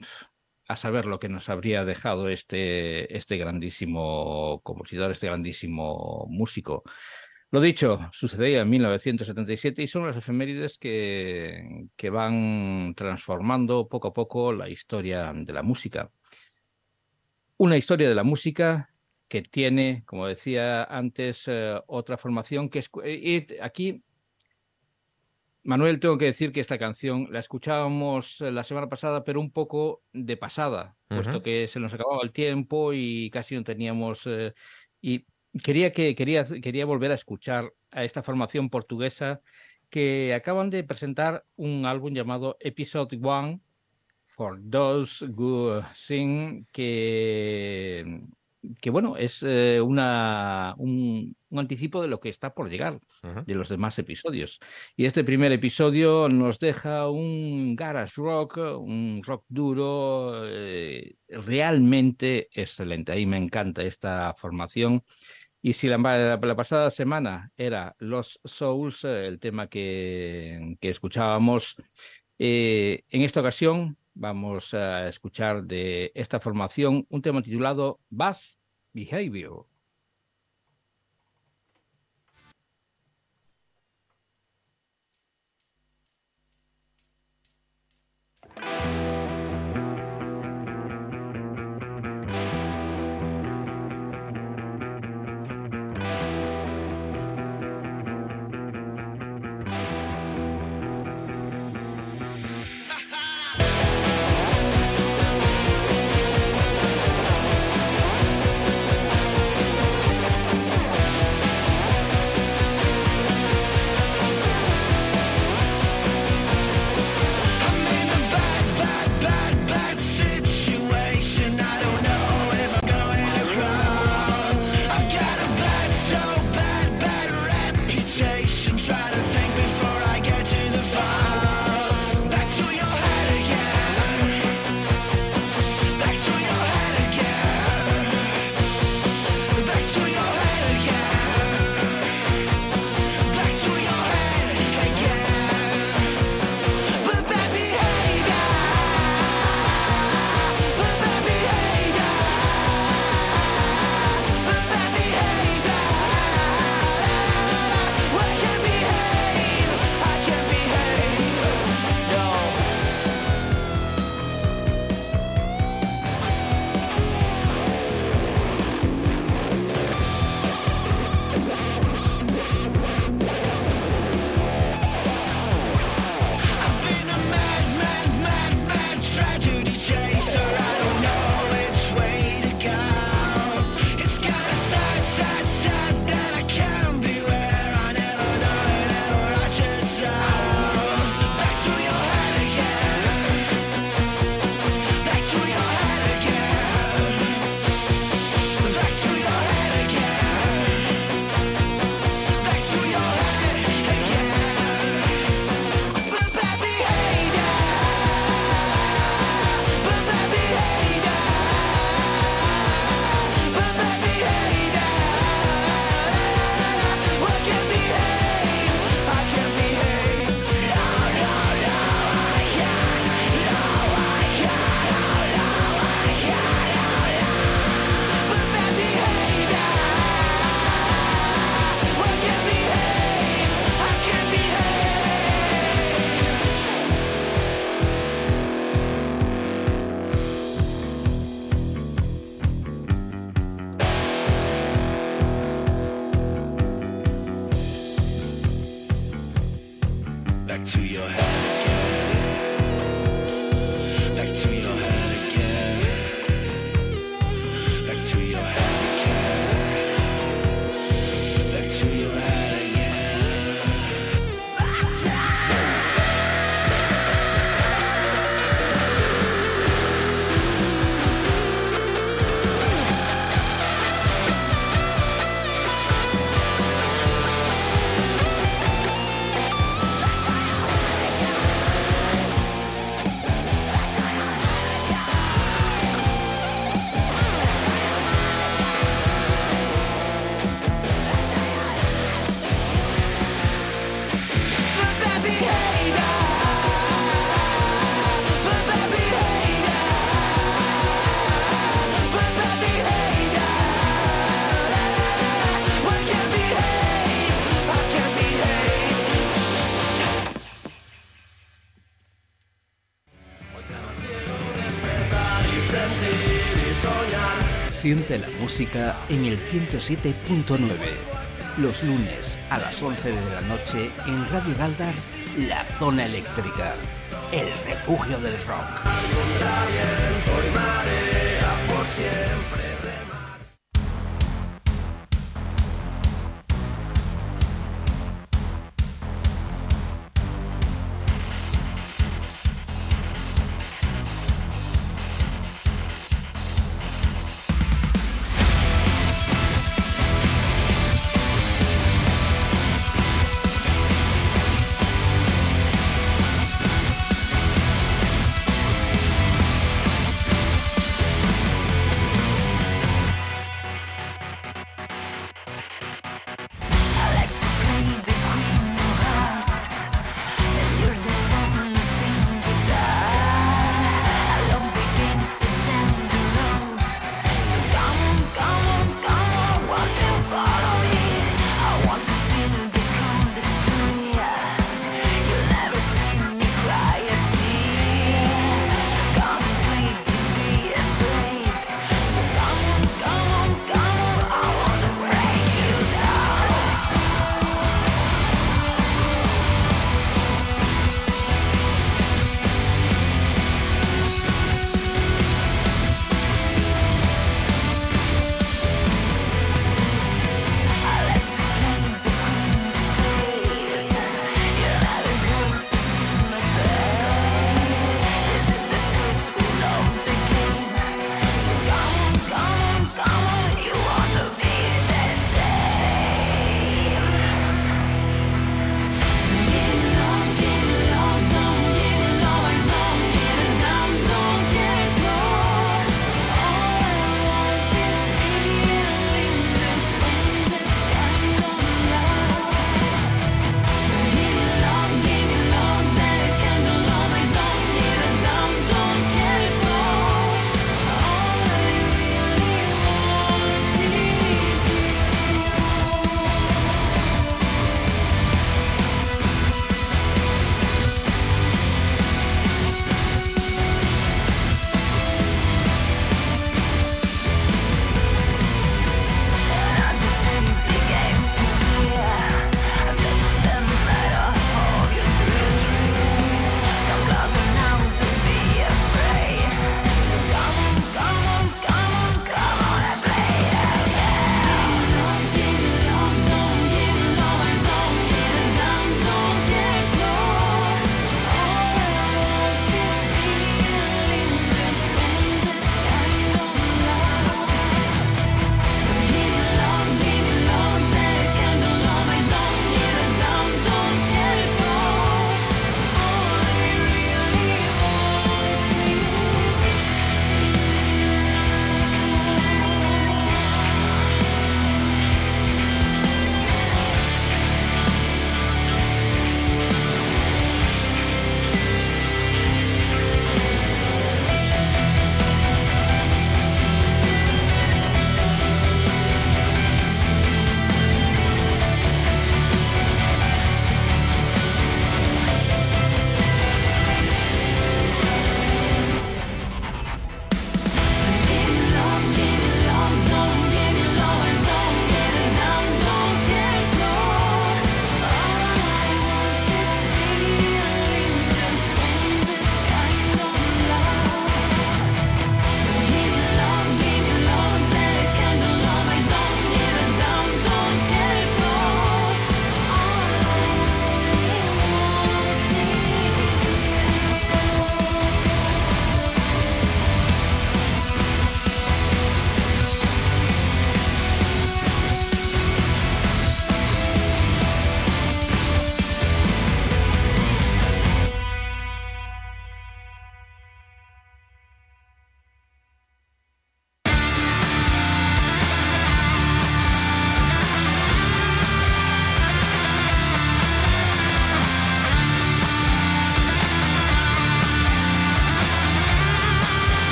a saber lo que nos habría dejado este, este grandísimo compositor, este grandísimo músico. Lo dicho, sucedía en 1977 y son las efemérides que, que van transformando poco a poco la historia de la música. Una historia de la música que tiene, como decía antes, eh, otra formación que es... y aquí Manuel, tengo que decir que esta canción la escuchábamos eh, la semana pasada, pero un poco de pasada, puesto que se nos acababa el tiempo y casi no teníamos. eh, y quería que quería, quería volver a escuchar a esta formación portuguesa que acaban de presentar un álbum llamado Episode One for Those Who Sing, que, que bueno, es eh, una, un, un anticipo de lo que está por llegar de los demás episodios. Y este primer episodio nos deja un garage rock, un rock duro, eh, realmente excelente. Ahí me encanta esta formación. Y si la, la- la pasada semana era Los Souls, el tema que, que escuchábamos, eh, en esta ocasión vamos a escuchar de esta formación un tema titulado Bass Behavior. Siente la música en el 107.9. Los lunes a las 11 de la noche en Radio Galdar, La Zona Eléctrica. El refugio del rock.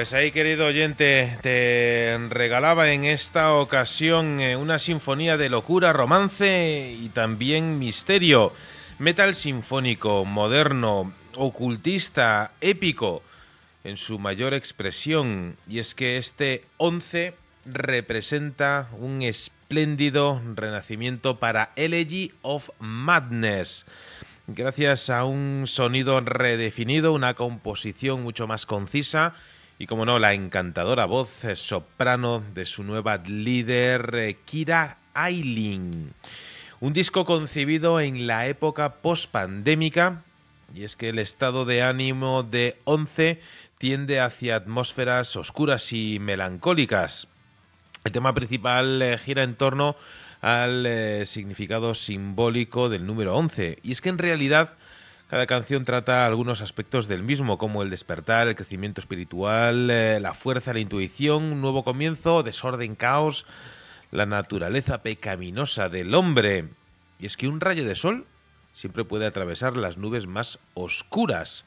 Pues ahí, querido oyente, te regalaba en esta ocasión eh, una sinfonía de locura, romance y también misterio. Metal sinfónico, moderno, ocultista, épico. en su mayor expresión, y es que este 11 representa un espléndido renacimiento para Elegy of Madness. Gracias a un sonido redefinido, una composición mucho más concisa y, como no, la encantadora voz eh, soprano de su nueva líder, eh, Kira Ailing. Un disco concebido en la época post-pandémica, y es que el estado de ánimo de 11 tiende hacia atmósferas oscuras y melancólicas. El tema principal eh, gira en torno al significado simbólico del número 11. Y es que en realidad cada canción trata algunos aspectos del mismo, como el despertar, el crecimiento espiritual, eh, la fuerza, la intuición, un nuevo comienzo, desorden, caos, la naturaleza pecaminosa del hombre. Y es que un rayo de sol siempre puede atravesar las nubes más oscuras.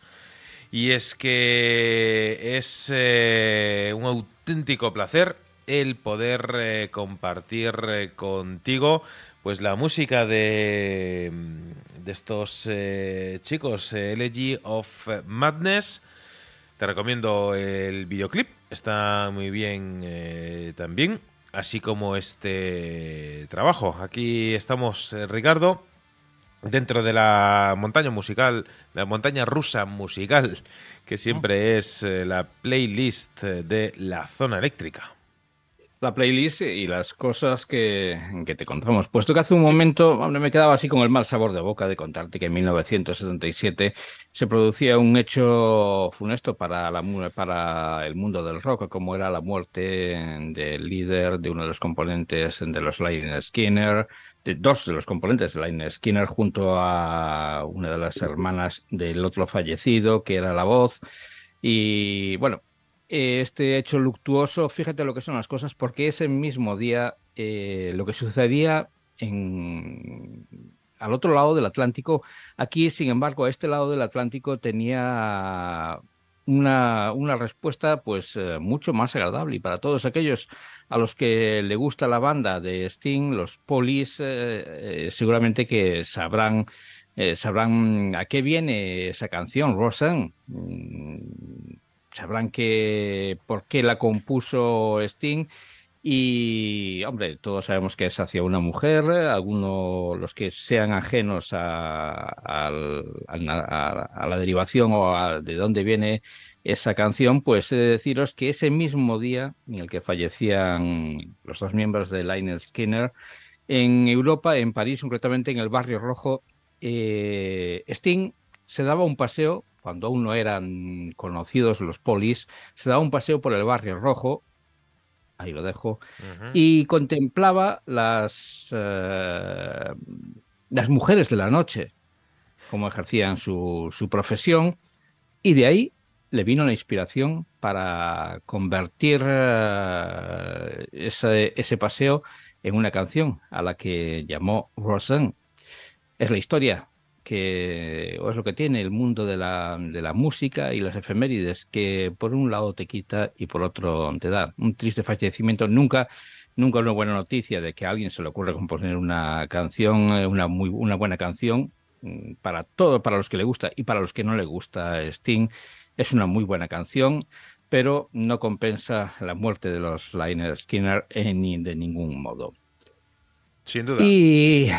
Y es que es eh, un auténtico placer el poder eh, compartir contigo pues la música de, de estos eh, chicos, eh, Elegy of Madness. Te recomiendo el videoclip, está muy bien eh, también, así como este trabajo. Aquí estamos, eh, Ricardo, dentro de la montaña musical, la montaña rusa musical, que siempre es eh, la playlist eh, de la zona eléctrica. La playlist y las cosas que, que te contamos. Puesto que hace un momento hombre, me quedaba así con el mal sabor de boca de contarte que en 1977 se producía un hecho funesto para, la, para el mundo del rock, como era la muerte del líder de uno de los componentes de los Lynyrd Skinner, de dos de los componentes de Lynyrd Skinner, junto a una de las hermanas del otro fallecido, que era la voz. Y bueno, este hecho luctuoso, fíjate lo que son las cosas, porque ese mismo día eh, lo que sucedía en, al otro lado del Atlántico, aquí, sin embargo, a este lado del Atlántico tenía una, una respuesta pues eh, mucho más agradable y para todos aquellos a los que le gusta la banda de Sting, los eh, eh, seguramente que sabrán eh, sabrán a qué viene esa canción, Roseanne. Sabrán que por qué la compuso Sting. Y, hombre, todos sabemos que es hacia una mujer, algunos, los que sean ajenos a la derivación o a de dónde viene esa canción, pues he de deciros que ese mismo día en el que fallecían los dos miembros de Lionel Skinner, en Europa, en París, concretamente en el Barrio Rojo, eh, Sting se daba un paseo, cuando aún no eran conocidos los polis, se daba un paseo por el Barrio Rojo, ahí lo dejo, y contemplaba las, eh, las mujeres de la noche, cómo ejercían su, su profesión, y de ahí le vino la inspiración para convertir eh, ese, ese paseo en una canción a la que llamó Roseanne. Es la historia que, o es lo que tiene el mundo de la, de la música y las efemérides, que por un lado te quita y por otro te da. Un triste fallecimiento nunca, nunca una buena noticia de que a alguien se le ocurre componer una canción, eh, una muy una buena canción mm, para todo, para los que le gusta y para los que no le gusta Sting. Es una muy buena canción, pero no compensa la muerte de los Liner Skinner en, ni- de ningún modo. Sin duda. Y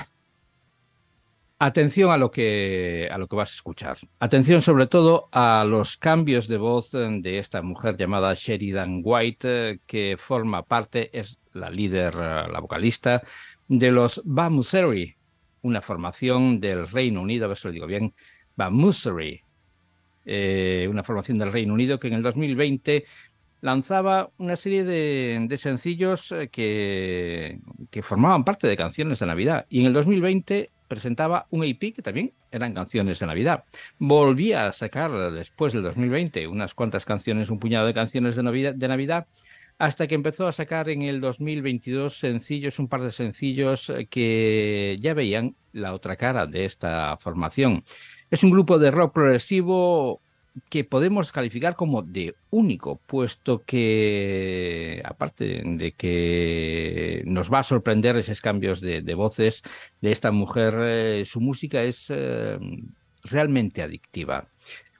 atención a lo que a lo que vas a escuchar. Atención sobre todo a los cambios de voz de esta mujer llamada Sheridan White, que forma parte, es la líder, eh, la vocalista de los Bamuseri, una formación del Reino Unido, a ver si lo digo bien, Bamuseri, eh, una formación del Reino Unido que en el 2020 lanzaba una serie de, de sencillos eh, que, que formaban parte de canciones de Navidad. Y en el 2020 presentaba un EP que también eran canciones de Navidad. Volvía a sacar después del 2020 unas cuantas canciones, un puñado de canciones de Navidad, de Navidad hasta que empezó a sacar en el 2022 sencillos, un par de sencillos eh, que ya veían la otra cara de esta formación. Es un grupo de rock progresivo que podemos calificar como de único, puesto que, aparte de que nos va a sorprender esos cambios de, voces de esta mujer, eh, su música es eh, realmente adictiva.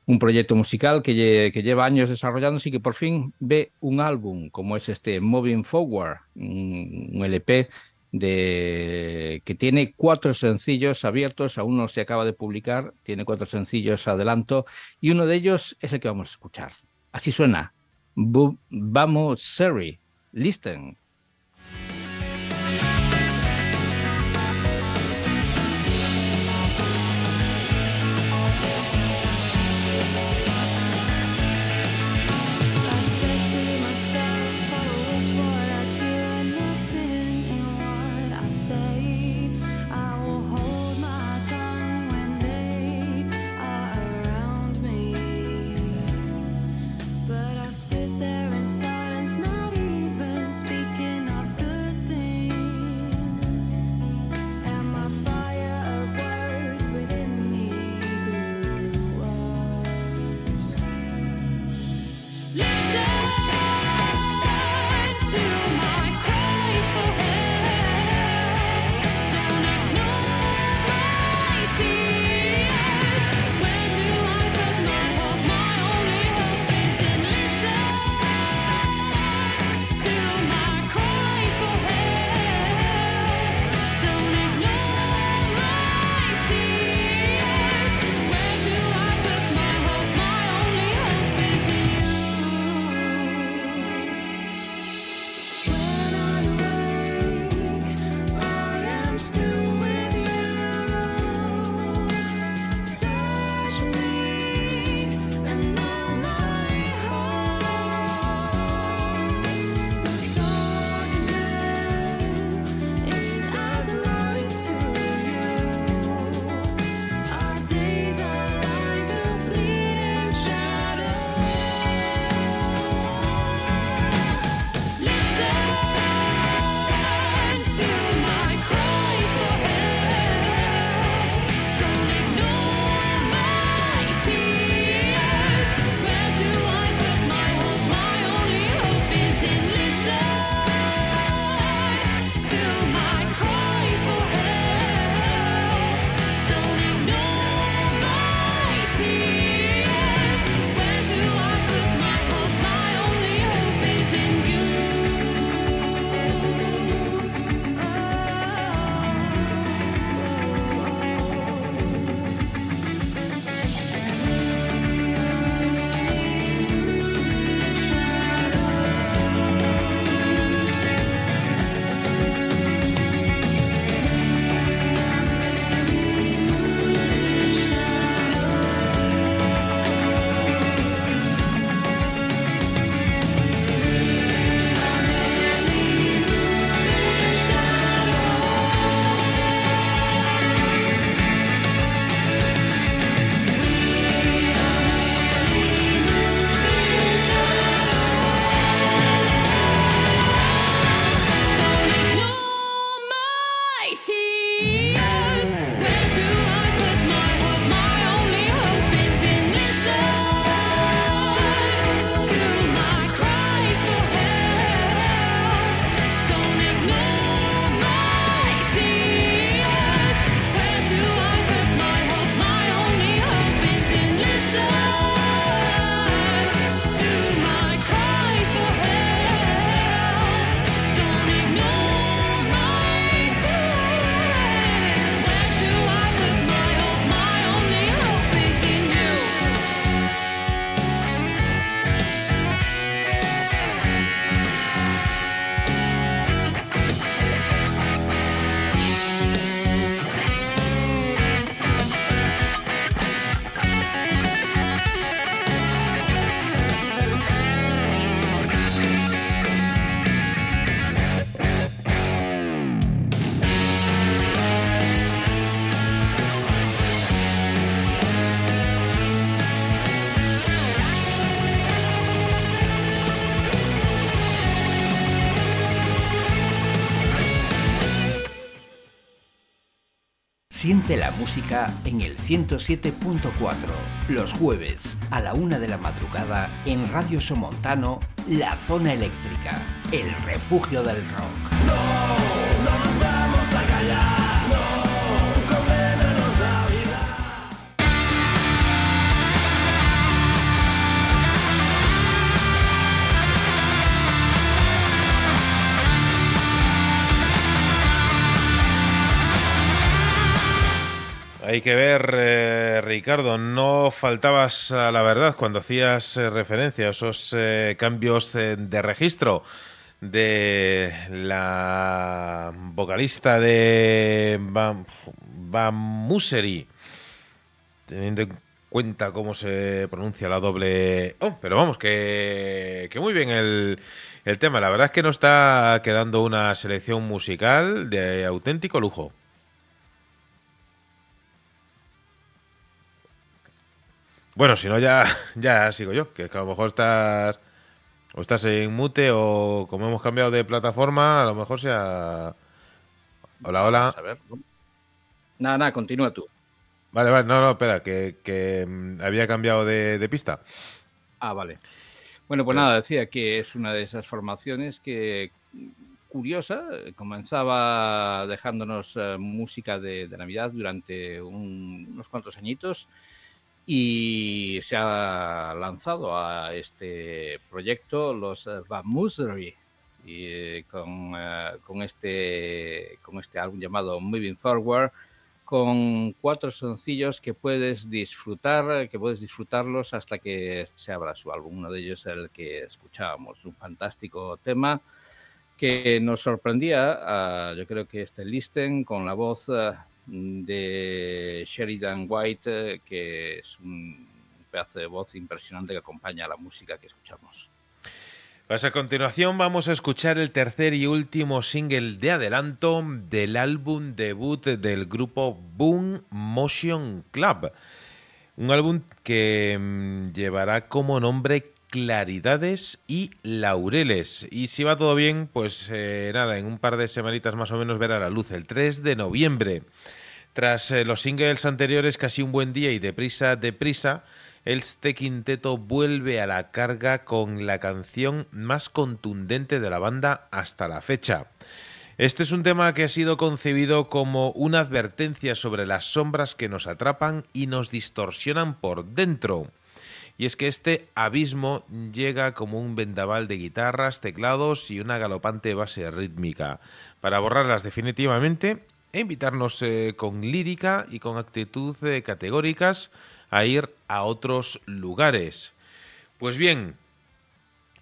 Un proyecto musical que, lleva años desarrollándose y que por fin ve un álbum como es este Moving Forward, un LP de, que tiene cuatro sencillos abiertos, aún no se acaba de publicar, tiene cuatro sencillos adelanto y uno de ellos es el que vamos a escuchar. Así suena. Vamos, Seri, listen. Siente la música en el 107.4, los jueves a la una de la madrugada en Radio Somontano, La Zona Eléctrica, el refugio del rock. Hay que ver, eh, Ricardo, no faltabas a la verdad cuando hacías eh, referencia a esos eh, cambios de registro de la vocalista de Van, Van Museri, teniendo en cuenta cómo se pronuncia la doble... Oh, pero vamos, que, que muy bien el, el tema. La verdad es que nos está quedando una selección musical de auténtico lujo. Bueno, si no, ya, ya sigo yo, que es que a lo mejor estás o estás en mute o como hemos cambiado de plataforma, a lo mejor sea... Hola, hola. Vamos a ver. Nada, nada, continúa tú. Vale, vale, no, no, espera, que, que, mm, había cambiado de, de pista. Ah, vale. Bueno, pues nada, decía que es una de esas formaciones que, curiosa, comenzaba dejándonos eh, música de, de Navidad durante un- unos cuantos añitos y se ha lanzado a este proyecto los eh, Van Musery y eh, con, eh, con este con este álbum llamado Moving Forward con cuatro sencillos que puedes disfrutar que puedes disfrutarlos hasta que se abra su álbum. Uno de ellos es el que escuchábamos un fantástico tema que nos sorprendía yo creo que este listen con la voz de Sheridan White, eh, que es un pedazo de voz impresionante que acompaña a la música que escuchamos. Pues a continuación vamos a escuchar el tercer y último single de adelanto del álbum debut del grupo Boom Motion Club. Un álbum que mm, llevará como nombre Claridades y Laureles. Y si va todo bien, pues eh, nada, en un par de semanitas más o menos verá la luz, el 3 de noviembre. Tras eh, los singles anteriores, Casi un buen día y Deprisa, Deprisa, este quinteto vuelve a la carga con la canción más contundente de la banda hasta la fecha. Este es un tema que ha sido concebido como una advertencia sobre las sombras que nos atrapan y nos distorsionan por dentro. Y es que este abismo llega como un vendaval de guitarras, teclados y una galopante base rítmica, para borrarlas definitivamente e invitarnos eh, con lírica y con actitud eh, categóricas a ir a otros lugares. Pues bien,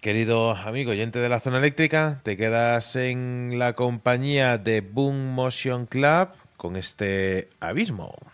querido amigo oyente de la zona eléctrica, te quedas en la compañía de Boom Motion Club con este abismo.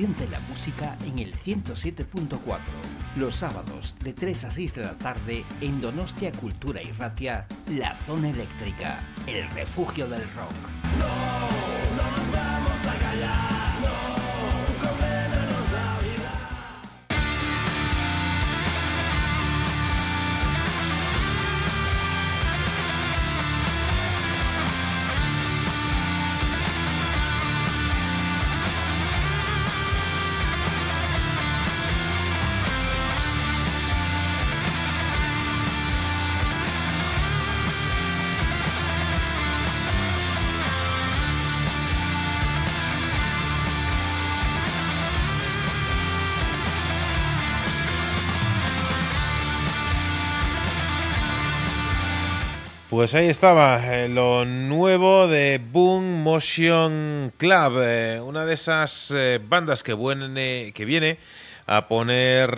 Siente la música en el 107.4, los sábados de 3 a 6 de la tarde en Donostia Cultura y Ratia, la zona eléctrica, el refugio del rock. Pues ahí estaba eh, lo nuevo de Boom Motion Club, eh, una de esas eh, bandas que, buene- que viene a poner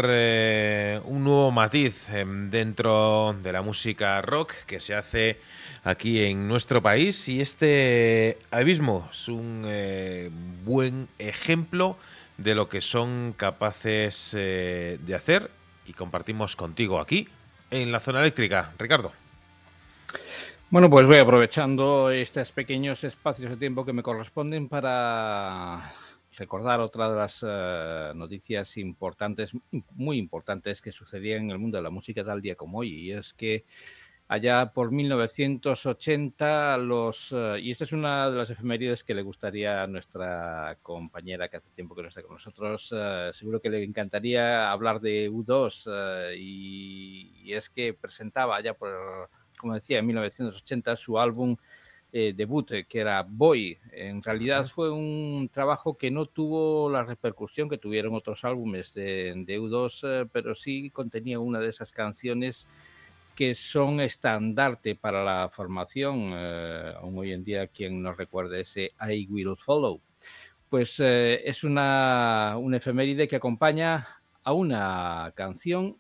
un nuevo matiz em, dentro de la música rock que se hace aquí en nuestro país y este abismo es un buen ejemplo de lo que son capaces de hacer y compartimos contigo aquí en la zona eléctrica. Ricardo. Bueno, pues voy aprovechando estos pequeños espacios de tiempo que me corresponden para recordar otra de las eh, noticias importantes, muy importantes que sucedían en el mundo de la música tal día como hoy. Y es que allá por 1980 los... eh, y esta es una de las efemérides que le gustaría a nuestra compañera que hace tiempo que no está con nosotros. eh, seguro que le encantaría hablar de U2 eh, y, y es que presentaba allá por como decía, en 1980 su álbum eh, debut, eh, que era Boy. En realidad fue un trabajo que no tuvo la repercusión que tuvieron otros álbumes de, de U2, eh, pero sí contenía una de esas canciones que son estandarte para la formación, eh, aún hoy en día quien nos recuerde ese I Will Follow. Pues eh, es una, una efeméride que acompaña a una canción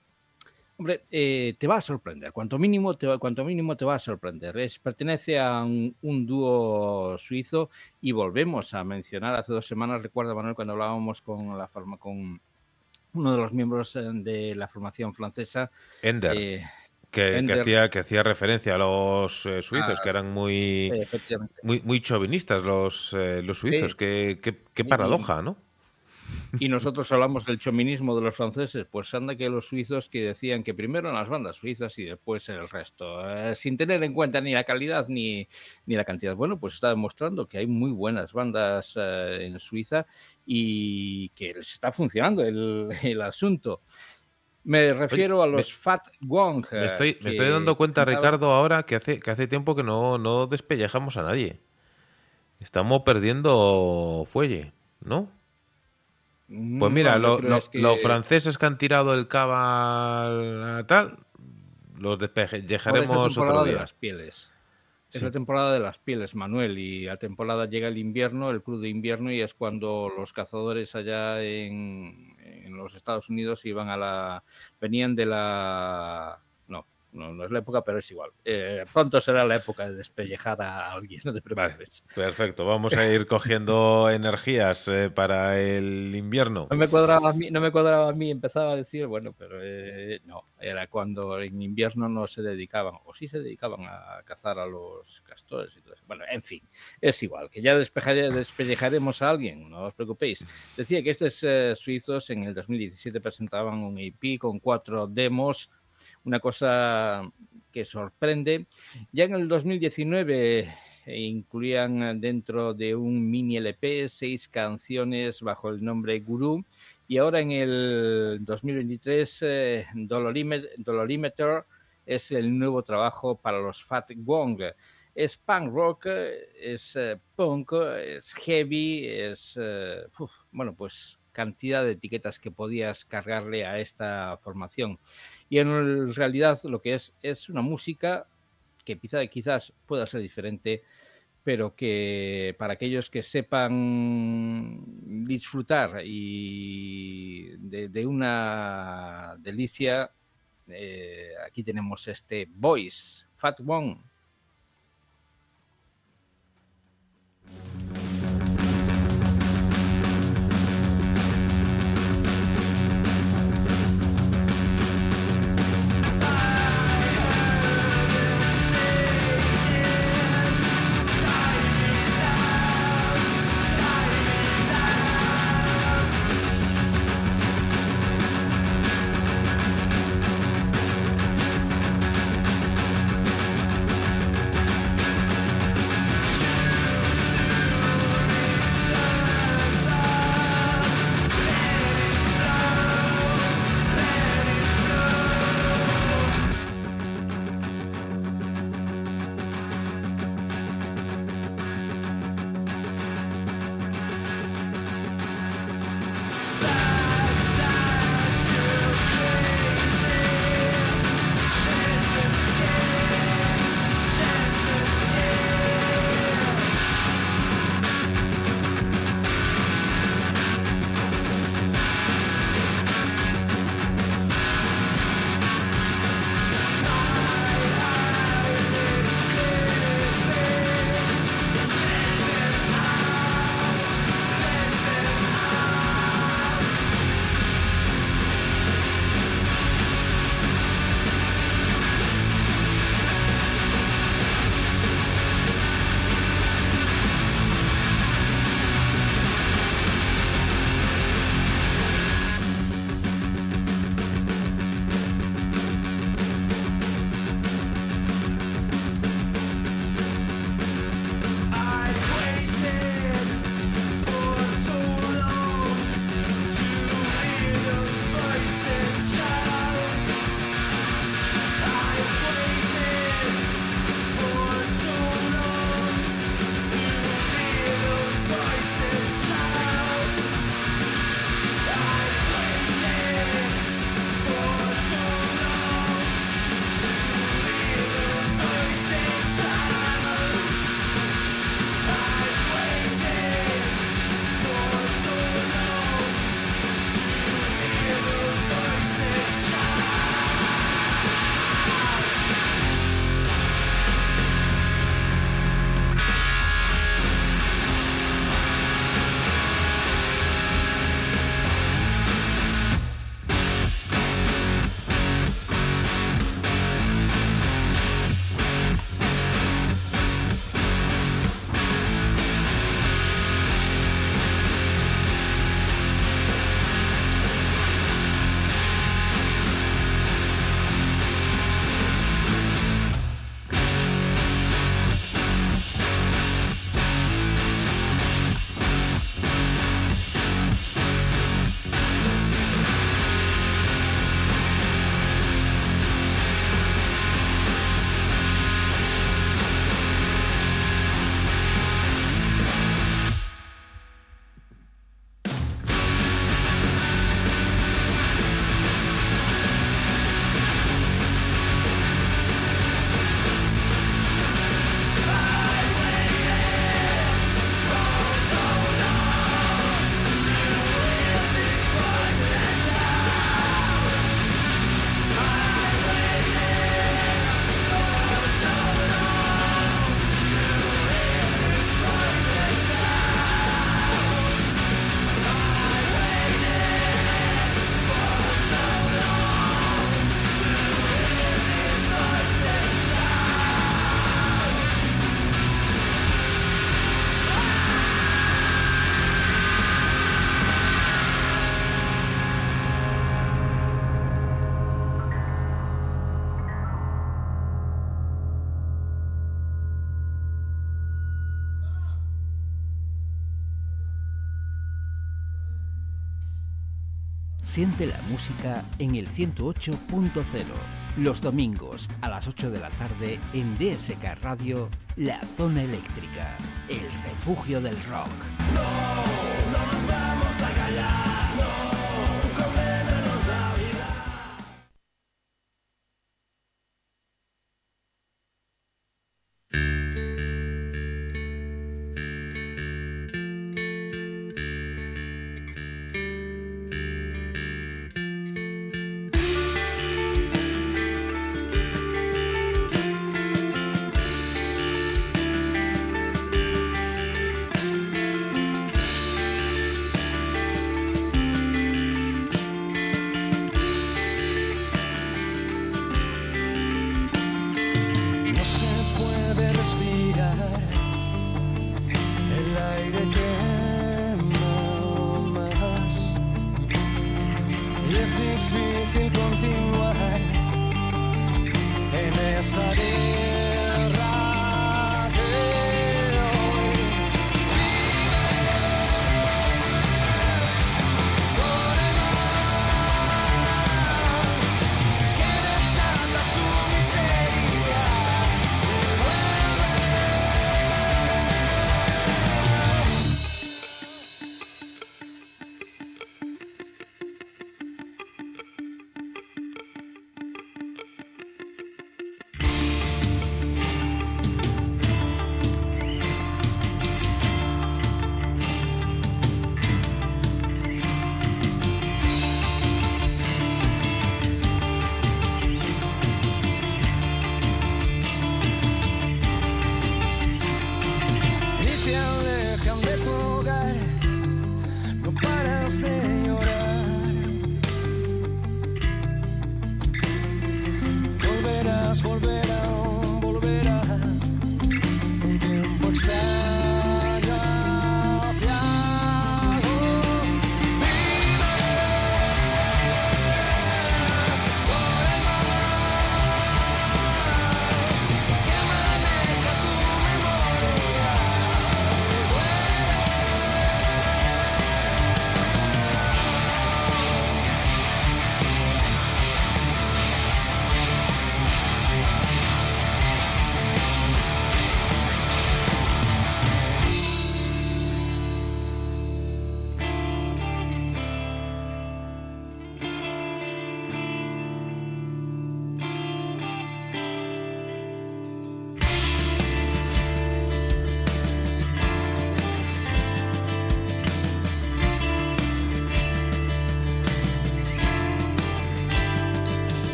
Hombre, eh, te va a sorprender, cuanto mínimo te, va- cuanto mínimo te va a sorprender. Es, pertenece a un, un dúo suizo y volvemos a mencionar, hace dos semanas, recuerda Manuel, cuando hablábamos con, la forma, con uno de los miembros eh, de la formación francesa, Ender, eh, que, hacía, que hacía referencia a los eh, suizos, Ah, que eran muy, muy, muy chauvinistas los, eh, los suizos. Sí. Qué, qué- paradoja, ¿no? Y nosotros hablamos del chauvinismo de los franceses, pues anda que los suizos que decían que primero en las bandas suizas y después en el resto, eh, sin tener en cuenta ni la calidad ni, ni la cantidad. Bueno, pues está demostrando que hay muy buenas bandas eh, en Suiza y que les está funcionando el, el asunto. Me refiero a me- los Fat Wong. Me eh, estoy, me que estoy dando cuenta, Ricardo, ahora que hace, que hace tiempo que no, no despellejamos a nadie. Estamos perdiendo fuelle, ¿no? Pues mira, No, yo lo- creo lo- es que- los franceses que han tirado el cava a tal, los temporada otro de día. las pieles. Es la temporada de las pieles, Manuel, y la temporada llega el invierno, el crudo invierno, y es cuando los cazadores allá en, en los Estados Unidos iban a la... venían de la... No, no, es la época, pero es igual. Eh, pronto será la época de despellejar a alguien, no te preocupes. Perfecto, vamos a ir cogiendo energías eh, para el invierno. No me cuadraba a mí, no me cuadraba a mí, empezaba a decir, bueno, pero eh, no, era cuando en invierno no se dedicaban, o sí se dedicaban a cazar a los castores y todo eso. Bueno, en fin, es igual, que ya despellejaremos a alguien, no os preocupéis. Decía que estos eh, suizos en el 2017 presentaban un EP con cuatro demos, una cosa que sorprende. Ya en el 2019 eh, incluían dentro de un mini LP seis canciones bajo el nombre Guru Y ahora en el 2023, eh, Dolorime- Dolorimeter es el nuevo trabajo para los Fat Wong. Es punk rock, es eh, punk, es heavy, es, eh, bueno, pues cantidad de etiquetas que podías cargarle a esta formación. Y en realidad lo que es es una música que quizá- quizás pueda ser diferente, pero que para aquellos que sepan disfrutar y de, una delicia, eh, aquí tenemos este Voice, Fat One. Siente la música en el 108.0. Los domingos a las 8 de la tarde en DSK Radio, La Zona Eléctrica, el refugio del rock.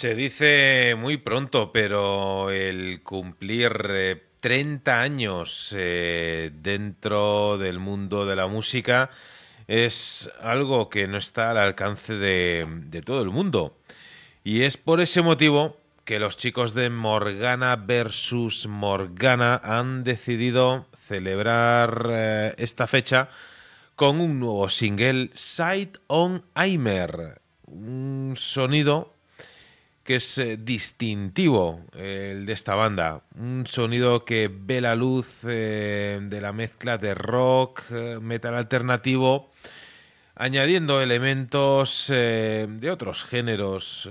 Se dice muy pronto, pero el cumplir eh, 30 años eh, dentro del mundo de la música es algo que no está al alcance de, todo el mundo. Y es por ese motivo que los chicos de Morgana versus Morgana han decidido celebrar eh, esta fecha con un nuevo single, Sight on Aimer. Un sonido que es eh, distintivo eh, el de esta banda. Un sonido que ve la luz eh, de la mezcla de rock, metal alternativo, añadiendo elementos de otros géneros,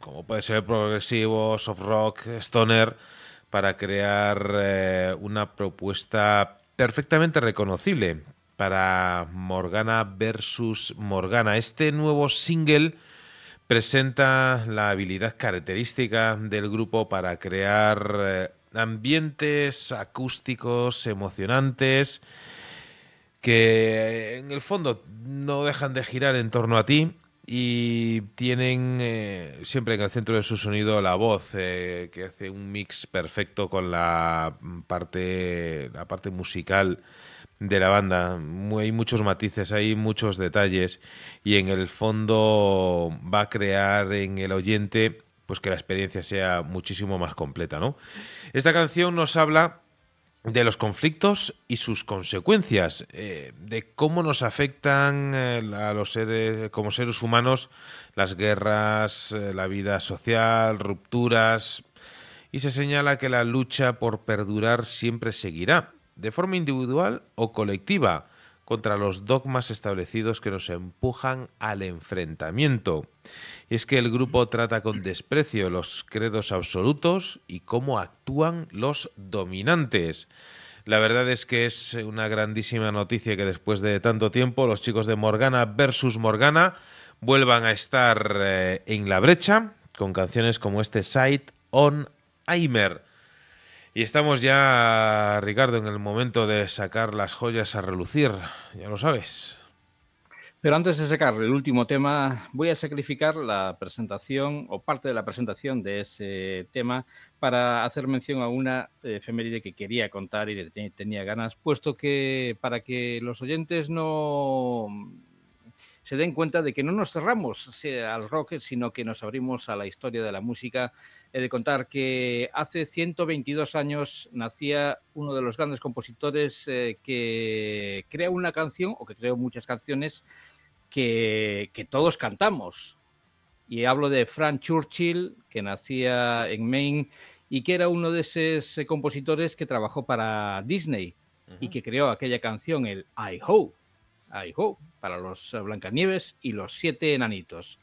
como puede ser progresivo, soft rock, stoner, para crear una propuesta perfectamente reconocible para Morgana versus Morgana. Este nuevo single presenta la habilidad característica del grupo para crear eh, ambientes acústicos emocionantes que eh, en el fondo no dejan de girar en torno a ti y tienen eh, siempre en el centro de su sonido la voz que hace un mix perfecto con la parte la parte musical de la banda. Hay muchos matices hay muchos detalles y en el fondo va a crear en el oyente pues que la experiencia sea muchísimo más completa no esta canción nos habla de los conflictos y sus consecuencias, eh, de cómo nos afectan eh, a los seres, como seres humanos las guerras, eh, la vida social, rupturas, y se señala que la lucha por perdurar siempre seguirá, de forma individual o colectiva, contra los dogmas establecidos que nos empujan al enfrentamiento. Es que el grupo trata con desprecio los credos absolutos y cómo actúan los dominantes. La verdad es que es una grandísima noticia que después de tanto tiempo los chicos de Morgana versus Morgana vuelvan a estar eh, en la brecha con canciones como este Sight on Aimer. Y estamos ya, Ricardo, en el momento de sacar las joyas a relucir, ya lo sabes. Pero antes de sacar el último tema, voy a sacrificar la presentación o parte de la presentación de ese tema para hacer mención a una efeméride que quería contar y que tenía ganas, puesto que para que los oyentes no se den cuenta de que no nos cerramos al rock, sino que nos abrimos a la historia de la música. He de contar que hace 122 años nacía uno de los grandes compositores eh, que crea una canción, o que creó muchas canciones, que, que todos cantamos. Y hablo de Frank Churchill, que nacía en Maine y que era uno de esos eh, compositores que trabajó para Disney y que creó aquella canción, el I Ho, I Ho, para los eh, Blancanieves y los siete enanitos.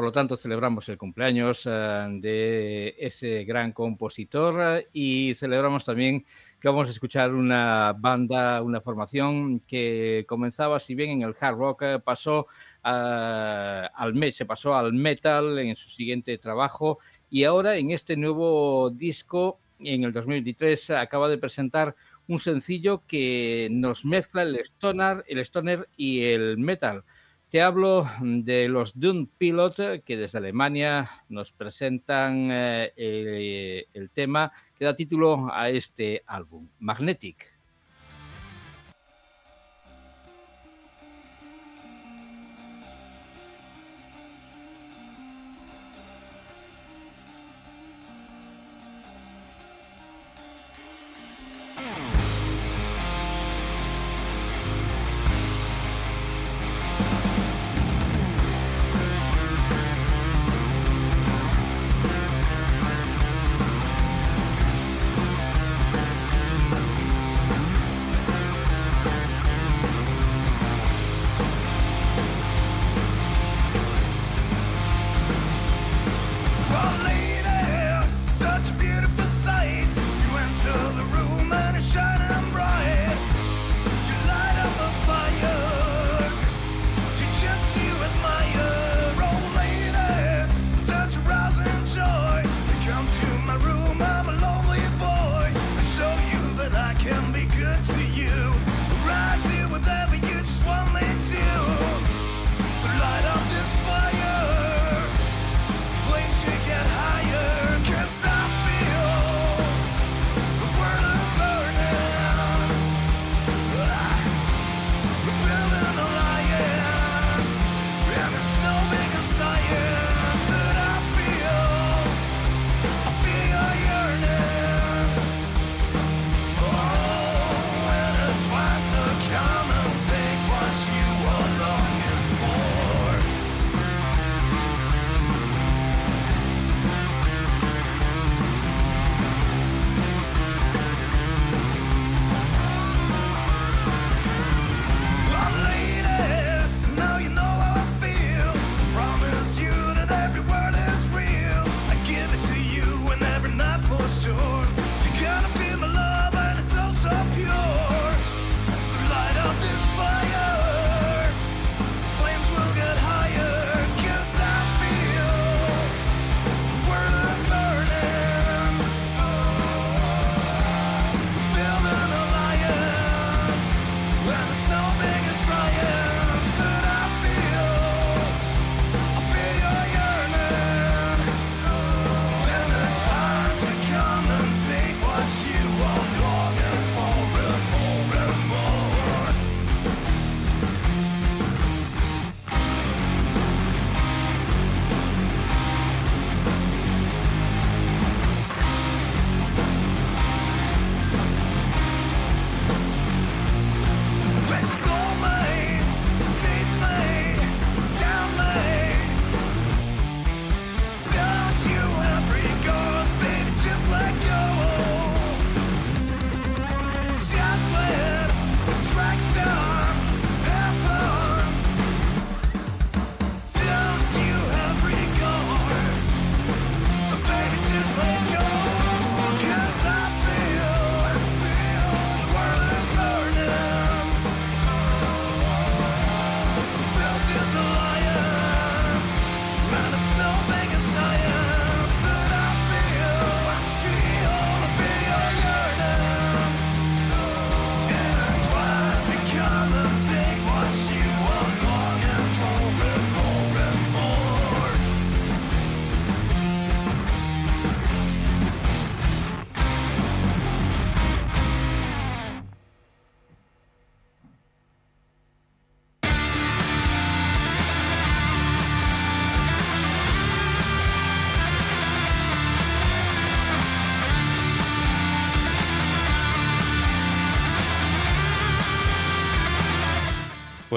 Por lo tanto, celebramos el cumpleaños eh, de ese gran compositor eh, y celebramos también que vamos a escuchar una banda, una formación que comenzaba, si bien en el hard rock, eh, pasó ah, al me- se pasó al metal en su siguiente trabajo y ahora en este nuevo disco, en el 2023, acaba de presentar un sencillo que nos mezcla el stoner, el stoner y el metal. Te hablo de los Dune Pilot que desde Alemania nos presentan eh, eh, el tema que da título a este álbum, Magnetic. Magnetic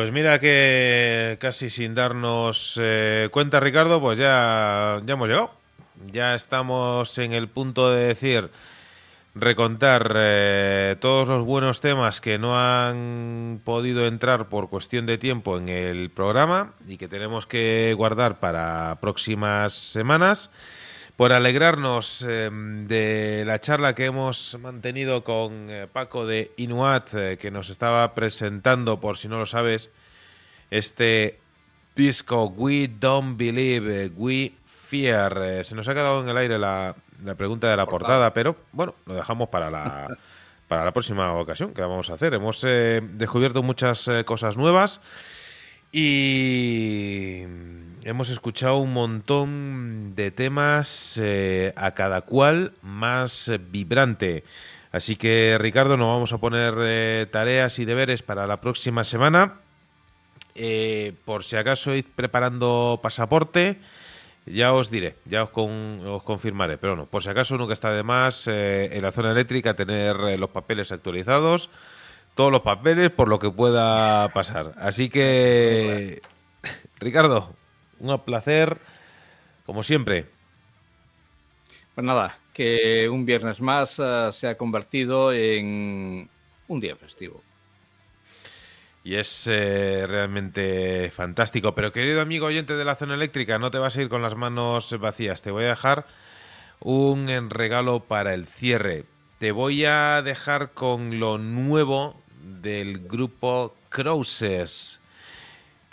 Pues mira que casi sin darnos eh, cuenta, Ricardo, pues ya, ya hemos llegado. Ya estamos en el punto de decir, recontar eh, todos los buenos temas que no han podido entrar por cuestión de tiempo en el programa y que tenemos que guardar para próximas semanas. Por alegrarnos eh, de la charla que hemos mantenido con eh, Paco de Inuat, eh, que nos estaba presentando, por si no lo sabes, este disco We Don't Believe, eh, We Fear. Se nos ha quedado en el aire la, la pregunta de la portada, pero bueno, lo dejamos para la, para la próxima ocasión que la vamos a hacer. Hemos eh, descubierto muchas cosas nuevas y hemos escuchado un montón de temas, eh, a cada cual más vibrante. Así que, Ricardo, nos vamos a poner eh, tareas y deberes para la próxima semana. Eh, por si acaso id preparando pasaporte, ya os diré, ya os, con- os confirmaré. Pero no, por si acaso nunca está de más eh, en la zona eléctrica tener eh, los papeles actualizados, todos los papeles por lo que pueda pasar. Así que, Ricardo, un placer, como siempre. Pues nada, que un viernes más eh, se ha convertido en un día festivo. Y es eh, realmente fantástico. Pero querido amigo oyente de la zona eléctrica, no te vas a ir con las manos vacías. Te voy a dejar un regalo para el cierre. Te voy a dejar con lo nuevo del grupo Crosses.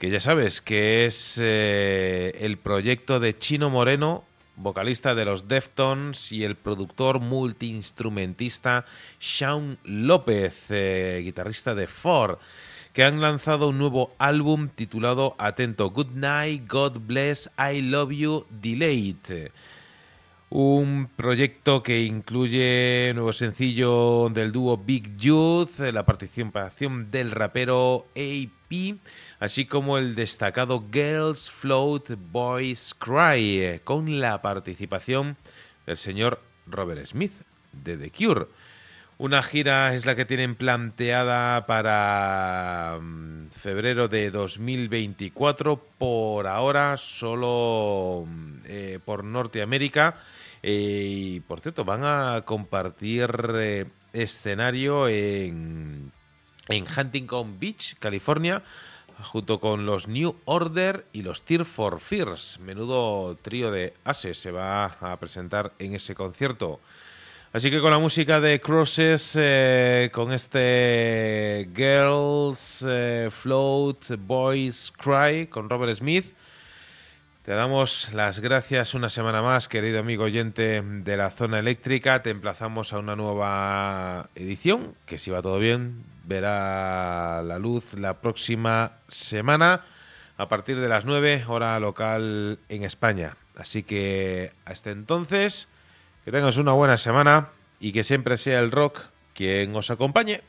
Que ya sabes que es eh, el proyecto de Chino Moreno, vocalista de los Deftones, y el productor multiinstrumentista Shaun López, eh, guitarrista de Ford que han lanzado un nuevo álbum titulado Atento, Good Night, God Bless, I Love You, Delayed. Un proyecto que incluye nuevo sencillo del dúo Big Youth, la participación del rapero AP, así como el destacado Girls Float Boys Cry, con la participación del señor Robert Smith de The Cure. Una gira es la que tienen planteada para mm, febrero de 2024. Por ahora, solo mm, eh, por Norteamérica. Eh, y por cierto, van a compartir eh, escenario en, en Huntington Beach, California, junto con los New Order y los Tear for Fears. Menudo trío de ases se va a presentar en ese concierto. Así que con la música de Crosses, eh, con este Girls Float Boys Cry con Robert Smith, te damos las gracias una semana más, querido amigo oyente de la zona eléctrica. Te emplazamos a una nueva edición, que si va todo bien, verá la luz la próxima semana a partir de las 9 hora local en España. Así que hasta entonces... Que tengas una buena semana y que siempre sea el rock quien os acompañe.